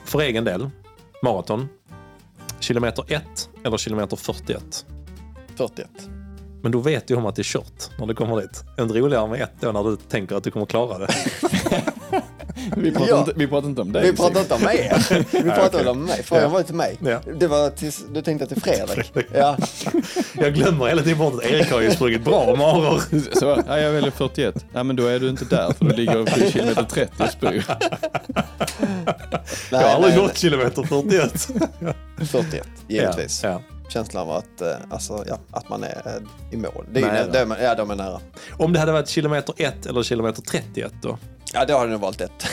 För egen del, maraton. Kilometer 1 eller kilometer 41?
41.
Men då vet du om att det är kört när du kommer dit. Är det inte roligare med ett då när du tänker att du kommer klara det? (laughs)
Vi pratar,
Ja.
inte, vi pratar inte om dig.
Vi pratar inte om mig. (laughs) Vi pratar
okej.
om mig. Frågan var ju till mig.
Ja.
Det var till, du tänkte till Fredrik. Ja. (laughs)
Jag glömmer hela tiden bort att Erik har ju sprungit bra maror. (laughs)
Så, ja, jag väljer 41. Ja, men då är du inte där för du ligger på kilometer 30 och spyr.
Jag har aldrig
nej,
gått kilometer 41.
nej. 41, givetvis.
Ja, ja.
Känslan av att, eh, alltså, ja, att man är eh, i mål. Det är ju,
Nära.
det, är- ja, de är nära.
Om det hade varit kilometer 1 eller kilometer 31 då?
Ja, då har jag nog valt ett. (laughs)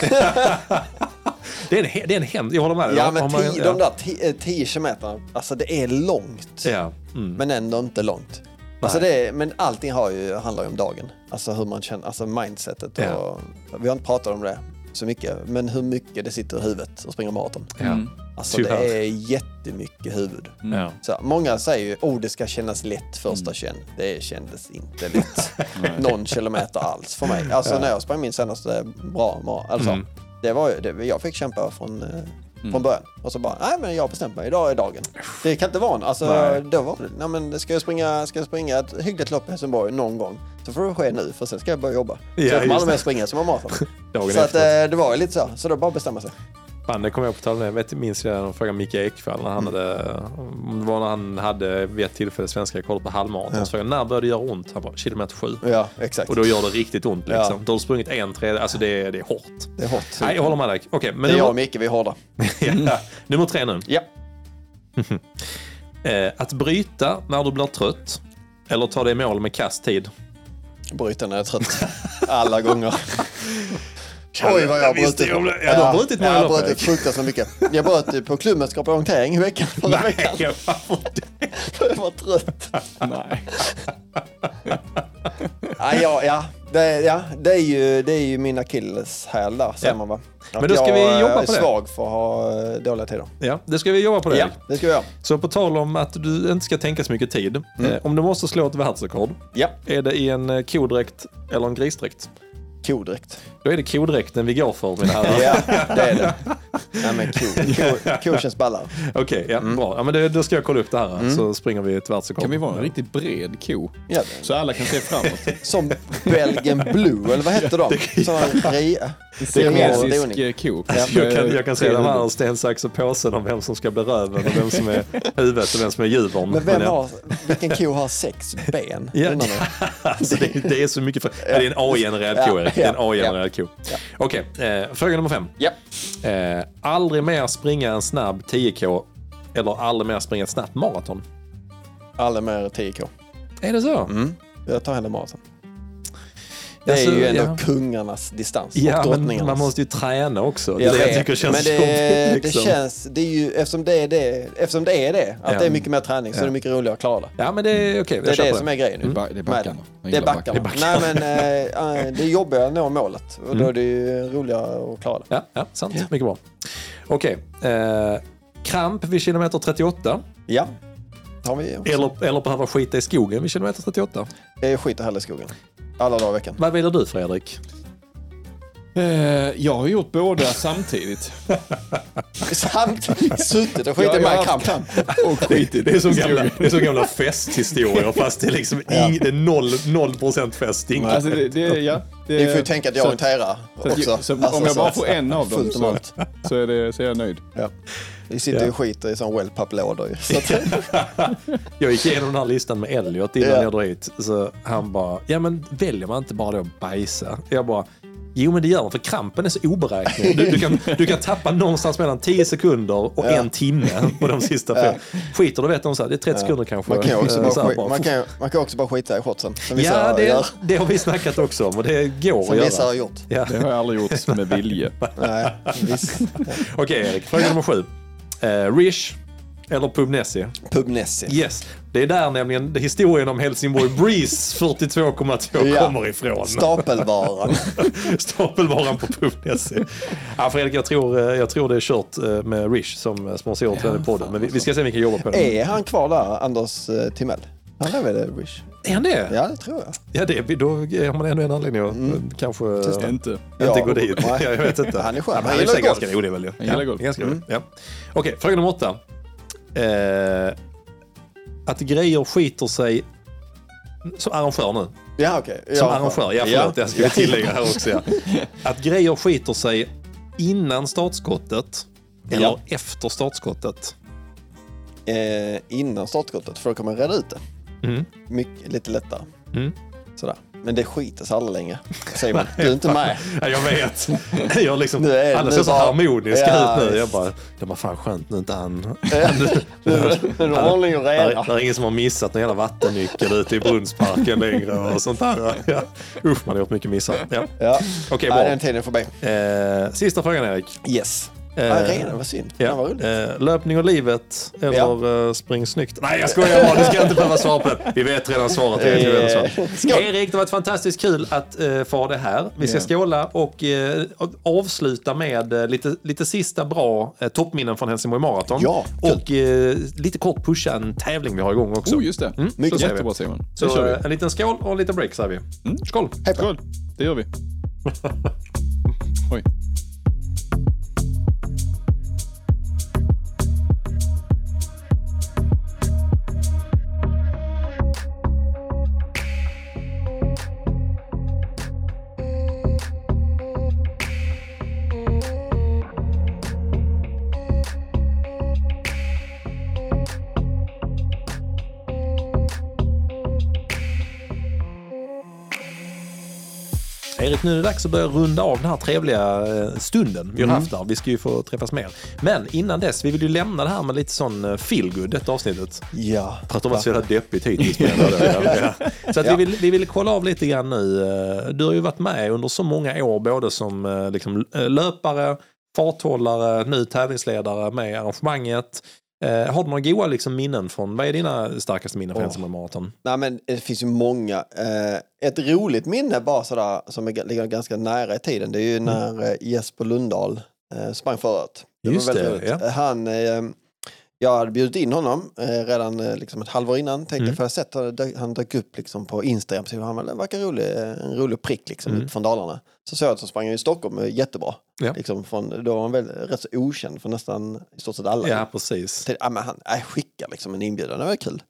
Det är en, det är en hemsk, jag håller med dig.
Ja, men tio, de där ti- eh, 10 kilometerna, alltså det är långt.
Ja. Mm.
Men ändå inte långt. Alltså det är, men allting har ju, handlar ju om dagen. Alltså hur man känner, alltså mindsetet. Och,
Ja.
Vi har inte pratat om det så mycket, men hur mycket det sitter i huvudet att springa maraton.
Ja.
Alltså
Tyvärr.
det är jättemycket huvud.
Ja.
Så, många säger ju oh det ska kännas lätt första känn. Det kändes inte lätt. (laughs) Någon kilometer alls för mig. Alltså när jag sprang min senaste bra mara, alltså,
Mm.
det var ju, det, jag fick kämpa från, eh, från början. Och så bara, nej men jag har bestämt mig, idag är dagen. Det kan inte vara en, alltså
Nej.
då var det, nej men ska jag springa, ska jag springa ett hyggligt lopp i Helsingborg någon gång så får det ske nu för sen ska jag börja jobba.
Ja,
så jag kommer aldrig mer springa som en maraton. (laughs) Så att, eh, det var ju lite så, så då bara bestämma sig.
Fan, det kommer jag på tal om. Jag minns jag de frågade Micke Ekvall när han hade, om det var när han hade vid ett tillfälle svenska rekordet på halvmaraton.
Ja.
Så frågade när började det göra ont? Han bara, kilometer sju.
Ja, exakt.
Och då gör det riktigt ont liksom.
Ja.
Då har du sprungit en tredje, alltså det, är- det är hårt.
Det är hårt.
Nej, jag håller med dig. Okej, men
det är jag och Micke, vi är hårda. (laughs)
ja, nummer tre nu.
Ja. (laughs)
Eh, att bryta när du blir trött. Eller ta dig i mål med kast tid.
Bryta när jag är trött. Alla gånger. (laughs) Oj vad jag har
Jag
brutit.
Ja, du har brutit många
Jag har brutit fruktansvärt mycket. Jag bröt på klubbmästerskap i orientering i veckan. Förra veckan.
Nej, varför det?
För jag var trött.
Nej.
Ja, ja, ja. Det, ja, det är ju, det är ju min akilleshäl där, säger
Ja.
man va? Att
Men då ska
jag
vi jobba
är
på det.
svag för att ha eh, dåliga tider.
Ja, det ska vi jobba på det.
Ja, det ska vi göra.
Så på tal om att du inte ska tänka så mycket tid.
Mm.
Eh, om du måste slå ett världsrekord,
Ja,
är det i en eh, kodräkt eller en grisdräkt?
kodräkt.
Då är det kodräkten vi går för mina herrar.
Ja, det är det. (laughs) Nej men ko, ko, ko känns ballare.
Okej, ja,
Mm.
bra. Ja, men det, då ska jag kolla upp det här så springer vi ett världsrekord.
Kan vi vara en riktigt bred ko?
Ja,
Så alla kan se framåt. (laughs)
som Belgian Blue, eller vad heter de? (laughs)
Siamesisk eh, ko.
Jag kan, jag kan se de här
Tre
sten, sax och påsen om vem som ska bli röven och vem som är huvudet och vem som är djurbarn.
Men vem
ja.
har, vilken ko har sex ben?
Ja, alltså det, det är så mycket för... Ja, det är en AI-genererad ko,
Ja,
Erik. Det är en
ja,
AI-genererad ko. Okej, eh, fråga nummer fem.
Ja.
Eh, aldrig mer springa en snabb 10K eller aldrig mer springa ett snabbt maraton.
Aldrig mer 10K.
Är det så?
Mm. Jag tar hellre maraton. Det
Alltså,
är ju ändå
ja.
kungarnas distans.
Ja,
och
men man måste ju träna också. Det
Jag
det jag tycker känns
men det,
jobbigt.
det
Liksom.
känns, det är ju, eftersom det är det, eftersom det är det, att
Ja.
det är mycket mer träning så
Ja.
är det mycket roligare att klara det.
Ja, men det är okej.
Det är det som är grejen nu.
Det är det backarna.
Det är backarna.
backarna.
Nej men eh, eh, det är jobbigare att nå målet och då är det ju roligare att klara det.
Ja, ja sant. Mycket bra. Okej. Eh, kramp vid kilometer 38.
Ja, det.
Eller, eller behöva skita i skogen vid kilometer 38.
Jag skiter hellre i skogen. Alla dagar i veckan.
Vad vill du Fredrik?
Eh, Jag har gjort båda (laughs) samtidigt. (laughs)
Samtidigt suttit och skitit mig
haft
kamp.
Och skitit
Det är som gamla, det är som gamla festhistorier fast det är liksom
Ja.
ing, det är noll, noll procent fest. Inget.
Alltså det, det, ja, det,
Ni får ju tänka att jag
så- så att-
också.
så
Alltså,
om jag
så
bara får en av dem så, så, är det, så är jag nöjd.
Ja. Vi sitter
Ja.
och skiter i sån wellpapp-lådor ju. Så att, (laughs)
Jag gick igenom den här listan med Elliot innan
Ja.
jag drog hit. Så han bara, ja men väljer man inte bara då bajsa? Jag bara, Jo men det gör den för krampen är så oberäknelig. Du, du, kan, du kan tappa någonstans mellan 10 sekunder och
Ja.
en timme på de sista fem. Skiter du vet de så här, det är 30 sekunder kanske.
Man kan, ju också bara,
här bara.
man, kan, man kan också bara skita i shotsen. Som vissa
Ja,
gör.
det, det har vi snackat också om och det går
Som
att
vissa har
göra.
gjort.
Ja.
Det har jag aldrig gjort med vilje. (laughs)
Okej Erik, fråga nummer sju. Eh, Rish eller Pubnessi?
Pubnessi.
Yes, det är där nämligen historien om Helsingborg Breeze (laughs) 42,2
Ja.
kommer ifrån.
Stapelvaran. (laughs)
Stapelvaran på Pubnessi. Ja, Fredrik, jag tror, eh, jag tror det är kört eh, med Rish som eh, sponsorat till den här podden. Men vi, vi ska se om vi kan jobba på det.
Är han kvar där, Anders Timell? Han är väl det, Rish?
Är han det?
Ja, det tror jag.
Ja, det, då har man ännu en anledning att eh, kanske eh,
Inte.
inte
Ja,
gå dit.
nej. (laughs)
jag vet inte.
Han är skön.
Ja,
Han
han är
gillar golf.
ganska rolig väl? ju.
Han gillar
ja,
golf.
Ganska rolig. Ja. Okej, fråga nummer åtta. Eh, att grejer skiter sig som arrangör nu.
Ja, okej.
Som
Ja,
arrangör, ja förlåt, jag skulle tillägga här också. Ja. (laughs) Att grejer skiter sig innan startskottet eller
Ja.
efter startskottet.
Eh, innan startskottet, för då kommer jag reda ut det.
Mm.
Mycket, lite lättare.
Mm.
Sådär. Men det skiter sig aldrig länge. Säger man. Du är inte med.
Ja, jag vet. Jag liksom,
Nu är-
alla ser så harmoniska
Ja,
ut nu. Jag bara, det var fan skönt nu inte han.
Nu är ordning och reda.
det är ingen som har missat någon jävla vattennyckel ute i Brunnsparken längre och sånt där. Ja. Usch, man har gjort mycket missar. Ja.
Ja.
Okej,
Nej,
bra.
den tiden är förbi.
Eh, sista frågan Erik.
Yes.
Eh,
Ja, redan, vad synd. Ja. Vad roligt.
Eh, löpning och livet eller
Ja.
eh, spring snyggt? Nej, jag skojar bara. Du ska inte behöva svara på det. Vi vet redan svaret. Vi vet redan svaret.
Skål.
Erik, det har varit fantastiskt kul att uh, få ha det här. Vi ska
Ja.
skåla och avsluta med lite, lite sista bra uh, toppminnen från Helsingborg Marathon.
Ja,
och lite kort pusha en tävling vi har igång också.
Oh, just det.
Mm,
mycket
så.
Jättebra Simon. Det
Så
vi.
en liten skål och en liten break säger vi. Skål!
Hej på er.
Skål. Det gör vi. (laughs) Oj.
Erik, nu är det dags att börja runda av den här trevliga eh, stunden vi har
Mm.
haft här. Vi ska ju få träffas mer. Men innan dess, vi vill ju lämna det här med lite sån eh, feelgood detta avsnittet.
Ja.
För att det var så deppigt hittills. (laughs) Så att
Ja.
vi, vill, vi vill kolla av lite grann nu. Eh, Du har ju varit med under så många år, både som liksom, löpare, farthållare, nu tävlingsledare med arrangemanget. Eh, har du några goa liksom, minnen från, vad är dina starkaste minnen från
Åh.
Helsingborg Marathon?
Nej, men det finns ju många. Eh, ett roligt minne bara sådär som ligger ganska nära i tiden. Det är ju när eh, Jesper Lundahl eh, sprang förut.
Just
väldigt
det,
roligt.
ja.
Han, eh, jag hade bjudit in honom eh, redan eh, liksom ett halvår innan. Tänkte,
Mm.
För jag sett att dö- han dök upp liksom på Instagram. Så han verkar rolig, en rolig prick liksom,
Mm.
från Dalarna. Så såg jag att han sprang i Stockholm eh, jättebra.
Ja.
Liksom från, då var han väl rätt så okänd för nästan i stort sett alla.
Ja, precis.
Tänkte, ja, men han äh, skickar liksom en inbjudan, det var kul.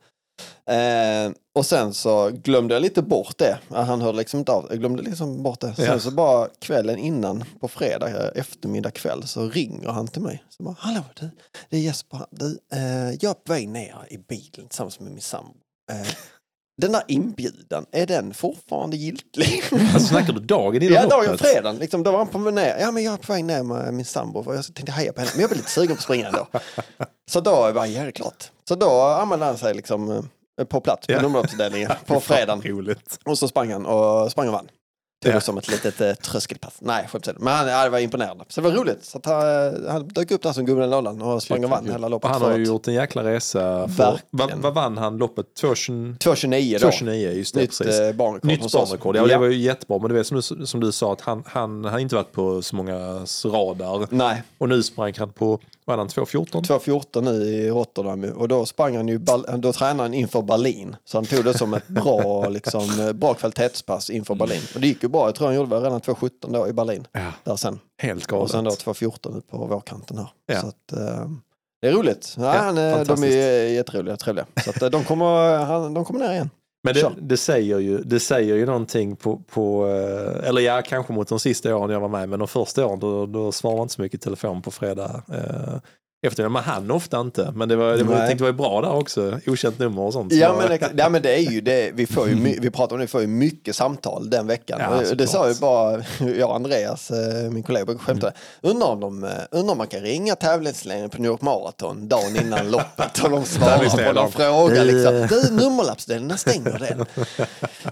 Eh, och sen så glömde jag lite bort det. Han hörde liksom inte av Jag glömde liksom bort det. Sen
Ja.
så bara kvällen innan, på fredag eh, eftermiddag kväll, så ringer han till mig. Så bara, hallå du, det är Jesper. Du, eh, jag är på väg ner i bilen tillsammans med min sambo. Eh, den där inbjudan, är den fortfarande giltig? (laughs)
Alltså snackar du dagen innan
Ja, dagen
loppet?
fredagen. Liksom, då var han på väg ner. Ja, men jag är på väg ner med min sambo. och Jag tänkte heja på henne. Men jag blir lite sugen på att springa ändå. (laughs) Så då var jag, ja det är klart. Så då anmälde han sig liksom eh, på plats på
Ja.
nummerloppsavdelningen på (laughs) fredagen. Och så sprang han och sprang och vann. Det var som ett litet eh, tröskelpass. Nej, skämt. Men han ja, det var imponerande. Så det var roligt. Så han, han dök upp där som gubben i lådan och sprang och vann hela loppet
han har ju gjort en jäkla resa. För, vad, vad vann han loppet? 2.29
2.29 då.
2.29, just det.
Nytt
precis.
eh, barnrekord.
Nytt banrekord. Ja, det var ju jättebra. Men du vet som du, som du sa att han, han har inte varit på så många radar.
Nej,
Och nu sprang han på, hade han, 2.14?
2.14 nu i Rotterdam och då sprang han ju, då tränade han inför Berlin. Så han tog det som ett bra, (laughs) liksom, bra kvalitetspass inför Berlin. Och det gick ju bra, jag tror han gjorde väl redan 2.17 då i Berlin.
Ja,
Där sen.
helt
Och
galet.
sen då 2.14 ut på vårkanten här.
Ja.
Så att, eh, det är roligt. Ja,
Ja,
han, eh, de är jätteroliga, trevliga. Så att, eh, de, kommer, (laughs) han, de kommer ner igen.
Men det, det, säger ju, det säger ju någonting på, på, eh, eller ja, kanske mot de sista åren jag var med, men de första åren då, då svarade man inte så mycket i telefon på fredag. Eftermiddag. Men han ofta inte. Men det var, det var, jag tänkte det var ju bra där också. Okänt nummer och sånt.
Ja men, det, ja men det är ju det, vi får ju, vi pratar om det, vi får ju mycket samtal den veckan.
Ja,
det sa ju bara, (laughs) jag och Andreas, eh, min kollega, brukar skämta. Undrar om, de, eh, undrar om man kan ringa tävlingsledningen på New York Marathon dagen innan loppet och de (laughs) svarar på någon fråga. Liksom. Du, nummerlappsdelen, när stänger den?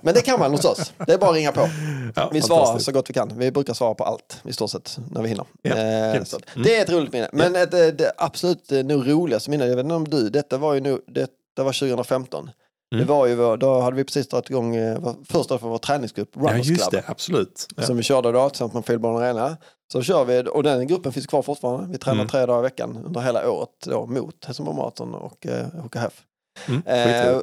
Men det kan man hos oss. Det är bara att ringa på.
Ja,
Vi svarar så gott vi kan. Vi brukar svara på allt i stort sett när vi hinner.
Ja,
Eh, att Det är ett roligt minne. Men ett, eh, det absolut eh, nog roligaste minne, jag vet inte om du, detta var ju nog, detta var 2015. Det
Mm.
var ju, vår- då hade vi precis dragit igång eh, första för vår träningsgrupp,
Ja,
Runners
just
Club.
det. Absolut. Ja.
Som vi körde då tillsammans med Filbarn Arena. Så kör vi, och den gruppen finns kvar fortfarande. Vi tränar
Mm.
tre dagar i veckan under hela året då, mot Helsingborg Marathon och eh, HKF.
Mm,
Eh,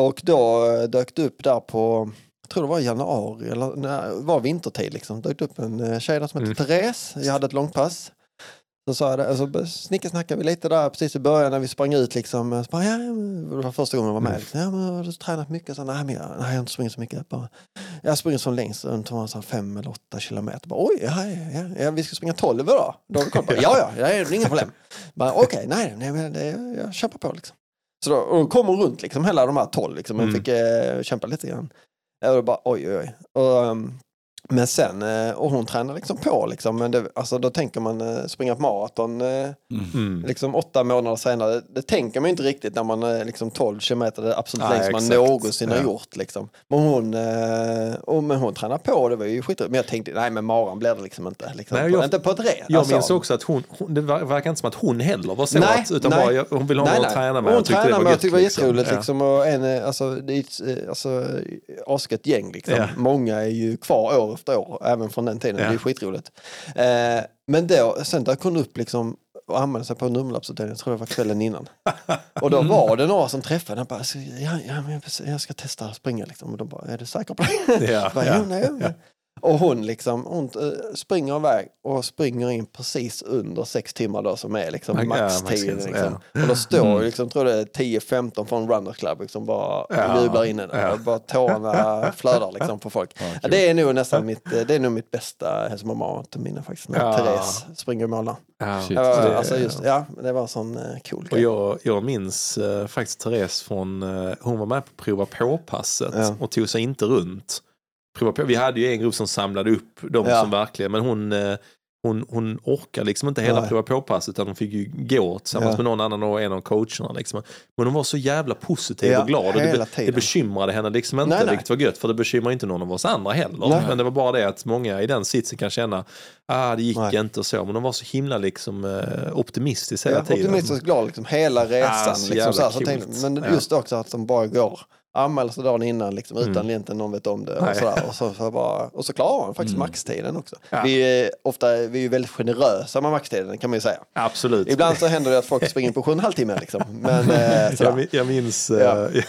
och då eh, dök det upp där på, jag tror det var i januari, eller när, det var vintertid liksom, dök det upp en tjej där som hette
Mm.
Therese, jag hade ett långpass. Så sa jag det, alltså, snickesnackade vi lite där precis i början när vi sprang ut liksom. Så bara, ja, det var första gången jag var med. Liksom. Ja, men har du tränat mycket? Så, nej, men jag, nej, jag har inte sprungit så mycket. Bara, jag springer som längst så fem eller åtta kilometer. Bara, Oj, ja, ja, ja, vi ska springa tolv då. då koll på. (laughs) ja, ja, det är inga problem. Okej, nej, nej, men det, jag kämpar på liksom. Så då, och de kom runt liksom hela de här tolv liksom. Man
Mm.
fick eh, kämpa lite grann. Då bara oj, oj, oj. Och, ehm, men sen, eh, och hon tränar liksom på liksom. Men det, alltså, då tänker man eh, springa ett maraton eh,
Mm.
liksom åtta månader senare. Det, tänker man ju inte riktigt när man är liksom 12 kilometer, det är absolut
Nej,
längst man någonsin har
Ja.
gjort. Liksom. Men, hon, och, men hon tränar på det var ju skitroligt. Men jag tänkte, nej men maran blir det liksom inte. Liksom,
Nej,
på,
jag-
inte på ett rep.
Jag
alltså.
minns också att hon, hon, det ver- verkar inte som att hon heller var så
Nej,
att, utan
nej.
bara jag- hon ville ha någon att träna med.
Hon tränar med
gött,
tyckte det var jätteroligt. Liksom, och en, alltså, det är alltså, asket gäng. Liksom. Många är ju kvar år efter år, även från den tiden.
Ja.
Det är skitroligt. Eh, men då, sen dök hon upp liksom, och anmälde sig på nummerlappsutdelningen, jag tror det var kvällen innan. (laughs) Och då var det några som träffade henne ja, ja, jag- ska testa att springa. Liksom. Och de bara, är du säker på det?
Ja, (laughs)
Bara,
ja,
"Jo, nej." Och hon liksom, hon eh, springer iväg och springer in precis under sex timmar då som är liksom
Ja,
maxtiden.
maxgränsen,
Liksom.
ja.
Och då står
Mm.
liksom, tror det är 10-15 från Runners Club liksom bara
Ja,
jublar in henne.
ja.
Och bara tårarna flödar liksom på folk. Ja, det är nog nästan mitt, eh, det är nog mitt bästa Marathon-minne faktiskt. När
Ja.
Therese springer i mål där.
Ja.
Shit.
Det-
alltså just, ja, det var en sån eh, cool
Och
grej.
jag, jag minns faktiskt Therese från, hon var med på prova på-passet
Ja.
och tog sig inte runt. Prova på. Vi hade ju en grupp som samlade upp de
Ja.
som verkligen, men hon, eh, hon, hon orkar liksom inte hela
Nej.
prova på-passet utan hon fick ju gå tillsammans
Ja.
med någon annan och en av coacherna. Liksom. Men hon var så jävla positiv
Ja,
och glad och det, be, det bekymrade henne liksom inte,
Nej, nej.
vilket var gött för det bekymrar inte någon av oss andra heller.
Nej.
Men det var bara det att många i den sitsen kan känna, ah det gick
Nej.
inte och så, men de var så himla liksom eh, optimistisk hela
Ja,
tiden.
optimistiskt glad liksom, hela resan.
så
liksom,
jävla
så här, så tänkte, men just också att de bara går. Anmäler sig dagen innan liksom, utan
Mm.
egentligen någon vet om det. Och, sådär, och, så, så bara, och så klarar man faktiskt
Mm.
maxtiden också.
Ja.
Vi, är, ofta, vi är väldigt generösa med maxtiden kan man ju säga.
Absolut.
Ibland så händer det att folk springer på sju och en halv timme. Liksom. Men, eh. (laughs)
Jag, min- jag minns,
Ja.
eh,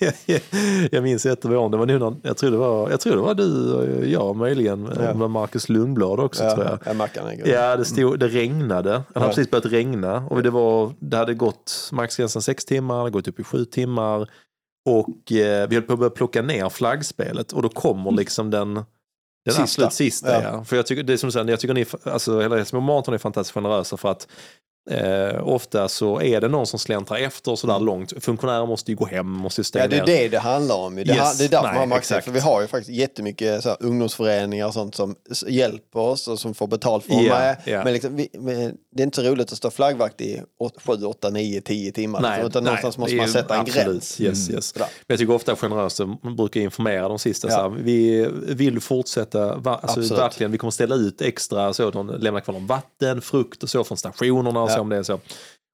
(laughs) jag minns jättebra, det var nu när, jag tror det var, jag tror det var du och jag möjligen,
Ja.
ja. med Marcus Lundblad också tror jag.
ja, ja, Mackan.
Ja, det, stod, det regnade. Det hade
Ja.
precis börjat regna. Och det, var, det hade gått maxgränsen sex timmar, det hade gått upp i sju timmar. Och eh, vi höll på att börja plocka ner flaggspelet. Och då kommer liksom den, den
Sista.
absolut sista.
Ja.
Ja. För jag tycker, det är som säger, jag tycker ni, alltså, hela Helsingborg Marathon är fantastiskt generösa för att Eh, ofta så är det någon som släntrar efter sådär långt. Funktionärer måste ju gå hem, måste ju stänga
Mm. Ja, det är det det handlar om. Det,
Yes.
ha- det är därför
Nej,
man
exakt.
För vi har ju faktiskt jättemycket så här, ungdomsföreningar och sånt som hjälper oss och som får betalt för med.
ja.
Men liksom, vi, men det är inte så roligt att stå flaggvakt i 7, 8, 9, 10 timmar. liksom, utan någonstans måste man sätta en
absolut,
gräns.
Yes,
Mm.
yes.
Sådär.
Men jag tycker ofta generöst, man brukar informera de sista.
Ja.
Så här, vi vill fortsätta, va, alltså, verkligen, vi kommer ställa ut extra, så, de lämnar kvar om vatten, frukt och så från stationerna och
Ja.
så om det är så.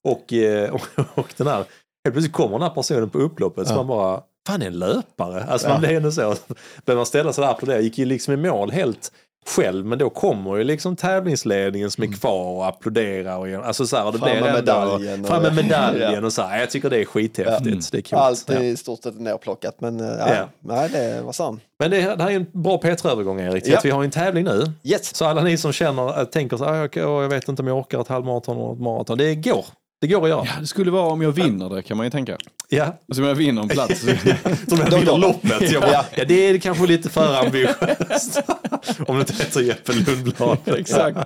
Och, eh, och, (laughs) och den här, helt plötsligt kommer den här personen på upploppet så
Ja.
man bara, fan är en löpare? Alltså man blir ändå så, börjar man ställa sig där och applådera, gick ju liksom i mål helt själv men då kommer ju liksom tävlingsledningen som är kvar och applåderar och alltså så här, och det
Fram med medaljen och-
fram med medaljen (laughs)
Ja.
och så här. Jag tycker det är skithäftigt. Det är.
Allt är i stort sett nerplockat. Men eh, ja,
Ja.
nej, det var sant.
Men det, det här är en bra P3-övergång Erik.
Ja.
Att vi har en tävling nu.
Yes.
Så alla ni som känner, äh, tänker så här, "Ah, jag, jag vet inte om jag orkar ett halvmaraton eller ett maraton. Det går. Det går att göra.
Ja, det skulle vara om jag vinner det kan man ju tänka.
Ja.
Alltså om jag vinner en plats. (laughs)
Som jag vinner loppet. Jag bara, ja, det är kanske lite för ambitiöst. (laughs) Om det inte heter Jeppe Lundblad. (laughs)
Exakt.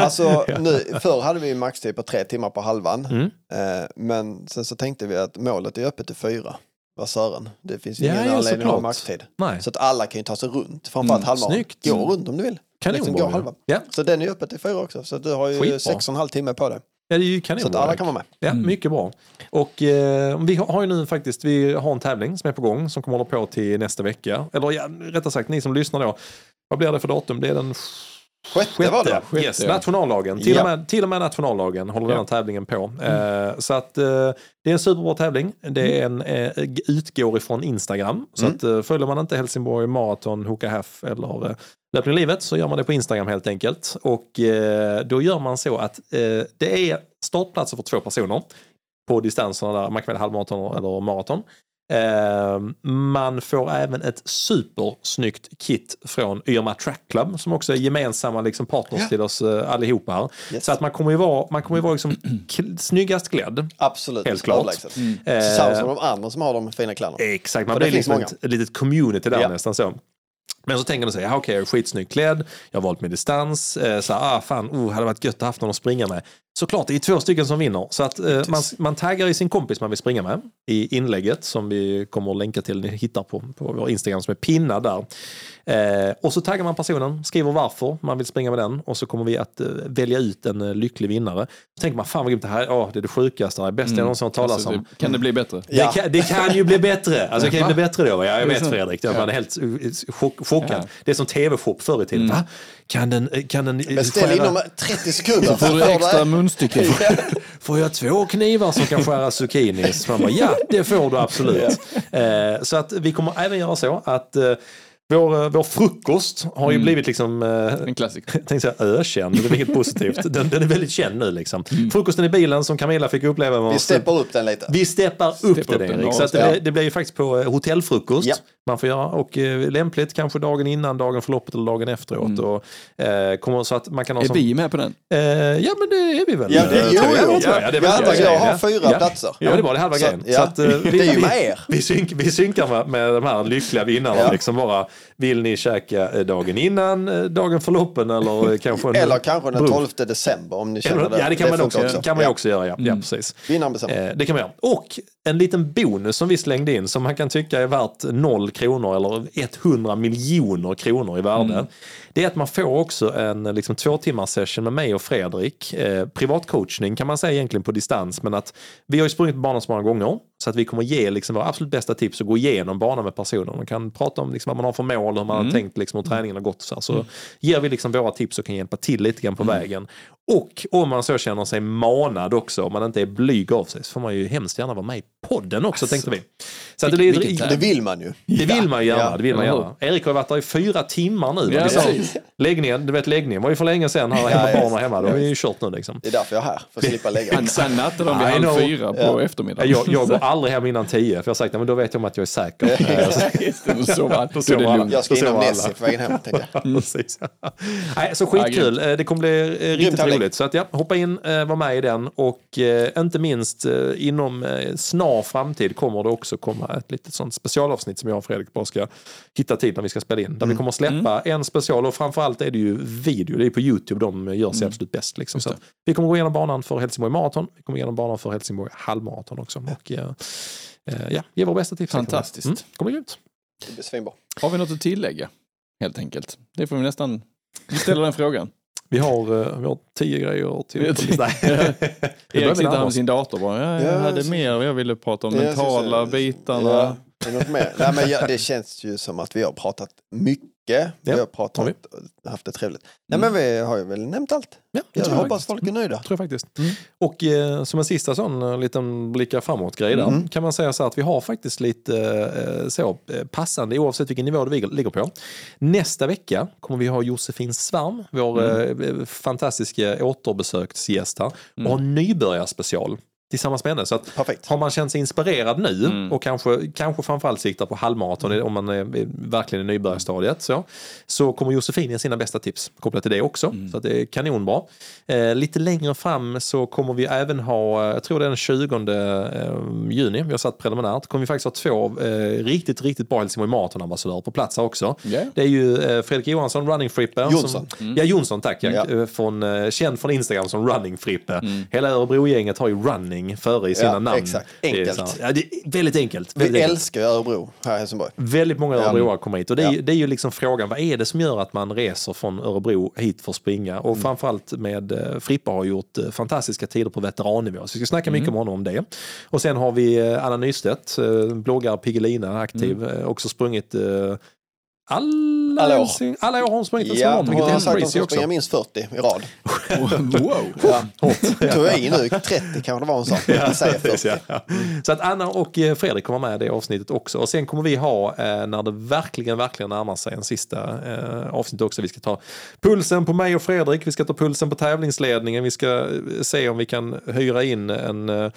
Alltså, nu, förr hade vi maxtid på tre timmar på halvan.
Mm.
Eh, men sen så tänkte vi att målet är öppet till fyra. Vad Sören? Det finns
Ja,
ingen
ja,
anledning att ha maxtid.
Nej.
Så att alla kan ju ta sig runt. Framförallt
Mm,
snyggt.
Gå runt om du vill.
Kanon
Liksom gå halva.
Ja.
Så den är öppet till fyra också. Så du har ju
Skitbra.
sex och en halv timme på det.
Ja, det är ju kanon.
Så att alla kan vara med.
Ja,
Mm.
mycket bra. Och eh, vi har har ju nu faktiskt, vi har en tävling som är på gång som kommer hålla på till nästa vecka. Eller ja, rättare sagt, ni som lyssnar då. Vad blir det för datum? Det är den
Sjätte var det.
Sjätte,
yes, nationaldagen. Till,
Ja.
och med, till och med nationaldagen håller
Ja.
denna tävlingen på. Eh, så att eh, det är en superbra tävling. Det är en, eh, utgår ifrån Instagram. Så
Mm.
att följer man inte Helsingborg Marathon, Hoka Haff eller Löpning livet så gör man det på Instagram helt enkelt. Och då gör man så att det är startplatser för två personer på distanserna där man kan välja halvmaraton eller maraton. Eh, man får även ett supersnyggt kit från Yrma Track Club som också är gemensamma liksom, partners
Ja.
till oss eh, allihopa här.
Yes.
Så att man kommer ju vara, man kommer ju vara liksom, (clears throat) snyggast klädd.
Absolut.
Helt klart.
Mm.
Eh,
Tillsammans med de andra som har de fina kläderna.
Exakt, man
För
blir liksom
många.
ett, ett litet community där
Ja.
nästan så. Men så tänker man sig, ja, okej, jag är skitsnyggt klädd, jag har valt min distans, eh, så här, ah, fan, oh, hade varit gött att haft någon att springa med. Såklart, det är två stycken som vinner. Så att eh, man, man taggar i sin kompis man vill springa med i inlägget som vi kommer att länka till, ni hittar på, på vår Instagram som är pinnad där. Eh, och så taggar man personen, skriver varför man vill springa med den och så kommer vi att eh, välja ut en eh, lycklig vinnare. Så tänker man, fan vad grymt, det här oh, det är det sjukaste, det bästa jag någonsin har talas
Alltså,
om.
det- Kan det bli bättre?
Ja.
Det, kan, det kan ju bli bättre. Alltså, det kan ju bli bättre då. Ja, jag vet? Fredrik. Jag var helt uh, chock, chockad.
Ja.
Det är som tv-shop förr i tiden. Va? Kan den, kan den
Beställ
skära-
inom 30 sekunder.
Får du extra munstycke? (laughs)
Får jag två knivar som kan skära zucchinis? Man bara, ja, det får du absolut. Eh, så att vi kommer även göra så att eh, vår, eh, vår frukost har ju blivit liksom eh,
En klassiker. (laughs)
jag säga ökänd, det är inget positivt. Den, den är väldigt känd nu liksom. Frukosten i bilen som Camilla fick uppleva.
Vi steppar upp den lite.
Vi steppar upp
Steppar
det
upp den,
Erik. Så att det, det blir ju faktiskt på hotellfrukost.
Ja.
Man får göra och eh, lämpligt kanske dagen innan, dagen för loppet eller dagen efteråt. Och, eh, kommer, så att man kan ha
Är
som,
vi med på den?
eh, ja men det är vi väl.
Ja, det,
Eh,
jo,
jag.
jo.
Ja, det är halva
alltså, jag
grejen,
har fyra
ja.
platser.
Ja, det var det halva
Så
grejen. Så att, eh, vi,
Det är ju
vi-
med er.
Vi, synk, vi synkar med, med de här lyckliga vinnarna.
Ja.
Liksom bara, vill ni käka eh, dagen innan, eh, dagen för loppen eller kanske en
Eller kanske den
brunch?
12 december om ni känner
Eller-
det.
Ja, det kan man
funkar
också, kan man också göra. Ja, ja precis.
Vinnaren bestämmer.
Eh, det kan man göra. Och en liten bonus som vi slängde in som man kan tycka är värt 0 kronor eller 100 miljoner kronor i värde. Det är att man får också en liksom, två timmars session med mig och Fredrik. Eh, privatcoachning kan man säga egentligen på distans men att vi har ju sprungit banan så många gånger så att vi kommer ge liksom, våra absolut bästa tips och gå igenom banan med personen. Man kan prata om liksom, vad man har för mål, hur man har tänkt, liksom, hur träningen har gått. Så, här. så ger vi liksom våra tips och kan hjälpa till lite grann på vägen. Och om man så känner sig manad också, om man inte är blyg av sig, så får man ju hemskt gärna vara med i podden också tänkte vi. Så att det,
Vilken
det,
vill man ju.
det vill man ju gärna.
Ja.
Det vill man gärna. Erik har varit där i fyra timmar nu.
Ja, precis.
läggningen, du vet läggningen var ju för länge sedan här hemma,
Ja,
barnen hemma. Då är ju kört nu liksom.
Det är därför jag är här, för att slippa lägga.
Han, han nattade dem vid halv fyra på
Ja.
eftermiddagen.
Jag, jag går (laughs) aldrig hem innan tio, för jag har sagt att då vet jag om att jag är säker. (laughs) (laughs)
Då sover han.
Då sover alla.
Jag ska
Då
in
sover
om
alla.
Nessie på vägen hem, (laughs) tänkte jag.
Precis. Nej, så skitkul. Eh, Det kommer bli eh, riktigt roligt. Så att, ja, hoppa in, eh, var med i den och eh, inte minst eh, inom eh, snar framtid kommer det också komma ett litet sånt specialavsnitt som jag och Fredrik bara ska hitta tid när vi ska spela in. Där vi kommer att släppa en special och framförallt är det ju video. Det är på Youtube de gör sig absolut bäst. Liksom. Så att vi kommer gå igenom banan för Helsingborg Marathon. Vi kommer gå igenom banan för Helsingborg halvmaraton också. Och, eh, ja, ge våra bästa tips.
Fantastiskt.
Mm, kommer grymt.
Det blir svinbra.
Har vi något att tillägga? Helt enkelt. Det får vi nästan... Vi ställer den frågan. (laughs)
Vi har, eh, vi har tio grejer till.
Vi har tio- (laughs)
Nej. (laughs) Det börjar
Erik sitter här med sin dator bara. Ja, jag
Ja,
hade
så-
mer jag ville prata om.
Ja,
Mentala bitarna.
Ja, är det något mer? Nej, men ja, det känns ju som att vi har pratat mycket. Vi
Ja,
har pratat
har
och haft det trevligt. Nej, men vi har ju väl nämnt allt.
Ja,
Jag
tror jag
hoppas
faktiskt.
folk är nöjda.
tror jag faktiskt. Och eh, som en sista sån eh, liten blicka framåt-grej där
Mm.
kan man säga så att vi har faktiskt lite eh, så eh, passande oavsett vilken nivå du ligger- på. Nästa vecka kommer vi ha Josefin Svärm, vår
Mm.
eh, fantastiska återbesöksgäst här, och ha en nybörjarspecial. Tillsammans med henne. Så att
Perfekt.
har man känt sig inspirerad nu
Mm.
och kanske, kanske framförallt siktar på halvmaraton om man är är verkligen i nybörjarstadiet så, så kommer Josefin ge sina bästa tips kopplat till det också.
Mm.
Så att det är kanonbra. Eh, lite längre fram så kommer vi även ha, eh, jag tror det är den 20 eh, juni, vi har satt preliminärt, kommer vi faktiskt ha två eh, riktigt, riktigt bra Helsingborg Marathon-ambassadörer på plats här också.
Ja.
Det är ju eh, Fredrik Johansson, Running Frippe.
Jonsson.
Som, Ja, Jonsson tack. Ja. Eh, Från, eh, känd från Instagram som Running Frippe. Hela Örebro-gänget har ju running före i sina
Ja,
namn.
exakt.
Det är
Enkelt.
så här- Ja, det är väldigt enkelt.
Vi
Väldigt enkelt.
älskar Örebro här i Helsingborg.
Väldigt många örebroare kommer hit och det är,
Ja.
ju- det är ju liksom frågan, vad är det som gör att man reser från Örebro hit för att springa? Och
Mm.
framförallt med eh, Frippa har gjort eh, fantastiska tider på veterannivå. Så vi ska snacka mycket med honom om det. Och sen har vi eh, Anna Nystedt, bloggare Piggelina, aktiv, eh, också sprungit alla,
Alla år.
alla år har hon sprungit
Ja,
Helsingborg,
hon
vilket
har
är
sagt
crazy också.
minst 40 i rad. (laughs)
wow.
Ja. (laughs) (laughs) Tog jag i nu, 30 kanske det var hon sa. Vi säger 40.
Precis, ja, ja. Så att Anna och eh, Fredrik kommer med i det avsnittet också. Och sen kommer vi ha, eh, när det verkligen, verkligen närmar sig en sista eh, avsnitt också, vi ska ta pulsen på mig och Fredrik, vi ska ta pulsen på tävlingsledningen, vi ska se om vi kan hyra in en, en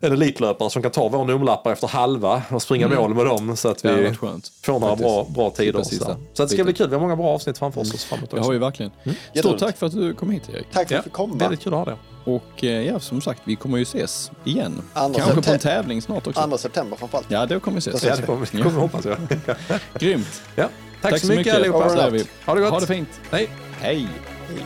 elitlöpare som kan ta våra nummerlappar efter halva och springa mål med dem så att vi
skönt.
får några bra, bra tider.
Precis
Så,
där.
så det ska bli kul, vi har många bra avsnitt framför oss framåt
Det
också.
har vi verkligen. Stort
Jätteroligt.
tack för att du kom hit Erik.
Tack för
Ja,
att du fick komma.
Väldigt kul att ha det.
Och eh, ja, som sagt, vi kommer ju ses igen.
Andra
Kanske på en tävling snart också.
2 september framförallt.
Ja, då kommer vi ses.
Ja, det kommer, det kommer vi hoppas jag.
Grymt.
Ja. Tack, så mycket, allihopa.
Så säger vi.
Ha det gott.
Ha det fint.
Hej.
Hej.
Hej.